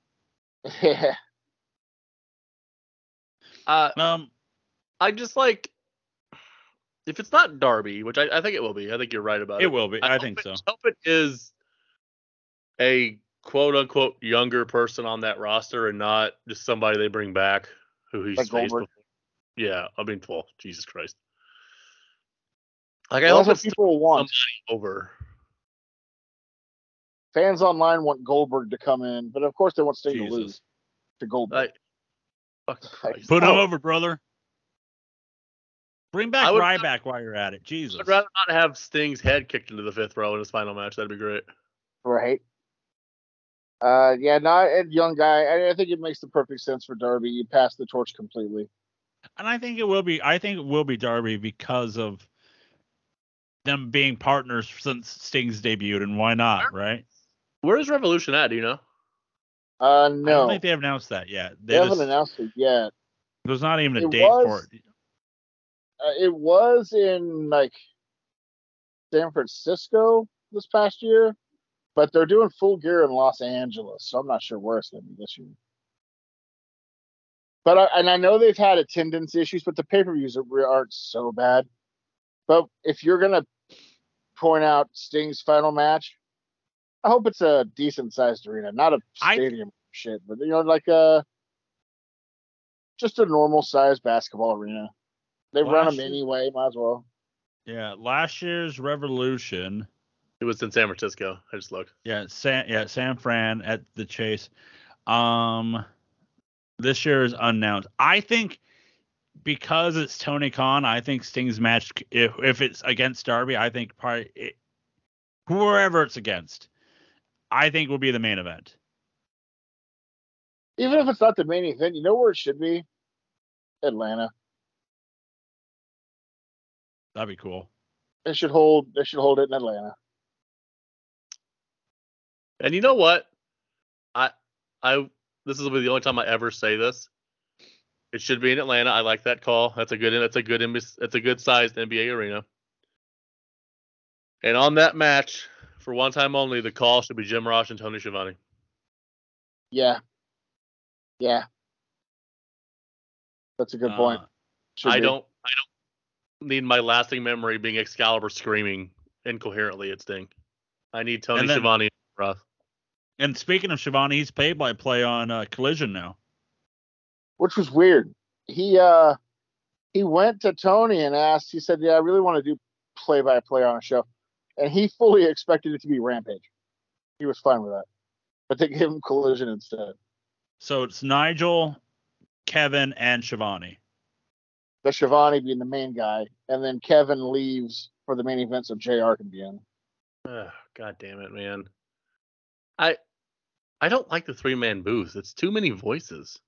Speaker 3: [LAUGHS]
Speaker 2: yeah,
Speaker 3: Uh,
Speaker 1: Um,
Speaker 3: I just like if it's not Darby, which I, I think it will be. I think you're right about it.
Speaker 1: it will be. I
Speaker 3: hope
Speaker 1: think
Speaker 3: it-
Speaker 1: so.
Speaker 3: hope it is a quote unquote younger person on that roster and not just somebody they bring back who he's
Speaker 2: Like
Speaker 3: faced
Speaker 2: Goldberg.
Speaker 3: before. Yeah, I mean, well, Jesus Christ. Like I
Speaker 2: Well,
Speaker 3: hope
Speaker 2: that's what people want.
Speaker 3: over.
Speaker 2: Fans online want Goldberg to come in, but of course they want Sting to lose to Goldberg.
Speaker 3: I, fucking
Speaker 1: Put him
Speaker 2: Oh.
Speaker 1: over, brother. Bring back
Speaker 3: I would-
Speaker 1: Ryback while you're at it. Jesus.
Speaker 3: I'd rather not have Sting's head kicked into the fifth row in his final match. That'd be great.
Speaker 2: Right. Uh, yeah, not a young guy. I, I think it makes the perfect sense for Darby. You pass the torch completely.
Speaker 1: And I think it will be. I think it will be Darby because of them being partners since Sting's debuted, and why not, right?
Speaker 3: Where's Revolution at? Do you know?
Speaker 2: Uh, no.
Speaker 1: I don't think they have announced that yet.
Speaker 2: they,
Speaker 1: They
Speaker 2: haven't announced it yet.
Speaker 1: there's not even a
Speaker 2: It
Speaker 1: date for it.
Speaker 2: Uh, it was in like San Francisco this past year, but they're doing full gear in Los Angeles, so I'm not sure where it's going to be this year. But I, and I know they've had attendance issues, but the pay per views aren't so bad. But if you're gonna point out Sting's final match, I hope it's a decent sized arena, not a stadium shit, but you know, like a just a normal sized basketball arena. They run them
Speaker 1: year-
Speaker 2: anyway, might as well.
Speaker 1: Yeah, last year's Revolution.
Speaker 3: It was in San Francisco. I just looked.
Speaker 1: Yeah, San yeah San Fran at the Chase. Um, this year is unannounced. I think because it's Tony Khan, I think Sting's match if if it's against Darby, I think probably it, whoever it's against, I think will be the main event.
Speaker 2: Even if it's not the main event, you know where it should be? Atlanta.
Speaker 1: That'd be cool.
Speaker 2: They should hold. They should hold it in Atlanta.
Speaker 3: And you know what? I I this will be the only time I ever say this. It should be in Atlanta. I like that call. That's a good that's a good that's a good sized NBA arena. And on that match, for one time only, the call should be Jim Ross and Tony Schiavone.
Speaker 2: Yeah. Yeah. That's a good point.
Speaker 1: Uh,
Speaker 2: Should
Speaker 3: I
Speaker 2: be.
Speaker 3: don't I don't need my lasting memory being Excalibur screaming incoherently at Sting. I need Tony
Speaker 1: And then-
Speaker 3: Schiavone and Ross.
Speaker 1: And speaking of Schiavone, he's paid by play on uh, Collision now.
Speaker 2: Which was weird. He uh he went to Tony and asked. He said, "Yeah, I really want to do play by play on a show," and he fully expected it to be Rampage. He was fine with that, but they gave him Collision instead.
Speaker 1: So it's Nigel, Kevin, and Schiavone.
Speaker 2: The Schiavone being the main guy, and then Kevin leaves for the main event, so Jr. can be in.
Speaker 3: Ugh, God damn it, man. I I don't like the three man booth. It's too many voices.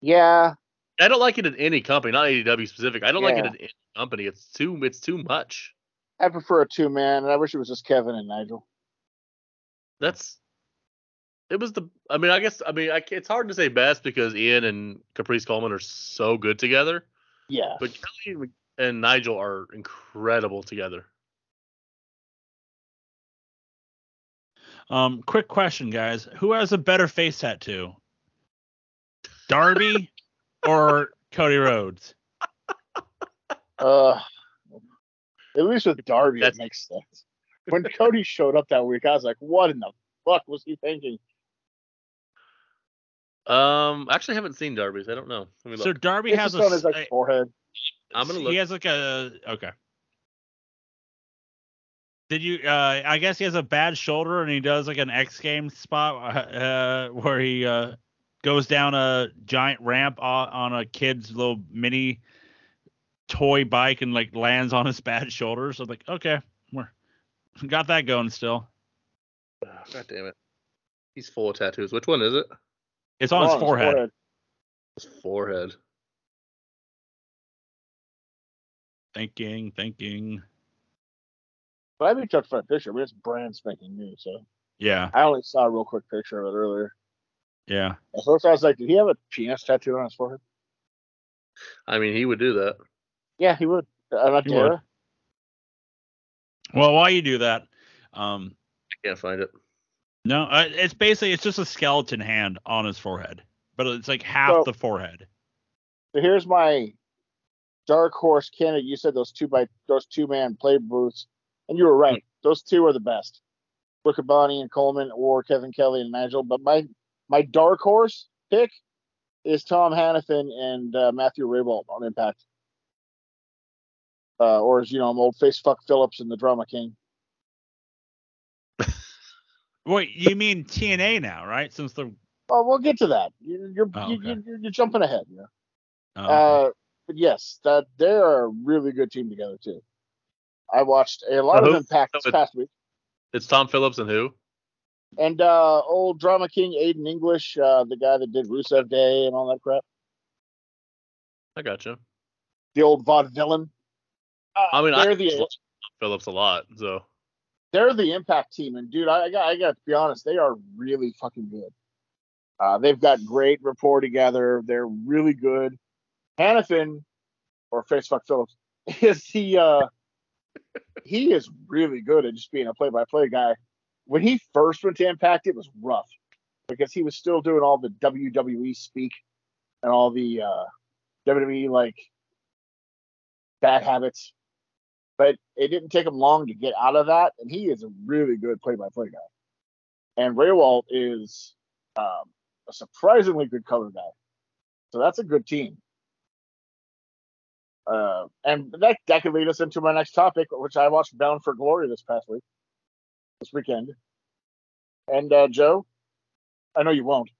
Speaker 2: Yeah,
Speaker 3: I don't like it in any company, not AEW specific. I don't like it in any company. It's too it's too much.
Speaker 2: I prefer a two man, and I wish it was just Kevin and Nigel.
Speaker 3: That's it was the I mean I guess I mean I, it's hard to say best because Ian and Caprice Coleman are so good together.
Speaker 2: Yeah.
Speaker 3: But Kelly and Nigel are incredible together.
Speaker 1: Um, quick question, guys: Who has a better face tattoo, Darby [LAUGHS] or Cody Rhodes?
Speaker 2: Uh, at least with Darby,
Speaker 3: That's-
Speaker 2: it makes sense. When Cody showed up that week, I was like, "What in the fuck was he thinking?"
Speaker 3: Um, I actually, haven't seen Darby's. I don't know. Let me
Speaker 1: So. Darby
Speaker 2: It's
Speaker 1: has a.
Speaker 2: on his like
Speaker 1: s-
Speaker 2: forehead.
Speaker 3: I'm gonna look.
Speaker 1: He has like a okay. Did you? Uh, I guess he has a bad shoulder, and he does like an X Games spot uh, where he uh, goes down a giant ramp on, on a kid's little mini toy bike and like lands on his [LAUGHS] bad shoulder. So like, okay, we're [LAUGHS] got that going still.
Speaker 3: Ah, God damn it. He's full of tattoos. Which one is it?
Speaker 1: It's on his
Speaker 2: On
Speaker 1: forehead.
Speaker 3: His forehead.
Speaker 1: Thinking, thinking.
Speaker 2: But I haven't checked for a picture. But it's brand spanking new, so
Speaker 1: Yeah,
Speaker 2: I only saw a real quick picture of it earlier.
Speaker 1: yeah.
Speaker 2: At first, I was like, "Did he have a penis tattoo on his forehead?"
Speaker 3: I mean, he would do that.
Speaker 2: Yeah, he would. Uh, not
Speaker 1: He would.
Speaker 2: Dara.
Speaker 1: Well, while you do that, um,
Speaker 3: I can't find it.
Speaker 1: No, uh, it's basically it's just a skeleton hand on his forehead, but it's like half
Speaker 2: So-
Speaker 1: the forehead.
Speaker 2: So here's my dark horse candidate. You said those two by those two man play booths, and you were right. Those two are the best. Riccaboni and Coleman, or Kevin Kelly and Nigel. But my my dark horse pick is Tom Hannifan and uh, Matthew Rehwoldt on Impact. Uh, or as you know, I'm old face fuck Phillips and the Drama King. [LAUGHS]
Speaker 1: Wait, you mean TNA now, right? Since the
Speaker 2: Oh, we'll get to that. You, you're,
Speaker 1: Oh, okay.
Speaker 2: you're you're jumping ahead. Know?
Speaker 1: oh,
Speaker 2: Uh, but yes, that they're a really good team together too. I watched a lot
Speaker 3: Uh,
Speaker 2: of Impact this past week,
Speaker 3: It's Tom Phillips and who?
Speaker 2: and uh, old drama king Aiden English, uh, the guy that did Rusev Day and all that crap,
Speaker 3: I gotcha.
Speaker 2: the old vaudevillain. Uh,
Speaker 3: I mean, I
Speaker 2: the
Speaker 3: Tom Phillips a lot. So
Speaker 2: they're the Impact team, and dude, I, I got I got to be honest, they are really fucking good. Uh, they've got great rapport together. They're really good. Hannifan, or Facefuck Phillips, [LAUGHS] is he? Uh, he is really good at just being a play-by-play guy. When he first went to Impact, it was rough because he was still doing all the WWE speak and all the uh, WWE like bad habits. But it didn't take him long to get out of that, and he is a really good play-by-play guy. And Rehwoldt is um, a surprisingly good color guy, so that's a good team. Uh, and that that could lead us into my next topic, which I watched Bound for Glory this past week, this weekend. And uh, Joe, I know you won't,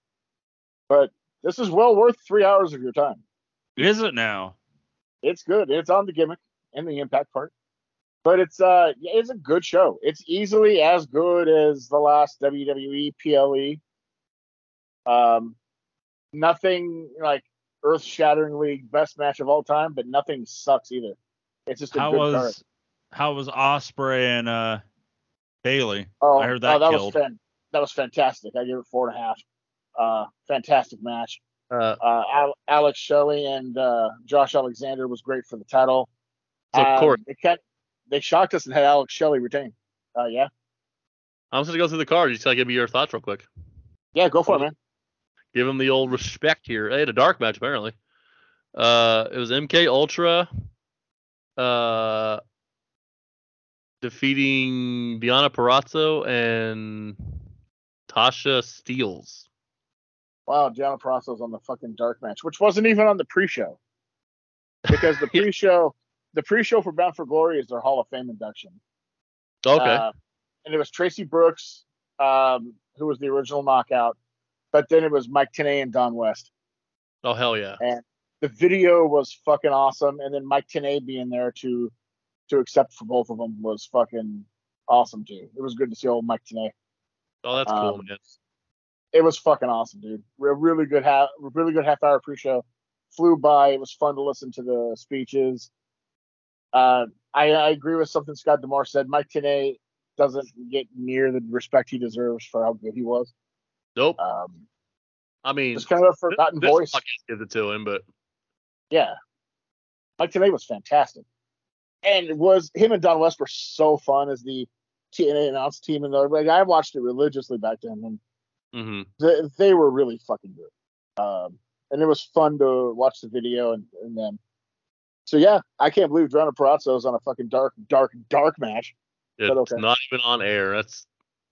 Speaker 2: but this is well worth three hours of your time.
Speaker 1: is it now?
Speaker 2: It's good. It's on the gimmick and the impact part, but it's uh it's a good show. It's easily as good as the last WWE PLE. Um, nothing like earth-shatteringly best match of all time, but nothing sucks either. It's just a
Speaker 1: How
Speaker 2: good
Speaker 1: was
Speaker 2: card.
Speaker 1: how was Ospreay and uh Bailey?
Speaker 2: Oh,
Speaker 1: I heard that
Speaker 2: oh, that was
Speaker 1: killed.
Speaker 2: fan- that was fantastic. I give it four and a half. Uh, fantastic match.
Speaker 3: uh,
Speaker 2: Uh, Al- Alex Shelley and uh, Josh Alexander was great for the title.
Speaker 3: So,
Speaker 2: Um,
Speaker 3: Corey-
Speaker 2: they kept, they shocked us and had Alex Shelley retain. Uh, yeah,
Speaker 3: I'm just gonna go through the card. You just gotta give me your thoughts real quick.
Speaker 2: yeah, go for it, man.
Speaker 3: Give him the old respect here. They had a dark match apparently. Uh, it was MK Ultra, uh, defeating Deonna Purrazzo and Tasha Steelz.
Speaker 2: Wow, Deonna Purrazzo's on the fucking dark match, which wasn't even on the pre-show, because the [LAUGHS] pre-show, the pre-show for Bound for Glory is their Hall of Fame induction.
Speaker 3: Okay.
Speaker 2: Uh, and it was Traci Brooks, um, who was the original knockout, but then it was Mike Tenay and Don West.
Speaker 3: oh hell yeah.
Speaker 2: And The video was fucking awesome, and then Mike Tenay being there to to accept for both of them was fucking awesome too. It was good to see old Mike Tenay.
Speaker 3: Oh, that's cool,
Speaker 2: um,
Speaker 3: man.
Speaker 2: It was fucking awesome, dude. A really good half, really good half hour pre-show. Flew by. It was fun to listen to the speeches. Uh, I, I agree with something Scott D'Amore said. Mike Tenay doesn't get near the respect he deserves for how good he was.
Speaker 3: Nope.
Speaker 2: Um,
Speaker 3: I mean,
Speaker 2: just kind of a forgotten
Speaker 3: this
Speaker 2: voice.
Speaker 3: gives it to him, but
Speaker 2: Yeah. Mike Tenay was fantastic, and it was him and Don West were so fun as the TNA announced team, and like I watched it religiously back then, and
Speaker 3: hmm
Speaker 2: they, they were really fucking good. Um, and it was fun to watch the video and, and then. So yeah, I can't believe Deonna Purrazzo is on a fucking dark, dark, dark match.
Speaker 3: It's
Speaker 2: But okay.
Speaker 3: not even on air. That's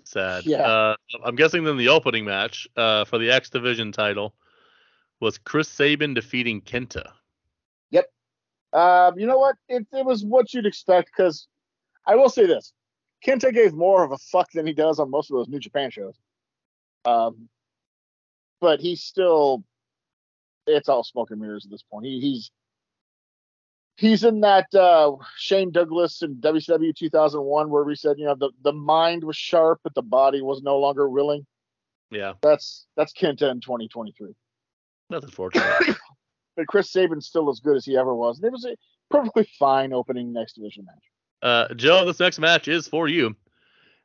Speaker 3: sad.
Speaker 2: Yeah.
Speaker 3: Uh, I'm guessing then the opening match uh, for the X Division title was Chris Sabin defeating Kenta. Yep.
Speaker 2: Um, you know what? It, it was what you'd expect because I will say this: Kenta gave more of a fuck than he does on most of those New Japan shows. Um, but he's still, it's all smoke and mirrors at this point. He, he's he's in that uh, Shane Douglas in WCW 2001 where we said, you know, the the mind was sharp, but the body was no longer willing.
Speaker 3: Yeah,
Speaker 2: That's that's Kenta in 2023.
Speaker 3: that's unfortunate. [LAUGHS]
Speaker 2: But Chris Sabin's still as good as he ever was. And it was a perfectly fine opening next division match.
Speaker 3: uh, Joe, this next match is for you.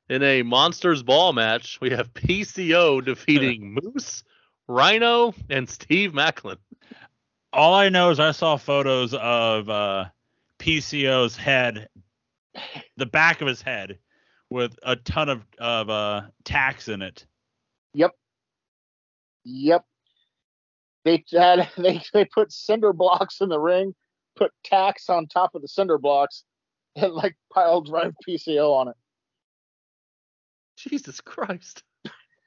Speaker 3: In a Monsters Ball match, we have PCO defeating [LAUGHS] Moose, Rhino, and Steve Maclin.
Speaker 1: All I know is I saw photos of uh, PCO's head, the back of his head, with a ton of of uh, tacks in it.
Speaker 2: Yep. Yep. They had [LAUGHS] they, they put cinder blocks in the ring, put tacks on top of the cinder blocks, and like pile drive PCO on it.
Speaker 3: Jesus Christ.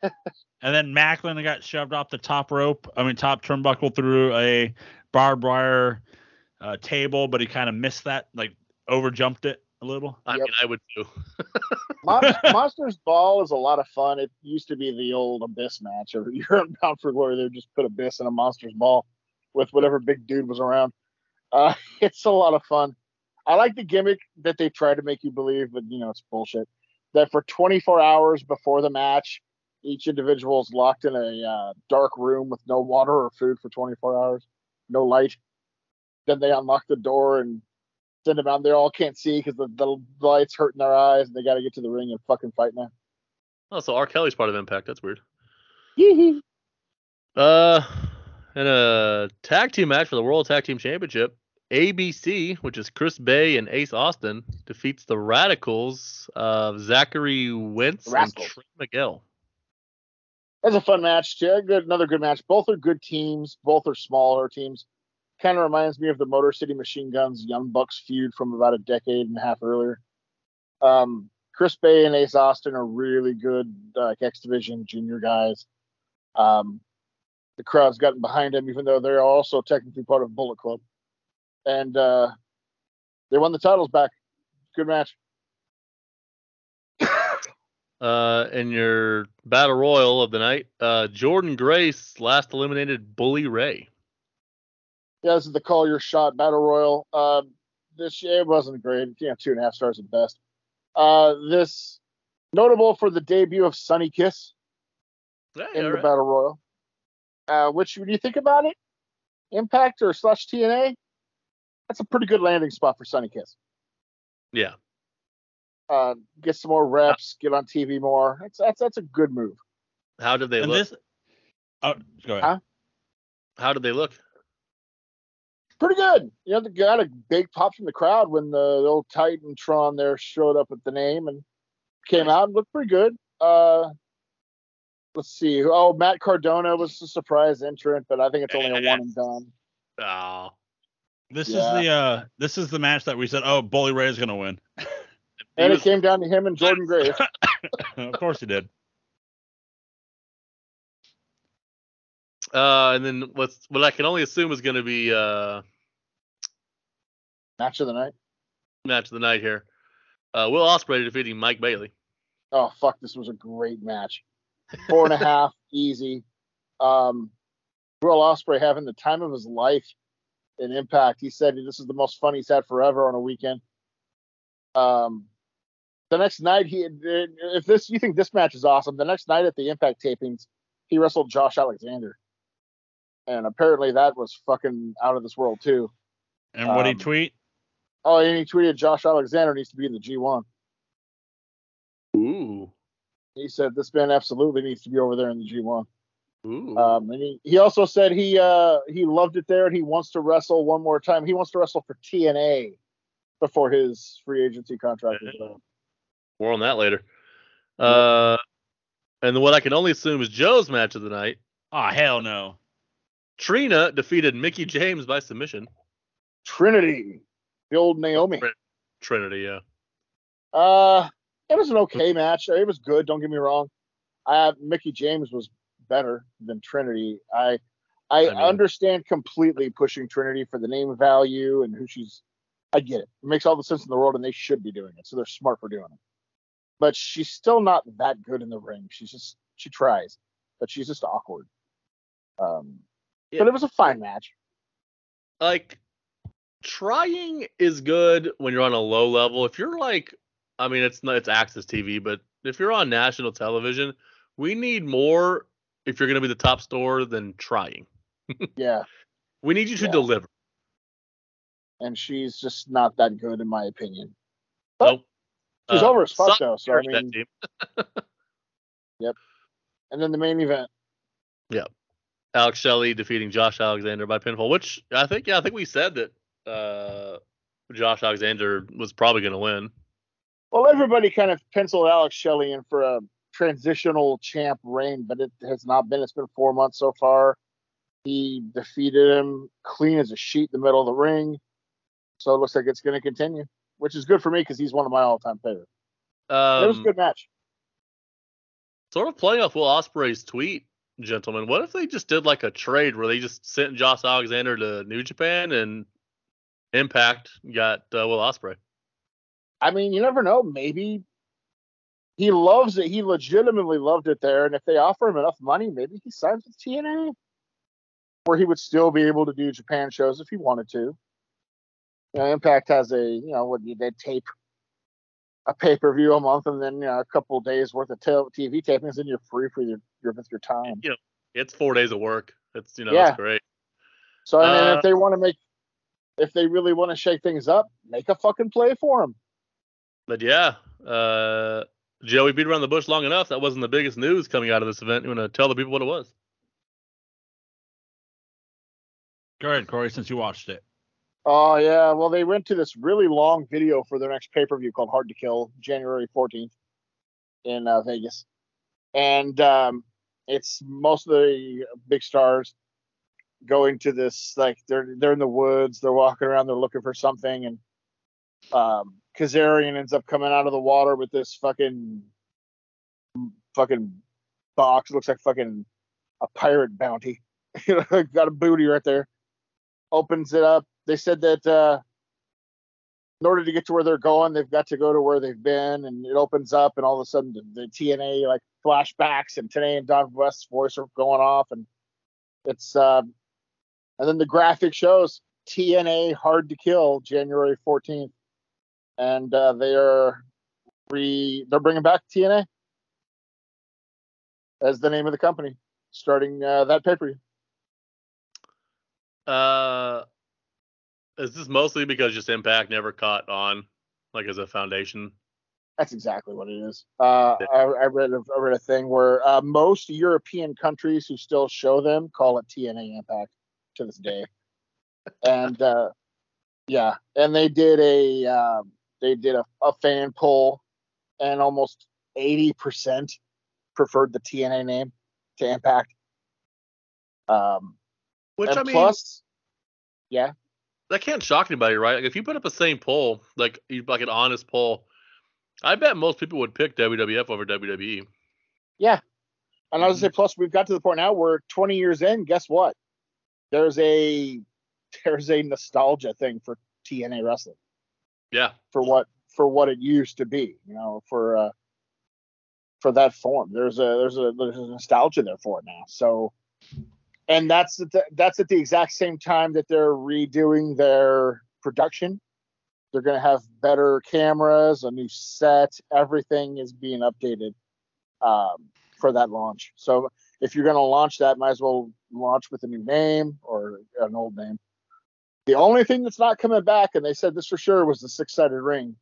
Speaker 1: And then Maclin got shoved off the top rope. I mean, top turnbuckle through a barbed wire uh, table, but he kind of missed that, like over jumped it a little.
Speaker 3: I
Speaker 2: Yep.
Speaker 3: mean, I would too. [LAUGHS]
Speaker 2: Mon- [LAUGHS] Monsters Ball is a lot of fun. It used to be the old Abyss match or [LAUGHS] Europe Bound for Glory. They would just put Abyss in a Monsters Ball with whatever big dude was around. Uh, it's a lot of fun. I like the gimmick that they try to make you believe, but you know it's bullshit. That for 24 hours before the match, each individual is locked in a uh, dark room with no water or food for 24 hours, no light. Then they unlock the door and send them out. They all can't see because the, the lights hurting their eyes, and they got to get to the ring and fucking fight now.
Speaker 3: Oh, so R. Kelly's part of Impact. That's weird.
Speaker 2: Yee-hee.
Speaker 3: Uh, in a tag team match for the World Tag Team Championship, ABC, which is Chris Bey and Ace Austin, defeats the Radicals of Zachary Wentz and
Speaker 2: Rascalz.
Speaker 3: Trey Miguel.
Speaker 2: That's a fun match. Yeah, good. Another good match. Both are good teams. Both are smaller teams. Kind of reminds me of the Motor City Machine Guns Young Bucks feud from about a decade and a half earlier. Um, Chris Bey and Ace Austin are really good uh, X Division junior guys. Um, the crowd's gotten behind them, even though they're also technically part of Bullet Club. And uh, they won the titles back. Good match.
Speaker 3: Uh, in your battle royal of the night, uh, Jordynne Grace last eliminated Bully Ray.
Speaker 2: Yeah, this is the call your shot battle royal. Uh, this it wasn't great. You know, two and a half stars at best. Uh, this notable for the debut of Sonny Kiss
Speaker 3: Yeah,
Speaker 2: in the
Speaker 3: alright.
Speaker 2: battle royal. Uh, which when you think about it, Impact or slash TNA, that's a pretty good landing spot for Sonny Kiss.
Speaker 3: yeah.
Speaker 2: Uh, get some more reps, get on TV more. That's that's that's a good move.
Speaker 3: How did they
Speaker 1: and
Speaker 3: look?
Speaker 1: this, oh, go ahead.
Speaker 2: Huh?
Speaker 3: How did they look?
Speaker 2: Pretty good. You know, they got a big pop from the crowd when the, the old Titantron there showed up with the name and came out and looked pretty good. Uh, let's see. Oh, Matt Cardona was a surprise entrant, but I think it's only a one and done.
Speaker 3: Oh,
Speaker 1: This
Speaker 2: Yeah.
Speaker 1: is the uh, this is the match that we said, oh, Bully Ray is gonna win. [LAUGHS]
Speaker 2: And
Speaker 3: He
Speaker 2: it came down to him and Jordynne Grace. [COUGHS]
Speaker 1: of course he did.
Speaker 3: uh, and then what's what I can only assume is going to be uh
Speaker 2: Match of the night.
Speaker 3: match of the night here. Uh, Will Ospreay defeating Mike Bailey.
Speaker 2: Oh fuck, this was a great match. Four and a [LAUGHS] half, easy. Um, Will Ospreay having the time of his life in Impact. He said this is the most fun he's had forever on a weekend. Um, the next night he, if this you think this match is awesome, the next night at the Impact tapings, he wrestled Josh Alexander, and apparently that was fucking out of this world too.
Speaker 1: And what he
Speaker 2: Um,
Speaker 1: tweet?
Speaker 2: Oh, and he tweeted Josh Alexander needs to be in the G1.
Speaker 3: Ooh.
Speaker 2: He said this man absolutely needs to be over there in the G1.
Speaker 3: Ooh.
Speaker 2: Um, and he, he also said he uh he loved it there and he wants to wrestle one more time. He wants to wrestle for TNA before his free agency contract is done.
Speaker 3: More on that later. Uh, and what I can only assume is Joe's match of the night.
Speaker 1: Oh hell no.
Speaker 3: Trina defeated Mickie James by submission.
Speaker 2: Trinity, the old Naomi.
Speaker 3: Right. Trinity, yeah.
Speaker 2: Uh, it was an okay match. It was good. Don't get me wrong. Uh, Mickie James was better than Trinity. I I,
Speaker 3: I mean-
Speaker 2: understand completely pushing Trinity for the name value and who she's. I get it. It makes all the sense in the world, and they should be doing it. So they're smart for doing it. But she's still not that good in the ring. She's just she tries, but she's just awkward. Um,
Speaker 3: Yeah.
Speaker 2: but it was a fine match.
Speaker 3: Like, trying is good when you're on a low level. If you're like, I mean, it's not it's AXS TV, but if you're on national television, we need more. If you're going to be the top store, than trying. [LAUGHS]
Speaker 2: Yeah,
Speaker 3: We need you to
Speaker 2: Yeah.
Speaker 3: deliver.
Speaker 2: and she's just not that good in my opinion. But
Speaker 3: Nope.
Speaker 2: She's
Speaker 3: Uh,
Speaker 2: over as fuck though. So I mean,
Speaker 3: team. [LAUGHS]
Speaker 2: and then the main event. Yep.
Speaker 3: Alex Shelley defeating Josh Alexander by pinfall, which I think, yeah, I think we said that uh, Josh Alexander was probably going to win.
Speaker 2: Well, everybody kind of penciled Alex Shelley in for a transitional champ reign, but it has not been. It's been four months so far. He defeated him clean as a sheet in the middle of the ring. So it looks like it's going to continue, which is good for me because he's one of my all-time favorites.
Speaker 3: Um,
Speaker 2: it was a good match.
Speaker 3: Sort of playing off Will Ospreay's tweet, gentlemen. What if they just did like a trade where they just sent Josh Alexander to New Japan and Impact got uh, Will Ospreay?
Speaker 2: I mean, you never know. Maybe he loves it. He legitimately loved it there. And if they offer him enough money, maybe he signs with TNA, where he would still be able to do Japan shows if he wanted to. You know, Impact has a, you know, what you did tape a pay per view a month, and then you know, a couple of days worth of tel- TV tapings, and you're free for your your with your time.
Speaker 3: You know, it's four days of work. It's you know,
Speaker 2: Yeah.
Speaker 3: it's great.
Speaker 2: So I mean,
Speaker 3: Uh,
Speaker 2: if they want to make, if they really want to shake things up, make a fucking play for them.
Speaker 3: But yeah, uh, Joey beat around the bush long enough. That wasn't the biggest news coming out of this event. You want to tell the people what it was?
Speaker 1: Go ahead, Corey, since you watched it.
Speaker 2: Oh yeah, well they went to this really long video for their next pay per view called Hard to Kill, January 14th in uh, Vegas, and um, it's most of the big stars going to this like they're they're in the woods, they're walking around, they're looking for something, and um, Kazarian ends up coming out of the water with this fucking fucking box, It looks like fucking a pirate bounty, [LAUGHS] got a booty right there, opens it up they said that uh, in order to get to where they're going, they've got to go to where they've been, and it opens up, and all of a sudden the, the TNA like flashbacks, and Tenay and Don West's voice are going off, and it's uh, and then the graphic shows TNA Hard to Kill January 14th, and uh, they are re they're bringing back TNA as the name of the company, starting uh, that pay per view.
Speaker 3: Uh, is this mostly because just Impact never caught on, like as a foundation?
Speaker 2: That's exactly what it is. Uh, I, I read a, I read a thing where uh, most European countries who still show them call it TNA Impact to this day, [LAUGHS] and uh, yeah, and they did a um, they did a, a fan poll, and almost eighty percent preferred the TNA name to Impact. Um,
Speaker 3: Which I mean,
Speaker 2: plus, yeah,
Speaker 3: that can't shock anybody, right? Like if you put up the same poll, like you like an honest poll, I bet most people would pick WWF over. WWE.
Speaker 2: Yeah. And I was gonna say, plus we've got to the point now where 20 years in, guess what? There's a [LAUGHS] there's a nostalgia thing for TNA wrestling
Speaker 3: Yeah,
Speaker 2: for what for what it used to be, you know, for uh for that form. There's a there's a there's a nostalgia there for it now. So and that's at the, that's at the exact same time that they're redoing their production. They're going to have better cameras, a new set, everything is being updated um, for that launch. So if you're going to launch that, might as well launch with a new name or an old name. The only thing that's not coming back, and they said this for sure, was the six-sided ring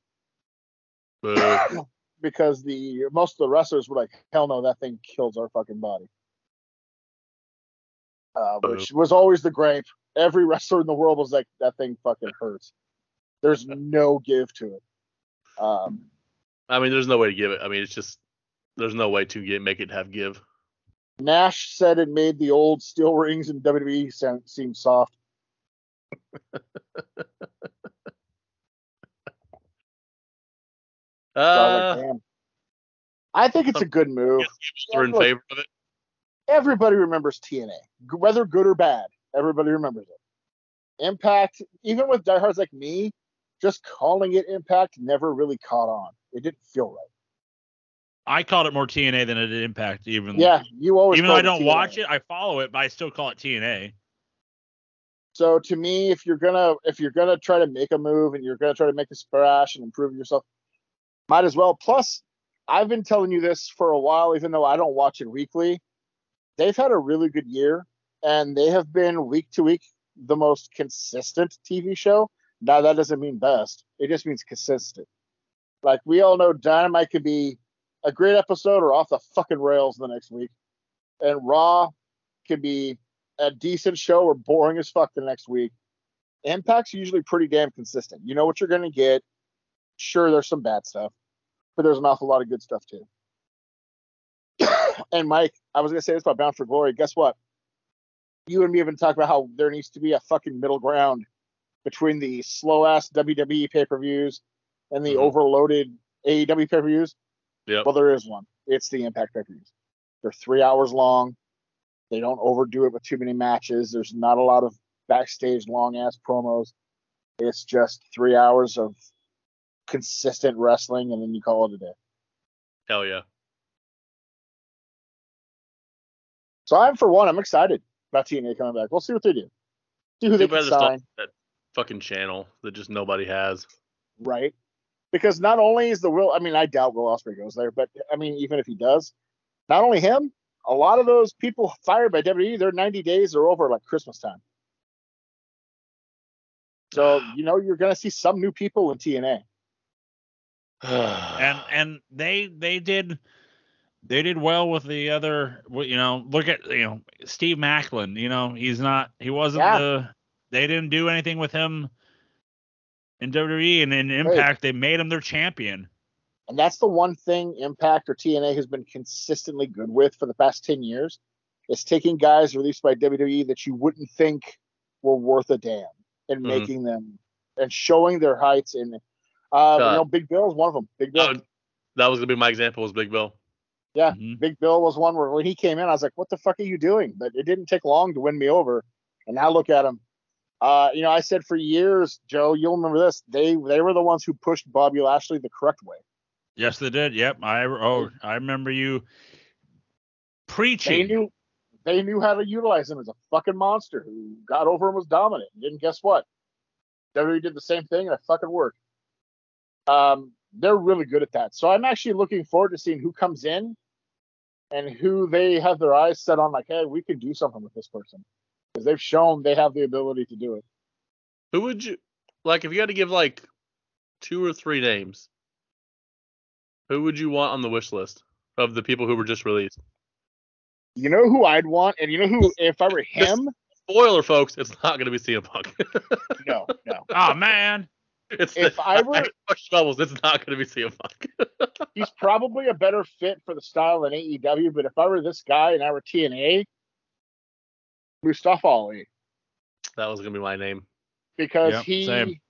Speaker 2: [COUGHS] because the most of the wrestlers were like, "Hell no, that thing kills our fucking body." Uh, which was always the gripe. Every [LAUGHS] wrestler in the world was like, that thing fucking hurts. There's no give to it. Um,
Speaker 3: I mean, there's no way to give it. I mean, it's just there's no way to get make it have give.
Speaker 2: Nash said it made the old steel rings in WWE sound, seem soft. So [LAUGHS] I,
Speaker 3: Uh,
Speaker 2: like, I think it's a good move.
Speaker 3: we're in favor of it.
Speaker 2: Everybody remembers TNA, whether good or bad. Everybody remembers it. Impact, even with diehards like me, just calling it Impact never really caught on. It didn't feel right.
Speaker 1: I called it more TNA than it did Impact. Even
Speaker 2: Yeah, you always.
Speaker 1: even though I don't
Speaker 2: TNA.
Speaker 1: watch it, I follow it, but I still call it TNA.
Speaker 2: So to me, if you're gonna if you're gonna try to make a move and you're gonna try to make a splash and improve yourself, might as well. Plus, I've been telling you this for a while, even though I don't watch it weekly. They've had a really good year, and they have been week to week the most consistent TV show. Now that doesn't mean best; it just means consistent. Like we all know, Dynamite could be a great episode or off the fucking rails the next week, and Raw could be a decent show or boring as fuck the next week. Impact's usually pretty damn consistent. You know what you're gonna get. Sure, there's some bad stuff, but there's an awful lot of good stuff too. [COUGHS] and Mike, I was gonna say this about Bound for Glory. Guess what? You and me have been talking about how there needs to be a fucking middle ground between the slow ass WWE pay per views and the
Speaker 3: Mhm.
Speaker 2: overloaded AEW pay per views.
Speaker 3: Yep.
Speaker 2: Well, there is one. It's the Impact pay per views. They're three hours long. They don't overdo it with too many matches. There's not a lot of backstage long ass promos. It's just three hours of consistent wrestling, and then you call it a day.
Speaker 3: Hell yeah.
Speaker 2: So I'm for one, I'm excited about TNA coming back. We'll see what they do. See who
Speaker 3: Too
Speaker 2: they can sign,
Speaker 3: that fucking channel that just nobody has.
Speaker 2: right? Because not only is the Will, I mean, I doubt Will Ospreay goes there, but I mean, even if he does, not only him, a lot of those people fired by WWE, their 90 days are over like Christmas time. So [SIGHS] you know you're gonna see some new people in TNA.
Speaker 1: and and they they did they did well with the other you know look at you know Steve Maclin you know he's not he wasn't
Speaker 2: Yeah.
Speaker 1: the they didn't do anything with him in WWE and in Impact they made him their champion
Speaker 2: And that's the one thing Impact or TNA has been consistently good with for the past 10 years. Is taking guys released by WWE that you wouldn't think were worth a damn and
Speaker 3: Mhm.
Speaker 2: making them and showing their heights. And uh, you
Speaker 3: Uh,
Speaker 2: know, Big Bill is one of them. Big Bill,
Speaker 3: Oh, that was gonna be my example. Was Big Bill?
Speaker 2: Yeah,
Speaker 1: Mhm.
Speaker 2: Big Bill was one where when he came in, I was like, "What the fuck are you doing?" But it didn't take long to win me over. And now look at him. Uh, you know, I said for years, Joe, you'll remember this. They they were the ones who pushed Bobby Lashley the correct way.
Speaker 1: yes they did yep I oh I remember you
Speaker 2: They
Speaker 1: preaching
Speaker 2: knew they knew how to utilize him as a fucking monster who got over and was dominant. And then guess what? WWE did the same thing and it fucking worked. Um, they're really good at that. So I'm actually looking forward to seeing who comes in and who they have their eyes set on. Like, hey, we can do something with this person because they've shown they have the ability to do it.
Speaker 3: Who would you like if you had to give like two or three names? Who would you want on the wish list of the people who were just released?
Speaker 2: You know who I'd want, and you know who if I were [LAUGHS] him?
Speaker 3: Spoiler, folks, it's not going to be CM Punk. [LAUGHS]
Speaker 2: No, no.
Speaker 1: oh man
Speaker 3: it's
Speaker 2: If I were-
Speaker 3: push bubbles, it's not going to be CM Punk. [LAUGHS]
Speaker 2: He's probably a better fit for the style than AEW. But if I were this guy and I were TNA, Mustafa Ali.
Speaker 3: that was going to be my name.
Speaker 2: because
Speaker 1: Yep,
Speaker 2: he
Speaker 1: same.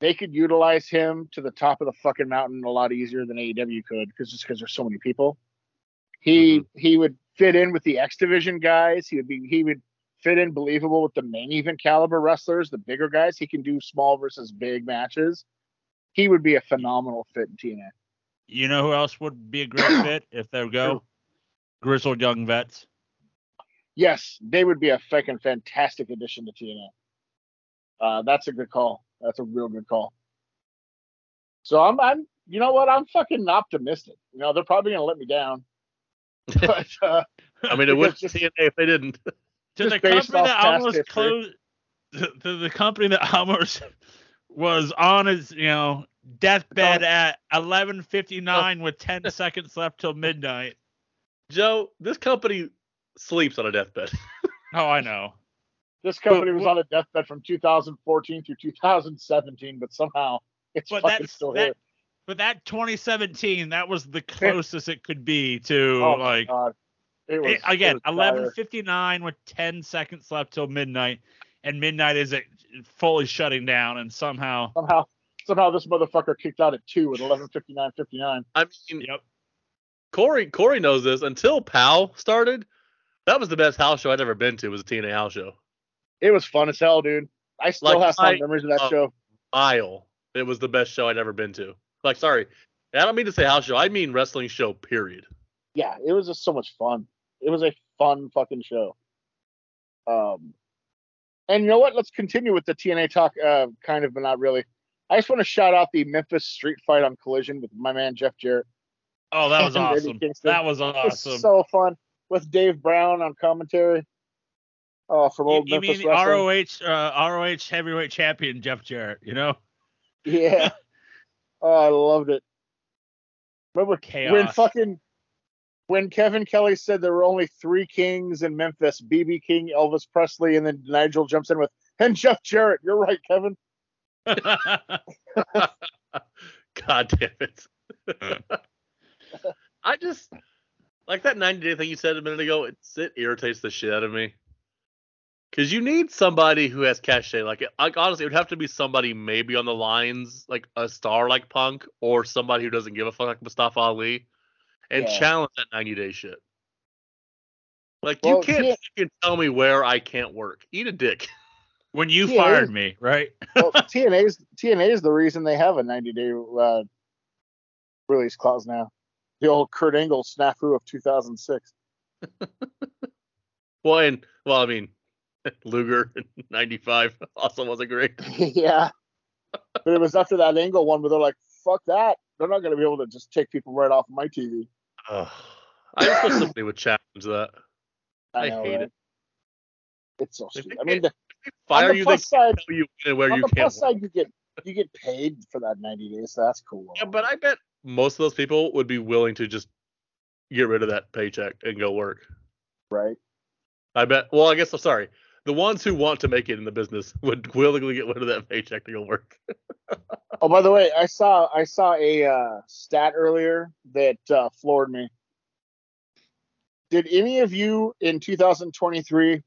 Speaker 2: they could utilize him to the top of the fucking mountain a lot easier than AEW could because just because there's so many people. He mm-hmm. he would fit in with the X division guys. He would be he would fit in believable with the main event caliber wrestlers, the bigger guys. He can do small versus big matches. He would be a phenomenal fit in TNA.
Speaker 1: you know who else would be a great fit [CLEARS THROAT] if they go
Speaker 2: Who?
Speaker 1: grizzled young vets
Speaker 2: Yes, they would be a fucking fantastic addition to TNA. Uh, that's a good call. That's a real good call. So I'm, I'm, you know what? I'm fucking optimistic. You know, they're probably gonna let me down, [LAUGHS] but uh,
Speaker 3: I mean, it would
Speaker 2: Because
Speaker 3: be
Speaker 2: just-
Speaker 3: TNA if they didn't. [LAUGHS]
Speaker 1: to the company that almost
Speaker 2: history.
Speaker 1: closed to, to the company that [LAUGHS] almost was on his you know deathbed oh. at 11:59 with 10 [LAUGHS] seconds left till midnight.
Speaker 3: Joe, this company sleeps on a deathbed. [LAUGHS]
Speaker 1: Oh, I know.
Speaker 2: This company was on a deathbed from 2014 through 2017, but somehow it's
Speaker 1: But
Speaker 2: fucking
Speaker 1: that's
Speaker 2: still here.
Speaker 1: that. But that 2017, that was the closest it could be to
Speaker 2: Oh my
Speaker 1: like
Speaker 2: god! It was
Speaker 1: it- again
Speaker 2: it was dire.
Speaker 1: 11:59 with 10 seconds left till midnight, and midnight is it fully shutting down, and somehow
Speaker 2: Somehow, somehow this motherfucker kicked out at two at 11:59:59.
Speaker 3: I mean,
Speaker 1: yep.
Speaker 3: Corey Corey knows this. Until POW started, that was the best house show I'd ever been to. Was a TNA house show.
Speaker 2: It was fun as hell, dude. I still
Speaker 3: Like,
Speaker 2: have some
Speaker 3: I-
Speaker 2: memories of that
Speaker 3: uh,
Speaker 2: show.
Speaker 3: Mile. It was the best show I'd ever been to. Like, sorry, I don't mean to say house show. I mean wrestling show. Period.
Speaker 2: Yeah, it was just so much fun. It was a fun fucking show. Um, and you know what? Let's continue with the TNA talk, uh, kind of, but not really. I just want to shout out the Memphis Street Fight on Collision with my man Jeff Jarrett.
Speaker 1: Oh, that was [LAUGHS] awesome. That was
Speaker 2: It was
Speaker 1: awesome.
Speaker 2: so fun with Dave Brown on commentary. Uh, from
Speaker 1: you,
Speaker 2: old
Speaker 1: you
Speaker 2: Memphis
Speaker 1: mean
Speaker 2: wrestling.
Speaker 1: ROH uh, ROH heavyweight champion Jeff Jarrett? You know,
Speaker 2: Yeah. [LAUGHS] oh, I loved it. Remember
Speaker 1: Chaos.
Speaker 2: when fucking when Kevin Kelly said there were only three kings in Memphis, BB King, Elvis Presley, and then Nigel jumps in with and Jeff Jarrett. You're right, Kevin. [LAUGHS]
Speaker 3: God damn it. [LAUGHS] I just like that 90 day thing you said a minute ago. It's, it irritates the shit out of me. Cause you need somebody who has cachet. Like, like honestly, it would have to be somebody maybe on the lines, like a star like Punk, or somebody who doesn't give a fuck like Mustafa Ali, and
Speaker 2: Yeah.
Speaker 3: challenge that 90 day shit. Like,
Speaker 2: Well,
Speaker 3: you can't
Speaker 2: yeah.
Speaker 3: fucking tell me where I can't work. Eat a dick. [LAUGHS]
Speaker 1: when you
Speaker 2: Yeah,
Speaker 1: fired me, right? [LAUGHS]
Speaker 2: Well, TNA's TNA is the reason they have a 90 day uh, release clause now. The old Kurt Angle snafu of 2006. [LAUGHS]
Speaker 3: Well, and well, I mean, Luger in '95 also wasn't great.
Speaker 2: yeah. But it was after that Angle one where they're like, fuck that. They're not going to be able to just take people right off my TV.
Speaker 3: Ugh. I just wish somebody would challenge that. I
Speaker 2: know,
Speaker 3: hate
Speaker 2: right?
Speaker 3: it.
Speaker 2: It's so
Speaker 3: If
Speaker 2: stupid. I mean, the,
Speaker 3: Fire
Speaker 2: on the
Speaker 3: you, they
Speaker 2: plus side,
Speaker 3: tell you where
Speaker 2: on
Speaker 3: you
Speaker 2: the
Speaker 3: can't.
Speaker 2: plus
Speaker 3: work.
Speaker 2: side, you get you get paid for that 90 days, so that's cool.
Speaker 3: Yeah, but I bet most of those people would be willing to just get rid of that paycheck and go work.
Speaker 2: right?
Speaker 3: I bet. Well, I guess I'm sorry. The ones who want to make it in the business [LAUGHS] would willingly get rid of that paycheck to go work. [LAUGHS]
Speaker 2: Oh, by the way, I saw I saw a uh, stat earlier that uh, floored me. Did any of you in 2023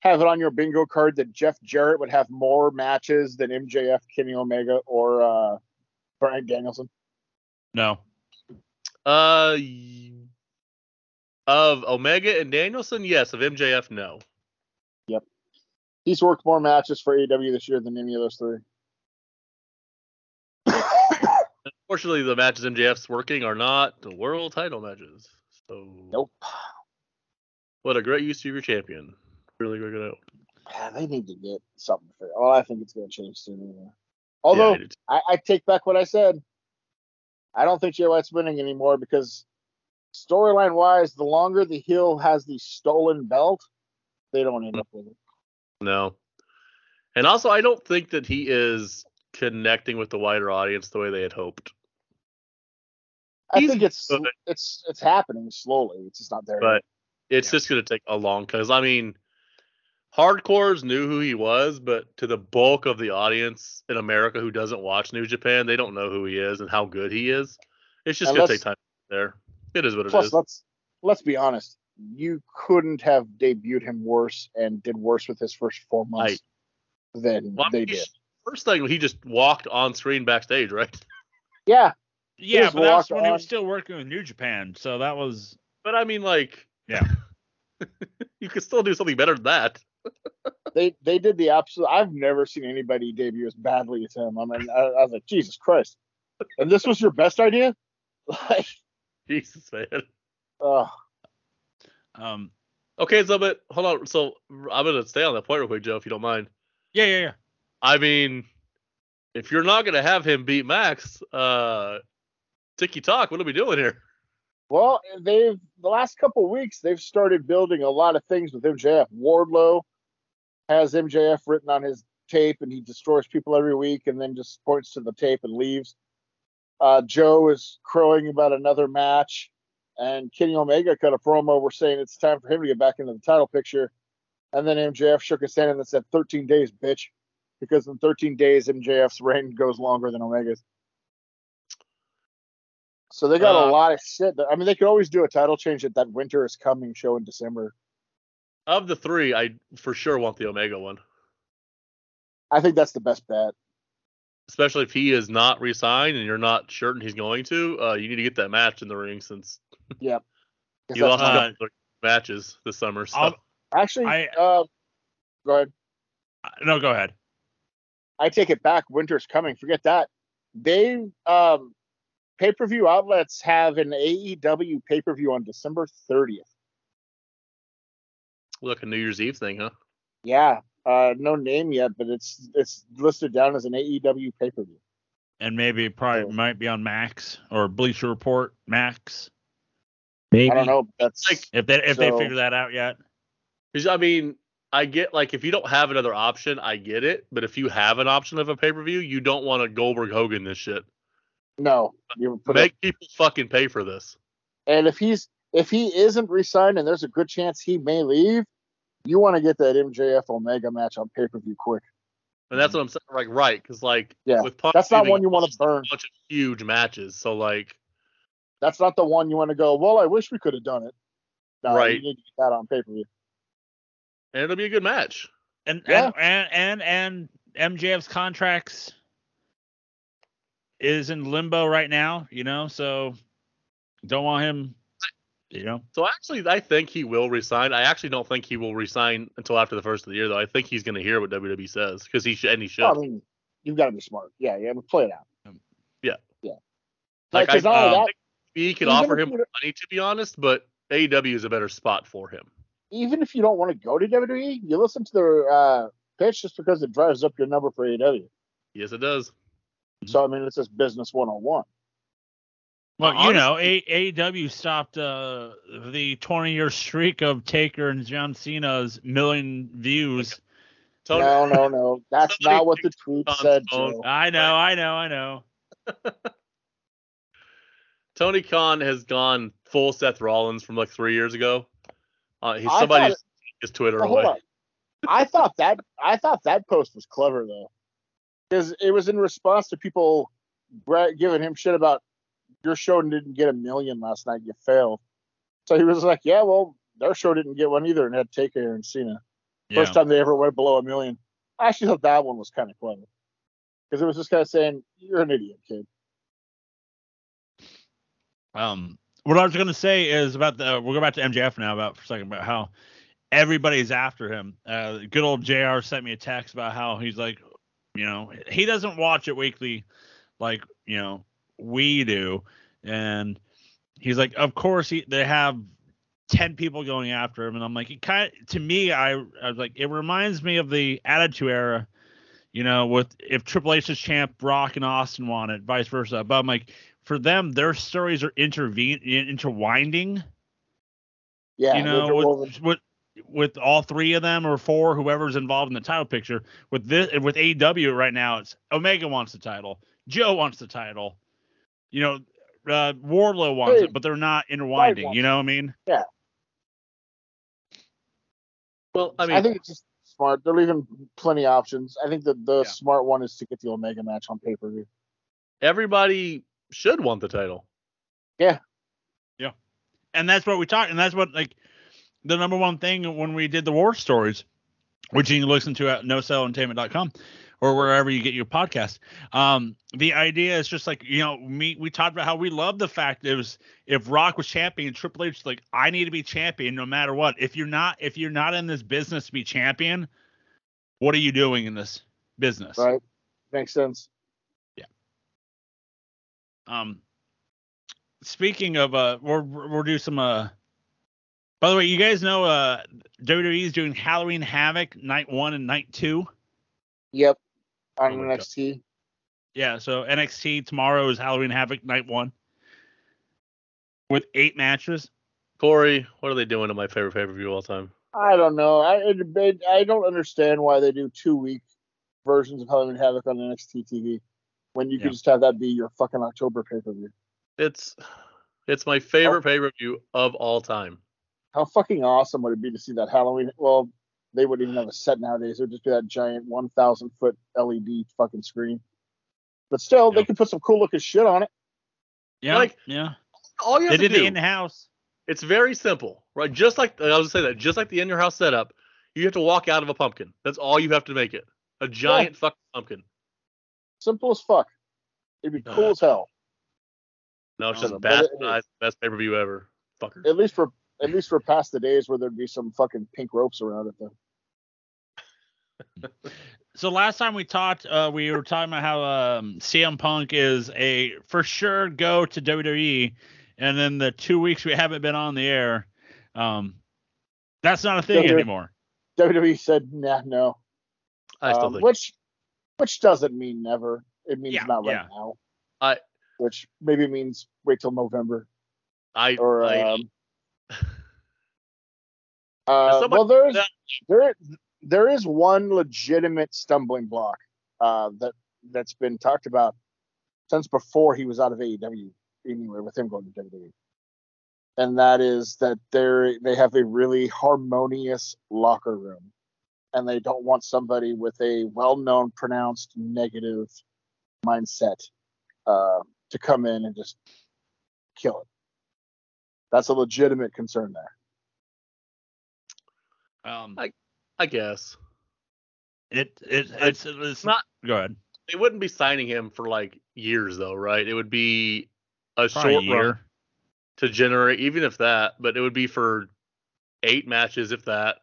Speaker 2: have it on your bingo card that Jeff Jarrett would have more matches than MJF, Kenny Omega, or uh, Bryan Danielson?
Speaker 1: No.
Speaker 3: Uh, y- of Omega and Danielson, yes. Of MJF, no.
Speaker 2: He's worked more matches for AEW this year than any of those three.
Speaker 3: Unfortunately, the matches MJF's working are not the world title matches. So,
Speaker 2: Nope.
Speaker 3: what a great use of your champion. Really, really good.
Speaker 2: Yeah, they need to get something for. Oh, well, I think it's going to change soon. Anyway. Although
Speaker 3: I.
Speaker 2: I, I take back what I said. I don't think Jay White's winning anymore because storyline wise, the longer the heel has the stolen belt, they don't end up with it.
Speaker 3: No. And also, I don't think that he is connecting with the wider audience the way they had hoped.
Speaker 2: I
Speaker 3: He's
Speaker 2: think it's
Speaker 3: good.
Speaker 2: it's it's happening slowly. It's just not there.
Speaker 3: But it's
Speaker 1: Yeah.
Speaker 3: just going to take a long because I mean, hardcores knew who he was, but to the bulk of the audience in America who doesn't watch New Japan, they don't know who he is and how good he is. It's just going to take time there. It is what
Speaker 2: yet.
Speaker 3: it
Speaker 2: Plus,
Speaker 3: is.
Speaker 2: let's let's be honest. You couldn't have debuted him worse and did worse with his first four months than
Speaker 3: Well,
Speaker 2: they did.
Speaker 3: First thing, he just walked on screen backstage, right?
Speaker 2: Yeah,
Speaker 1: Yeah, but that's
Speaker 2: walk
Speaker 1: when he was still working with New Japan, so that was
Speaker 3: But I mean, like,
Speaker 1: Yeah. [LAUGHS]
Speaker 3: you could still do something better than that.
Speaker 2: they they did the absolute. I've never seen anybody debut as badly as him. I mean, I, I was like, Jesus Christ! And this was your best idea? [LAUGHS] Like,
Speaker 3: Jesus, man.
Speaker 2: uh,
Speaker 1: um
Speaker 3: Okay, so but hold on. So I'm gonna stay on that point real quick, Joe, if you don't mind.
Speaker 1: yeah, yeah, yeah.
Speaker 3: I mean, if you're not gonna have him beat Max, uh, Tiki Talk, what are we doing here?
Speaker 2: well, they've the last couple weeks they've started building a lot of things with MJF. Wardlow has MJF written on his tape, and he destroys people every week, and then just points to the tape and leaves. Uh, Joe is crowing about another match, and Kenny Omega cut a promo. We're saying it's time for him to get back into the title picture. And then MJF shook his hand and said, 13 days, bitch. Because in 13 days, MJF's reign goes longer than Omega's. So they got
Speaker 3: Uh,
Speaker 2: a lot of shit. I mean, they could always do a title change at that Winter is Coming show in December.
Speaker 3: Of the three, I for sure want the Omega one,
Speaker 2: I think that's the best bet.
Speaker 3: especially if he is not re-signed and you're not certain he's going to. Uh, you need to get that match in the ring since
Speaker 2: Because [LAUGHS]
Speaker 3: you lost
Speaker 2: that's
Speaker 3: a
Speaker 1: Uh,
Speaker 3: matches this summer. So
Speaker 1: I'll-
Speaker 2: actually,
Speaker 1: I-
Speaker 2: uh, go ahead.
Speaker 1: No, go ahead.
Speaker 2: I take it back. Winter's coming. Forget that. They um, pay per view outlets have an AEW pay per view on December 30th.
Speaker 3: look a New Year's Eve thing, huh?
Speaker 2: Yeah, uh, no name yet, but it's it's listed down as an AEW pay per view.
Speaker 1: And maybe probably might be on Max or Bleacher Report Max. Maybe
Speaker 2: I don't know. That's
Speaker 3: Like-
Speaker 1: if they if they figure that out yet.
Speaker 3: 'Cause, I mean, I get like if you don't have another option, I get it. But if you have an option of a pay per view, you don't want to Goldberg Hogan this shit.
Speaker 2: no. You
Speaker 3: Make
Speaker 2: it,
Speaker 3: people fucking pay for this.
Speaker 2: and if he's if he isn't re-signed, and there's a good chance he may leave, you want to get that MJF Omega match on pay per view quick.
Speaker 3: And that's what I'm saying. Like, right? Because like,
Speaker 2: Yeah,
Speaker 3: with Punk
Speaker 2: That's not one you want to burn.
Speaker 3: A bunch of huge matches. So like,
Speaker 2: That's not the one you want to go. Well, I wish we could have done it. No,
Speaker 3: Right.
Speaker 2: You need to get that on pay per view.
Speaker 3: and it'll be a good match.
Speaker 1: And
Speaker 2: Yeah.
Speaker 1: and, and and and MJF's contracts is in limbo right now, you know, so don't want him, you know.
Speaker 3: So actually, I think he will resign. I actually don't think he will resign until after the first of the year, though. I think he's going to hear what WWE says because he should, and he should.
Speaker 2: I mean, you've got to be smart. Yeah, yeah, but play it out.
Speaker 3: Yeah.
Speaker 2: yeah.
Speaker 3: Like,
Speaker 2: Like, 'cause
Speaker 3: I-
Speaker 2: not only
Speaker 1: um,
Speaker 2: that,
Speaker 3: he could offer him
Speaker 2: you-
Speaker 3: money, to be honest, but AEW is a better spot for him.
Speaker 2: even if you don't want to go to WWE, you listen to the uh, pitch just because it drives up your number for AEW.
Speaker 3: Yes, it does.
Speaker 2: So I mean, it's just business one on one.
Speaker 1: Well,
Speaker 3: Honestly-
Speaker 1: you know, A- AEW stopped uh, the 20 year streak of Taker and John Cena's million views.
Speaker 3: Tony,
Speaker 2: No, no, no. That's not what the tweet said. Joe.
Speaker 1: I know, I know, I know. [LAUGHS]
Speaker 3: Tony Khan has gone full Seth Rollins from like three years ago. Uh, he's
Speaker 2: I
Speaker 3: somebody
Speaker 2: thought-
Speaker 3: his Twitter
Speaker 2: hold
Speaker 3: away.
Speaker 2: I thought that I thought that post was clever though, because it was in response to people giving him shit about your show didn't get a million last night. You failed. So he was like, "Yeah, well, their show didn't get one either, and had Taker and Cena.
Speaker 1: Yeah.
Speaker 2: First time they ever went below a million. I actually thought that one was kind of clever because it was just kind of saying, "You're an idiot, kid."
Speaker 1: Um, what I was going to say is about the we'll go back to MJF now about for a second about how everybody's after him. Uh, good old Jr. sent me a text about how he's like, you know, he doesn't watch it weekly like you know we do, and he's like, of course he they have ten people going after him, and I'm like, it kind to me, I I was like, it reminds me of the Attitude Era. You know, with if Triple H's champ, Brock and Austin want it, vice versa. But I'm like, for them, their stories are intervene interwinding.
Speaker 2: Yeah,
Speaker 1: you know, with, with with all three of them or four, whoever's involved in the title picture. With this, with AEW right now, it's Omega wants the title, Joe wants the title, you know, uh, Wardlow wants
Speaker 2: Hey,
Speaker 1: it, but they're not interwinding. You know what I mean? Yeah.
Speaker 3: Well, I mean, I,
Speaker 2: think it's just smart. They're leaving plenty of options. I think that the
Speaker 1: Yeah.
Speaker 2: smart one is to get the Omega match on pay per view.
Speaker 3: everybody should want the title. Yeah. Yeah.
Speaker 1: And that's what we talked and that's what like the number one thing when we did the war stories which you can listen to at nosellentertainment.com or wherever you get your podcast um the idea is just like you know me we talked about how we love the fact it was if rock was champion triple h like i need to be champion no matter what if you're not if you're not in this business to be champion what are you doing in this business
Speaker 2: Right? Makes sense.
Speaker 1: Um, speaking of, uh, we're we'll do some. Uh, by the way, you guys know uh, WWE is doing Halloween Havoc night one and night two.
Speaker 2: Yep. On
Speaker 3: Oh my God.
Speaker 2: NXT.
Speaker 1: Yeah, so NXT tomorrow is Halloween Havoc night one with eight matches.
Speaker 3: Corey, what are they doing to my favorite pay per view of all time?
Speaker 2: I don't know. I it, it, I don't understand why they do two week versions of Halloween Havoc on NXT TV when you
Speaker 1: Yeah.
Speaker 2: could just have that be your fucking October pay per view.
Speaker 3: It's it's my favorite pay per view of all time.
Speaker 2: How fucking awesome would it be to see that Halloween? Well, they wouldn't even have a set nowadays. It would just be that giant 1,000 foot LED fucking screen. But still, they could put some cool looking shit on it.
Speaker 1: Yeah,
Speaker 3: Like,
Speaker 1: yeah.
Speaker 3: All you
Speaker 1: They
Speaker 3: have to
Speaker 1: did
Speaker 3: do,
Speaker 1: it in the house.
Speaker 3: it's very simple, right? Just like I was gonna say that, just like the in your house setup, you have to walk out of a pumpkin. That's all you have to make it. A giant fucking pumpkin.
Speaker 2: Simple as fuck. It'd be cool
Speaker 3: Uh,
Speaker 2: as hell.
Speaker 3: No, it's just
Speaker 2: Um, but it-
Speaker 3: best pay per view ever. Fucker.
Speaker 2: At least for at least for past the days where there'd be some fucking pink ropes around it. Though. [LAUGHS]
Speaker 1: So last time we talked, uh, we were talking about how um, CM Punk is a for sure go to WWE, and then the two weeks we haven't been on the air, um, that's not a thing
Speaker 2: WWE
Speaker 1: anymore.
Speaker 2: WWE said, nah, no.
Speaker 3: I still
Speaker 2: Um,
Speaker 3: think.
Speaker 2: which which doesn't mean never. It means
Speaker 1: Yeah,
Speaker 2: not right
Speaker 1: yeah.
Speaker 2: now.
Speaker 3: I-
Speaker 2: which maybe means wait till November
Speaker 3: I,
Speaker 2: or
Speaker 3: I
Speaker 2: um, [LAUGHS] uh, well there's there there is one legitimate stumbling block uh, that that's been talked about since before he was out of AEW anyway with him going to WWE. And that is that they they have a really harmonious locker room and they don't want somebody with a well-known pronounced negative mindset uh, to come in and just kill it. That's a legitimate concern there.
Speaker 1: Um,
Speaker 3: I- I guess
Speaker 1: it, it it's it's
Speaker 3: not-
Speaker 1: Go ahead.
Speaker 3: they wouldn't be signing him for like years though, right? It would be a
Speaker 1: Probably
Speaker 3: short
Speaker 1: a year.
Speaker 3: run to generate, even if that, but it would be for eight matches, if that,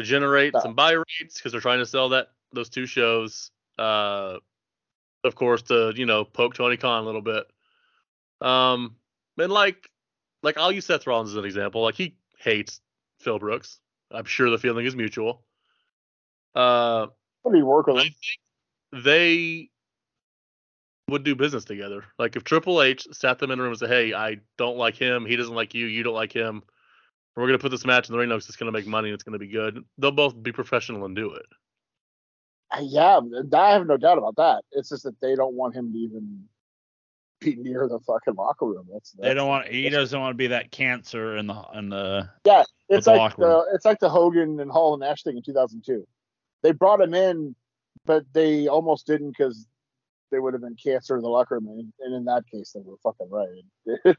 Speaker 3: to generate some buy rates because they're trying to sell that those two shows. Uh, of course, to you know poke Tony Khan a little bit. Um, and like, like I'll use Seth Rollins as an example. Like he hates Phil Brooks. I'm sure the feeling is mutual. Uh,
Speaker 2: What do you work with
Speaker 3: I think they would do business together. Like if Triple H sat them in a room and said, "Hey, I don't like him. He doesn't like you. You don't like him. We're gonna put this match in the ring. It's just gonna make money. and It's gonna be good." They'll both be professional and do it.
Speaker 2: Uh, Yeah, I have no doubt about that. It's just that they don't want him to even be [LAUGHS] near the fucking locker room. That's,
Speaker 1: They don't want. He doesn't want to be that cancer in the in the. yeah.
Speaker 2: It's
Speaker 1: the
Speaker 2: like
Speaker 1: locker room.
Speaker 2: the it's like the Hogan and Hall and Nash thing in 2002. They brought him in, but they almost didn't because they would have been cancer in the locker room. And, and in that case, they were fucking right. [LAUGHS]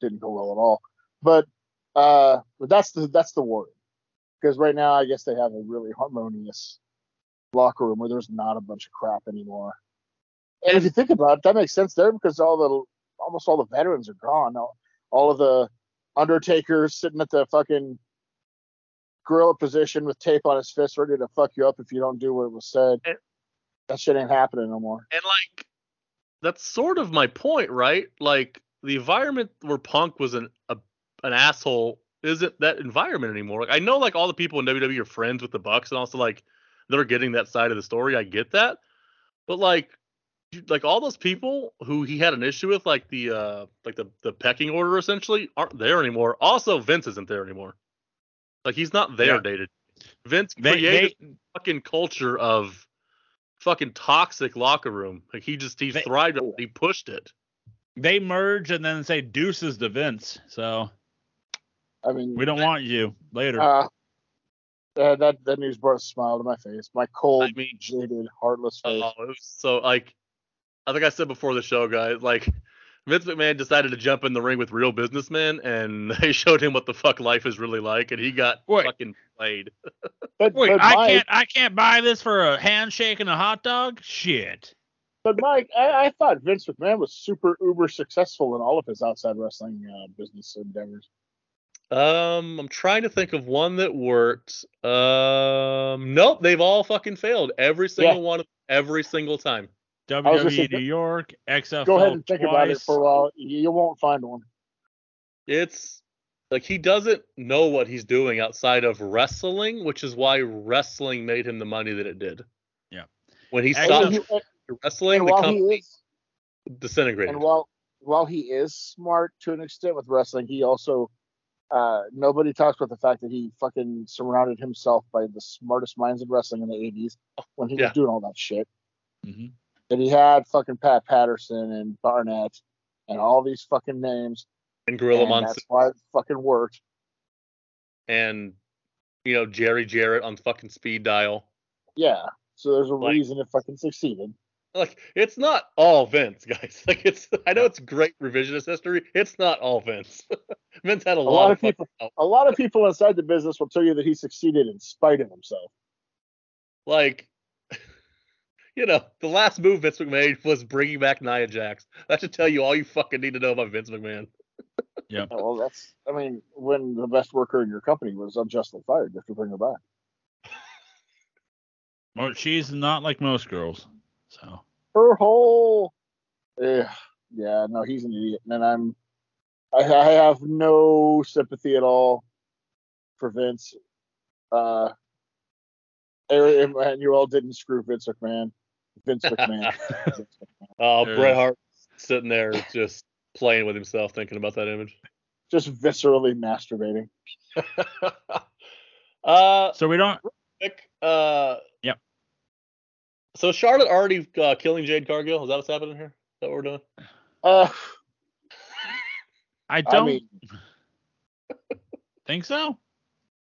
Speaker 2: It didn't go well at all. But uh, but that's the that's the worry because right now I guess they have a really harmonious locker room where there's not a bunch of crap anymore. And if you think about it, that makes sense there because all the almost all the veterans are gone. All, all of the Undertaker sitting at the fucking gorilla position with tape on his fist, ready to fuck you up if you don't do what was said.
Speaker 3: And-
Speaker 2: that shit ain't happening no more.
Speaker 3: And like, that's sort of my point, right? Like the environment where Punk was an a, an asshole isn't that environment anymore. Like I know like all the people in WWE are friends with the Bucks and also like they're getting that side of the story. I get that. But like like all those people who he had an issue with, like the uh like the the pecking order essentially, aren't there anymore. Also, Vince isn't there anymore. Like he's not there
Speaker 1: Yeah.
Speaker 3: dated. Vince
Speaker 1: They,
Speaker 3: created
Speaker 1: they
Speaker 3: fucking culture of fucking toxic locker room. Like he just he
Speaker 1: They-
Speaker 3: thrived. on it. He pushed it.
Speaker 1: they merge and then say deuces to Vince. So
Speaker 2: I mean,
Speaker 1: we don't want you later.
Speaker 2: uh, uh, that that news brought a smile to my face. My cold,
Speaker 3: I mean-
Speaker 2: jaded, heartless face.
Speaker 3: Oh, it was so like I think I said before the show, guys. Like Vince McMahon decided to jump in the ring with real businessmen, and [LAUGHS] they showed him what the fuck life is really like, and he got
Speaker 1: Wait.
Speaker 3: fucking played. [LAUGHS]
Speaker 2: but,
Speaker 1: Wait,
Speaker 2: but
Speaker 1: I
Speaker 2: Mike,
Speaker 1: can't I can't buy this for a handshake and a hot dog? Shit.
Speaker 2: but Mike, I, I thought Vince McMahon was super uber successful in all of his outside wrestling uh, business endeavors.
Speaker 3: Um, I'm trying to think of one that worked. Um, nope, they've all fucking failed. Every single one, every single time.
Speaker 1: WWE
Speaker 2: say,
Speaker 1: New York, XFL.
Speaker 2: Go ahead and think about it for a while. You, you won't find one.
Speaker 3: It's like he doesn't know what he's doing outside of wrestling, which is why wrestling made him the money that it did.
Speaker 1: Yeah.
Speaker 3: When he
Speaker 1: Actually,
Speaker 3: stopped
Speaker 2: he-
Speaker 3: wrestling, the company
Speaker 2: is
Speaker 3: disintegrated.
Speaker 2: and while while he is smart to an extent with wrestling, he also uh, nobody talks about the fact that he fucking surrounded himself by the smartest minds in wrestling in the '80s when he
Speaker 3: Yeah.
Speaker 2: was doing all that shit.
Speaker 1: Mhm.
Speaker 2: That he had fucking Pat Patterson and Barnett and all these fucking names,
Speaker 3: and Gorilla
Speaker 2: and
Speaker 3: Monsoon.
Speaker 2: that's why it fucking worked.
Speaker 3: and you know, Jerry Jarrett on fucking speed dial.
Speaker 2: Yeah. So there's a
Speaker 3: Like-
Speaker 2: reason it fucking succeeded.
Speaker 3: Like it's not all Vince, guys. [LAUGHS] Like it's I know it's great revisionist history. It's not all Vince. [LAUGHS] Vince had a, lot,
Speaker 2: lot of people-
Speaker 3: help.
Speaker 2: A lot of people inside the business will tell you that he succeeded in spite of himself.
Speaker 3: Like, [LAUGHS] you know, the last move Vince McMahon was bringing back Nia Jax. That should tell you all you fucking need to know about Vince McMahon.
Speaker 2: Yeah, well, that's. I mean, when the best worker in your company was unjustly fired, you have to bring her back.
Speaker 1: Well, she's not like most girls. So
Speaker 2: Her whole. Ugh, yeah, no, he's an idiot, and I'm. I, I have no sympathy at all for Vince. Uh, Aaron Emmanuel didn't screw Vince McMahon. Vince [LAUGHS] McMahon. Vince McMahon.
Speaker 3: Oh,
Speaker 1: Yeah.
Speaker 3: Bret Hart sitting there just playing with himself, thinking about that image.
Speaker 2: Just viscerally masturbating. [LAUGHS]
Speaker 3: uh,
Speaker 1: so we don't.
Speaker 3: Nick, uh,
Speaker 1: Yep.
Speaker 3: So Charlotte already uh, killing Jade Cargill. Is that what's happening here? Is that what we're doing?
Speaker 2: Uh,
Speaker 1: I
Speaker 2: I
Speaker 1: don't
Speaker 2: mean,
Speaker 1: think so.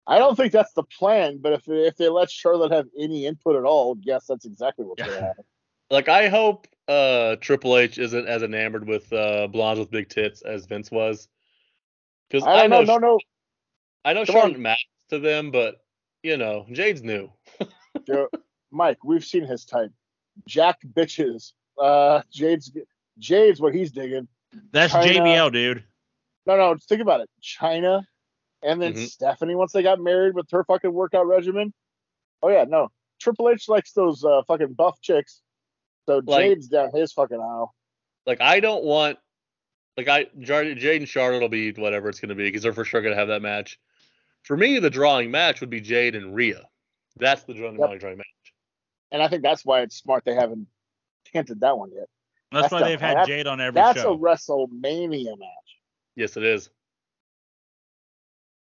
Speaker 2: I don't think that's the plan, but if if they let Charlotte have any input at all, yes, that's exactly what's going [LAUGHS] to happen.
Speaker 3: Like, I hope uh, Triple H isn't as enamored with uh, blondes with big tits as Vince was. Because
Speaker 2: I
Speaker 3: I,
Speaker 2: know,
Speaker 3: know,
Speaker 2: no, no,
Speaker 3: I know
Speaker 2: Come
Speaker 3: Charlotte
Speaker 2: on.
Speaker 3: matters to them, but you know, Jade's new. [LAUGHS]
Speaker 2: Joe, Mike, we've seen his type. Jack bitches. Uh, Jade's Jade's what he's digging.
Speaker 1: That's
Speaker 2: China-
Speaker 1: JBL, dude.
Speaker 2: No, no, just think about it. China, and then
Speaker 3: Mhm.
Speaker 2: Stephanie once they got married with her fucking workout regimen. Oh yeah, no. Triple H likes those uh, fucking buff chicks. So
Speaker 3: Like-
Speaker 2: Jade's down his fucking aisle.
Speaker 3: Like, I don't want. Like I, Jade and Charlotte will be whatever it's going to be because they're for sure going to have that match. For me, the drawing match would be Jade and Rhea. That's the drawing,
Speaker 2: Yep.
Speaker 3: drawing match.
Speaker 2: And I think that's why it's smart they haven't hinted that one yet.
Speaker 1: That's,
Speaker 2: That's
Speaker 1: why
Speaker 2: the-
Speaker 1: they've had Jade on every
Speaker 2: That's
Speaker 1: show.
Speaker 2: a WrestleMania match.
Speaker 3: Yes, it is.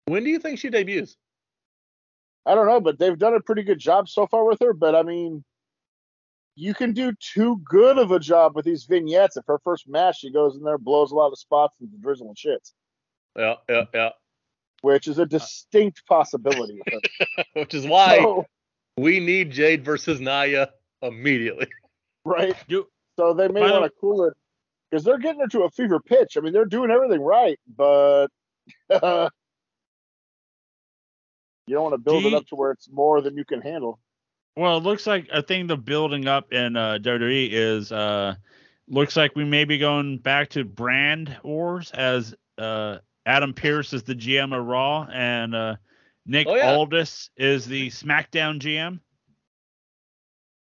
Speaker 3: When do you think she debuts?
Speaker 2: I don't know, but they've done a pretty good job so far with her. But I mean, you can do too good of a job with these vignettes. If her first match, she goes in there, blows a lot of spots, and drizzle and shits,
Speaker 3: Yeah, yeah, yeah.
Speaker 2: which is a distinct possibility. [LAUGHS]
Speaker 3: Which is why
Speaker 2: So,
Speaker 3: we need Jade versus Nia immediately. [LAUGHS]
Speaker 2: right?
Speaker 1: You-
Speaker 2: So they may want to cool it because they're getting her to a fever pitch. I mean, they're doing everything right, but [LAUGHS] you don't want to build
Speaker 1: Do
Speaker 2: it up to where it's more than you can handle.
Speaker 1: Well, it looks like a thing the building up in uh, WWE is uh, looks like we may be going back to brand wars as uh, Adam Pearce is the GM of Raw and uh, Nick
Speaker 3: Oh, yeah.
Speaker 1: Aldis is the SmackDown GM.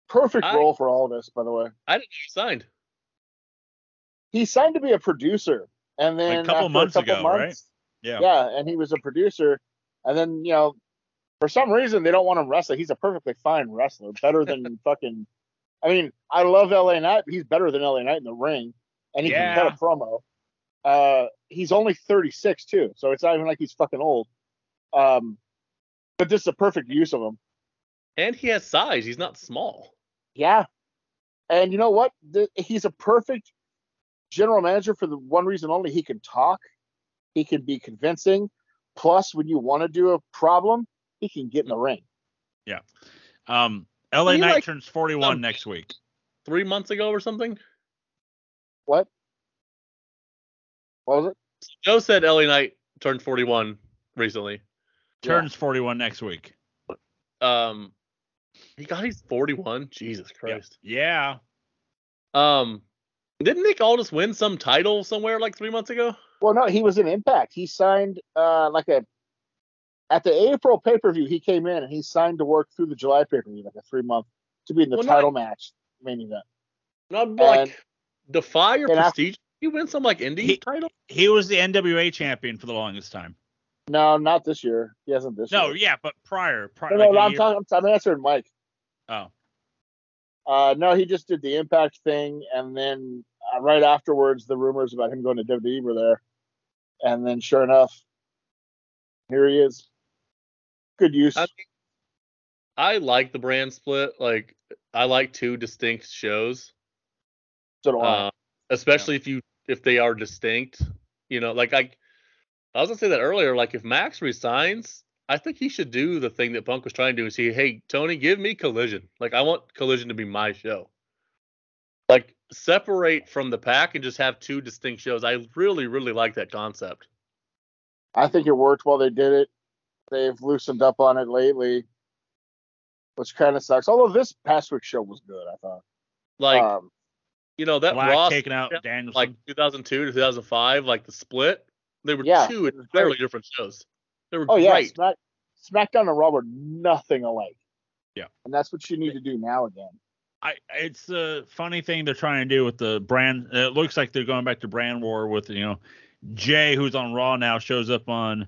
Speaker 2: Perfect
Speaker 3: I-
Speaker 2: role for all this, by the way.
Speaker 3: I didn't know she signed.
Speaker 2: he signed to be a producer, and then
Speaker 1: Like a couple months
Speaker 2: a couple
Speaker 1: ago,
Speaker 2: months,
Speaker 1: right? Yeah.
Speaker 2: Yeah, and he was a producer, and then you know, for some reason they don't want him wrestling. He's a perfectly fine wrestler, better than [LAUGHS] fucking. I mean, I love LA Knight. He's better than LA Knight in the ring, and he can cut a promo. Uh, he's only 36 too, so it's not even like he's fucking old. Um, but this is a perfect use of him.
Speaker 3: And he has size. He's not small.
Speaker 2: Yeah. And you know what? The, he's a perfect general manager for the one reason only he can talk, he can be convincing. Plus, when you want to do a problem, he can get in the ring. Yeah.
Speaker 1: Um, LA
Speaker 3: He
Speaker 1: Knight
Speaker 3: like-
Speaker 1: turns 41
Speaker 3: um,
Speaker 1: next week.
Speaker 3: Three months ago or something.
Speaker 2: What? What was it?
Speaker 3: Joe said LA Knight turned 41 recently.
Speaker 2: Yeah.
Speaker 1: Turns 41 next week.
Speaker 3: Um, he got he's 41. Jesus Christ.
Speaker 1: Yeah.
Speaker 3: Um, didn't Nick Aldis win some title somewhere like three months ago?
Speaker 2: Well, no, he was in Impact. He signed uh, like a at the April pay per view. He came in and he signed to work through the July pay per view, like a three month to be in the
Speaker 3: Well, no,
Speaker 2: title match main event.
Speaker 3: Not like Defy or
Speaker 2: and after-
Speaker 3: Prestige. He win some like indie
Speaker 1: He-
Speaker 3: title.
Speaker 1: He was the NWA champion for the longest time.
Speaker 2: No, not this year. He hasn't this
Speaker 1: No,
Speaker 2: year.
Speaker 1: No, yeah, but prior. prior
Speaker 2: No,
Speaker 1: like
Speaker 2: no,
Speaker 1: a
Speaker 2: I'm talking. I'm answering Mike.
Speaker 1: Oh.
Speaker 2: Uh, no, he just did the Impact thing, and then uh, right afterwards, the rumors about him going to WWE were there, and then sure enough, here he is. Good use.
Speaker 3: I- I like the brand split. Like I like two distinct shows.
Speaker 2: so do I.
Speaker 3: Uh, especially if you if they are distinct. You know, like I I was gonna say that earlier. Like if Max resigns, I think he should do the thing that Punk was trying to do and say, hey, Tony, give me Collision. Like, I want Collision to be my show. Like, separate from the pack and just have two distinct shows. I really, really like that concept.
Speaker 2: I think it worked while they did it. They've loosened up on it lately, which kind of sucks. Although this past week's show was good, I thought.
Speaker 3: Like,
Speaker 2: um,
Speaker 3: you know, that
Speaker 1: Black
Speaker 3: Raw
Speaker 1: taking out Danielson.
Speaker 3: like 2002 to 2005, like the split, they were
Speaker 2: Yeah,
Speaker 3: two
Speaker 2: it
Speaker 3: entirely
Speaker 2: great.
Speaker 3: different shows. They were
Speaker 2: oh yeah. Smack, SmackDown and Raw were nothing alike.
Speaker 1: Yeah.
Speaker 2: and that's what you need to do now again.
Speaker 1: I it's a funny thing they're trying to do with the brand. It looks like they're going back to brand war with you know Jey, who's on Raw now, shows up on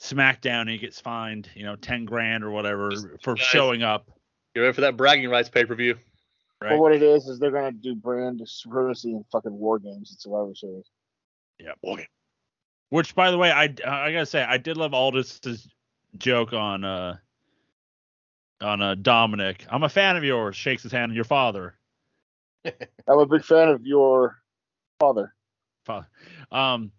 Speaker 1: SmackDown and he gets fined you know ten grand or whatever for
Speaker 3: Guys.
Speaker 1: showing up.
Speaker 3: You ready for that bragging rights pay per view?
Speaker 1: Right?
Speaker 2: But what it is is they're gonna do brand supremacy and fucking war games and Survivor Series.
Speaker 1: Yeah. Okay. Which, by the way, I I gotta say I did love Aldis's joke on uh on uh Dominic. I'm a fan of yours. Shakes his hand. Your father. [LAUGHS]
Speaker 2: I'm a big fan of your father.
Speaker 1: Father. Um.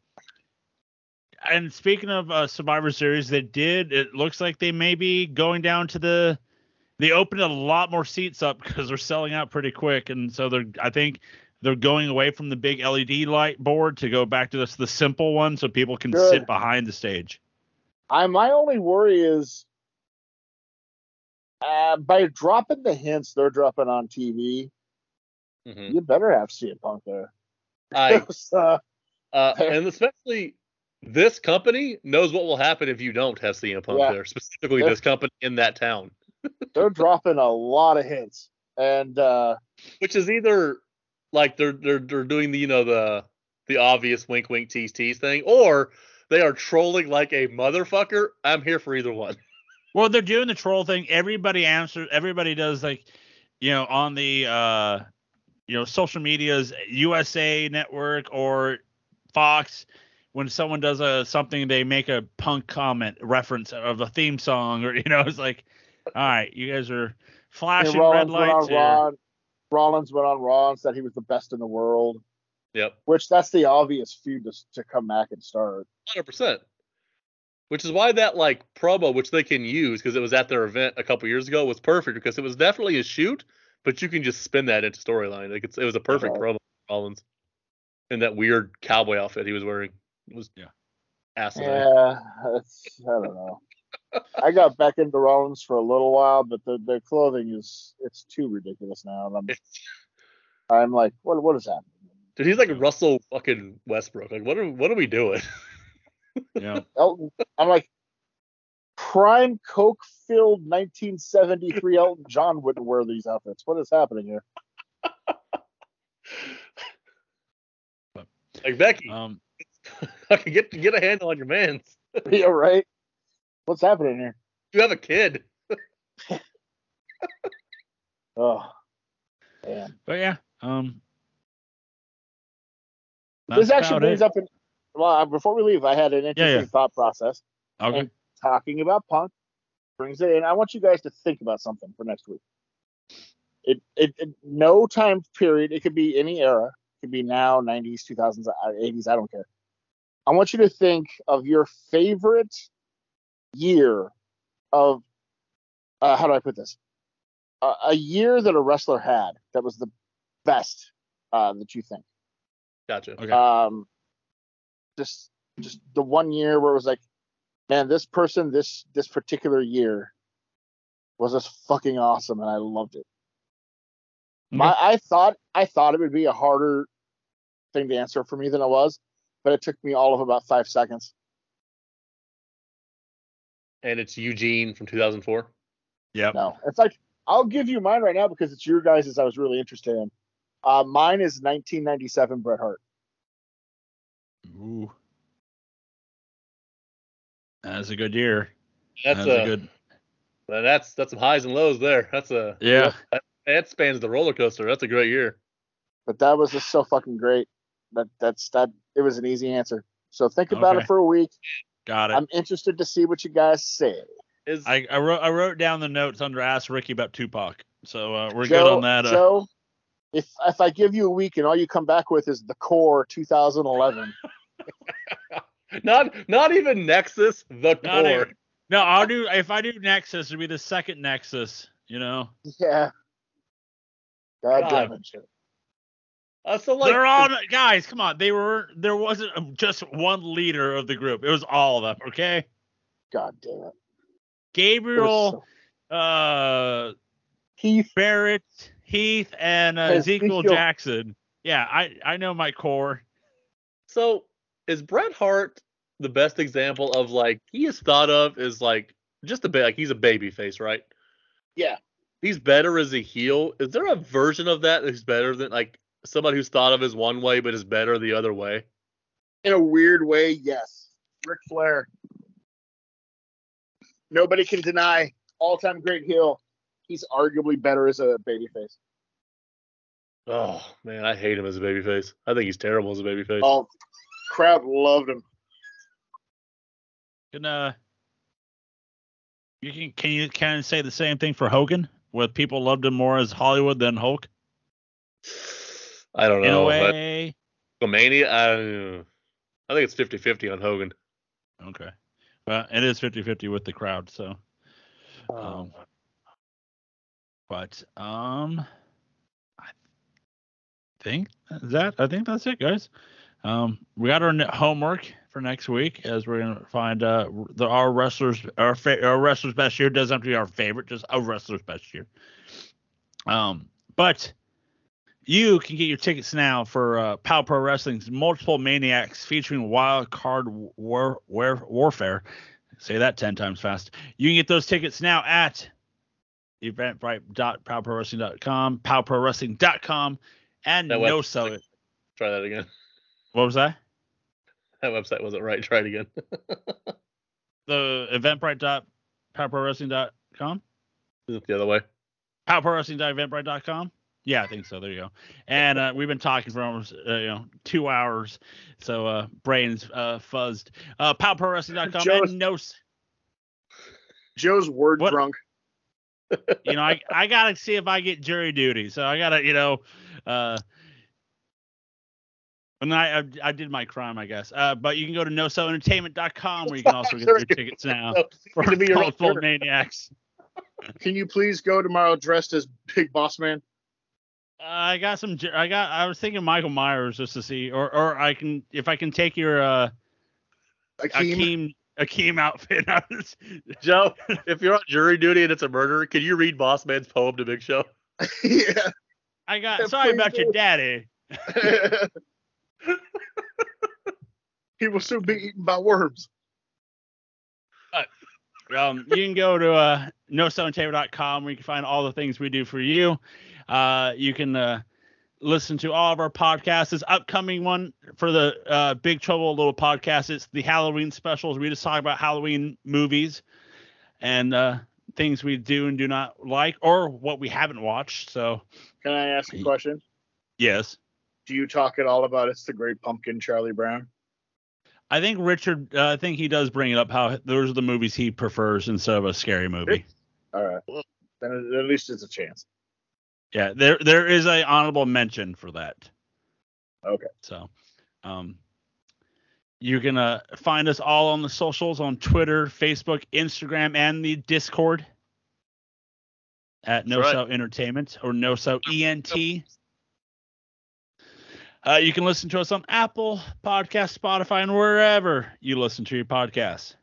Speaker 1: And speaking of uh, Survivor Series, they did. It looks like they may be going down to the. They opened a lot more seats up because they're selling out pretty quick, and so they're. I think they're going away from the big LED light board to go back to this the simple one, so people can
Speaker 2: Good.
Speaker 1: sit behind the stage.
Speaker 2: I my only worry is uh, by dropping the hints they're dropping on TV,
Speaker 3: Mhm.
Speaker 2: you better have CM Punk there.
Speaker 3: I [LAUGHS]
Speaker 2: uh,
Speaker 3: uh, and especially this company knows what will happen if you don't have CM Punk
Speaker 2: Yeah.
Speaker 3: there. Specifically,
Speaker 2: Yeah.
Speaker 3: this company in that town, [LAUGHS]
Speaker 2: they're dropping a lot of hints, and uh,
Speaker 3: which is either like they're they're they're doing the you know the the obvious wink wink tease tease thing, or they are trolling like a motherfucker. I'm here for either one. [LAUGHS]
Speaker 1: Well, they're doing the troll thing. Everybody answers. Everybody does like, you know, on the uh, you know, social medias, USA Network or Fox. When someone does a something, they make a punk comment reference of a theme song, or [LAUGHS] you know, it's like, all right, you guys are flashing red
Speaker 2: Rollins went
Speaker 1: lights
Speaker 2: on
Speaker 1: here.
Speaker 2: Raw. Rollins went on Raw and said he was the best in the world,
Speaker 3: Yep,
Speaker 2: which that's the obvious feud to, to come back and start.
Speaker 3: hundred percent. Which is why that like promo, which they can use because it was at their event a couple years ago, was perfect because it was definitely a shoot, but you can just spin that into storyline. Like it's, it was a perfect
Speaker 2: Okay.
Speaker 3: promo for Rollins in that weird cowboy outfit he was wearing. It was
Speaker 1: Yeah.
Speaker 3: asinine.
Speaker 2: Yeah, it's, I don't know. [LAUGHS] I got back into Rollins for a little while, but the, the clothing is it's too ridiculous now. And I'm I'm like, what what is happening?
Speaker 3: Dude, he's like Russell fucking Westbrook. Like, what are what are we doing? [LAUGHS]
Speaker 1: Yeah.
Speaker 2: Elton, I'm like, prime coke filled 1973 Elton John wouldn't wear these outfits. What is happening here?
Speaker 3: Like Becky,
Speaker 1: Um. [LAUGHS]
Speaker 3: I can get get a handle on your man's.
Speaker 2: yeah, right. What's happening here?
Speaker 3: You have a kid. [LAUGHS]
Speaker 2: Oh, man.
Speaker 1: But yeah. Um.
Speaker 2: This actually brings
Speaker 1: it.
Speaker 2: up an. Well, uh, before we leave, I had an interesting
Speaker 1: yeah.
Speaker 2: thought process.
Speaker 1: Okay.
Speaker 2: and talking about punk brings it in. I want you guys to think about something for next week. It, it, it no time period. It could be any era. It could be now, 90s, 2000s, uh, 80s. I don't care. I want you to think of your favorite year of. Uh, how do I put this? Uh, a year that a wrestler had that was the best uh, that you think.
Speaker 3: Gotcha.
Speaker 1: Okay.
Speaker 2: Um, just just the one year where it was like, man, this person this this particular year was just fucking awesome, and I loved it. My I thought I thought it would be a harder thing to answer for me than it was, but it took me all of about five seconds.
Speaker 3: And it's Eugene from 2004.
Speaker 1: Yeah.
Speaker 2: No, it's like I'll give you mine right now because it's your guys' I was really interested in. Uh, mine is 1997 Bret Hart.
Speaker 1: Ooh. That's a good year.
Speaker 3: That's,
Speaker 1: That's
Speaker 3: a,
Speaker 1: a good.
Speaker 3: that's that's some highs and lows there. That's a
Speaker 1: Yeah.
Speaker 3: That, that spans the roller coaster. That's a great year.
Speaker 2: but that was just so fucking great. That that's that. It was an easy answer. So think about
Speaker 1: Okay.
Speaker 2: it for a week.
Speaker 1: Got it.
Speaker 2: I'm interested to see what you guys say.
Speaker 3: Is
Speaker 1: I, I wrote I wrote down the notes under Ask Ricky about Tupac. So uh, we're
Speaker 2: Joe,
Speaker 1: good on that. Uh,
Speaker 2: Joe, if if I give you a week and all you come back with is the Corre 2011, [LAUGHS]
Speaker 3: not not even Nexus, the
Speaker 1: Not
Speaker 3: Corre.
Speaker 1: even- No, I'll do if I do Nexus, it'll be the second Nexus. You know,
Speaker 2: Yeah. God,
Speaker 3: God.
Speaker 2: damn it. Joe.
Speaker 3: Uh, so like,
Speaker 1: they're all guys. Come on, they were there wasn't just one leader of the group. It was all of them. Okay,
Speaker 2: God damn it. It
Speaker 1: Gabriel,
Speaker 2: so-
Speaker 1: uh,
Speaker 2: Heath.
Speaker 1: Barrett, Heath, and uh, Ezekiel
Speaker 2: Ezekiel.
Speaker 1: Jackson. Yeah, I I know my Corre.
Speaker 3: so is Bret Hart the best example of like he is thought of as like just a bit like he's a baby face, right?
Speaker 2: Yeah.
Speaker 3: He's better as a heel. Is there a version of that that's better than like somebody who's thought of as one way but is better the other way?
Speaker 2: In a weird way, yes. Ric Flair. Nobody can deny all-time great heel. He's arguably better as a babyface.
Speaker 3: Oh man, I hate him as a babyface. I think he's terrible as a babyface.
Speaker 2: Oh, crowd loved him.
Speaker 1: Can uh, you can can you kind of say the same thing for Hogan? Where people loved him more as Hollywood than Hulk [SIGHS]
Speaker 3: I don't
Speaker 1: in a
Speaker 3: know. but
Speaker 1: way.
Speaker 3: Hulkamania, I, I think it's 50-50 on Hogan.
Speaker 1: Okay. Well, it is 50-50 with the crowd, so
Speaker 2: Oh.
Speaker 1: um but um I think that I think that's it, guys. Um we got our homework for next week as we're gonna find uh the our wrestlers our fa- our wrestlers best year doesn't have to be our favorite, just a wrestler's best year. Um but you can get your tickets now for uh, Pow Pro Wrestling's Multiple Maniacs featuring Wild Card War, war, Warfare. Say that 10 times fast. You can get those tickets now at eventbrite.powprowrestling.com, powprowrestling.com, and
Speaker 3: That
Speaker 1: no sell it.
Speaker 3: Try that again.
Speaker 1: What was that?
Speaker 3: That website wasn't right. Try it again. [LAUGHS]
Speaker 1: The eventbrite.powprowrestling.com?
Speaker 3: the other way.
Speaker 1: powprowrestling.eventbrite.com. Yeah, I think so. There you go. And uh, we've been talking for almost uh, you know two hours, so uh, brains uh, fuzzed. Uh, powprowrestling.com
Speaker 2: Joe's-
Speaker 1: no,
Speaker 2: Joe's word
Speaker 1: What-
Speaker 2: drunk. [LAUGHS]
Speaker 1: you know, I I gotta see if I get jury duty, so I gotta you know, uh, and I, I I did my crime, I guess. Uh, but you can go to nosellentertainment.com where you can also get your [LAUGHS] tickets now for
Speaker 3: to be your own
Speaker 1: Maniacs.
Speaker 2: Can you please go tomorrow dressed as Big Boss Man?
Speaker 1: I got some. I got. I was thinking Michael Myers just to see, or or I can if I can take your uh
Speaker 2: Akeem?
Speaker 1: Akeem Akeem outfit. [LAUGHS] I was-
Speaker 3: Joe, if you're on jury duty and it's a murder, can you read Boss Man's poem to Big Show? [LAUGHS]
Speaker 2: yeah.
Speaker 1: I got.
Speaker 2: Yeah,
Speaker 1: Sorry
Speaker 2: please
Speaker 1: about your daddy. [LAUGHS]
Speaker 2: he will soon be eaten by worms.
Speaker 1: Um, you can go to uh, nostoneTable.com where you can find all the things we do for you. Uh, you can uh, listen to all of our podcasts. This upcoming one for the uh, Big Trouble Little podcast, it's the Halloween specials. We just talk about Halloween movies and uh, things we do and do not like or what we haven't watched. So,
Speaker 2: Can I ask a question?
Speaker 1: yes.
Speaker 2: Do you talk at all about It's the Great Pumpkin, Charlie Brown?
Speaker 1: I think Richard, uh, I think he does bring it up how those are the movies he prefers instead of a scary movie.
Speaker 2: All right. Then at least it's a chance.
Speaker 1: Yeah, there there is a honorable mention for that.
Speaker 2: Okay.
Speaker 1: So, um, you can uh, find us all on the socials on Twitter, Facebook, Instagram, and the Discord at No
Speaker 3: That's
Speaker 1: So Entertainment or No Sell ENT. Uh, you can listen to us on Apple Podcast, Spotify, and wherever you listen to your podcasts.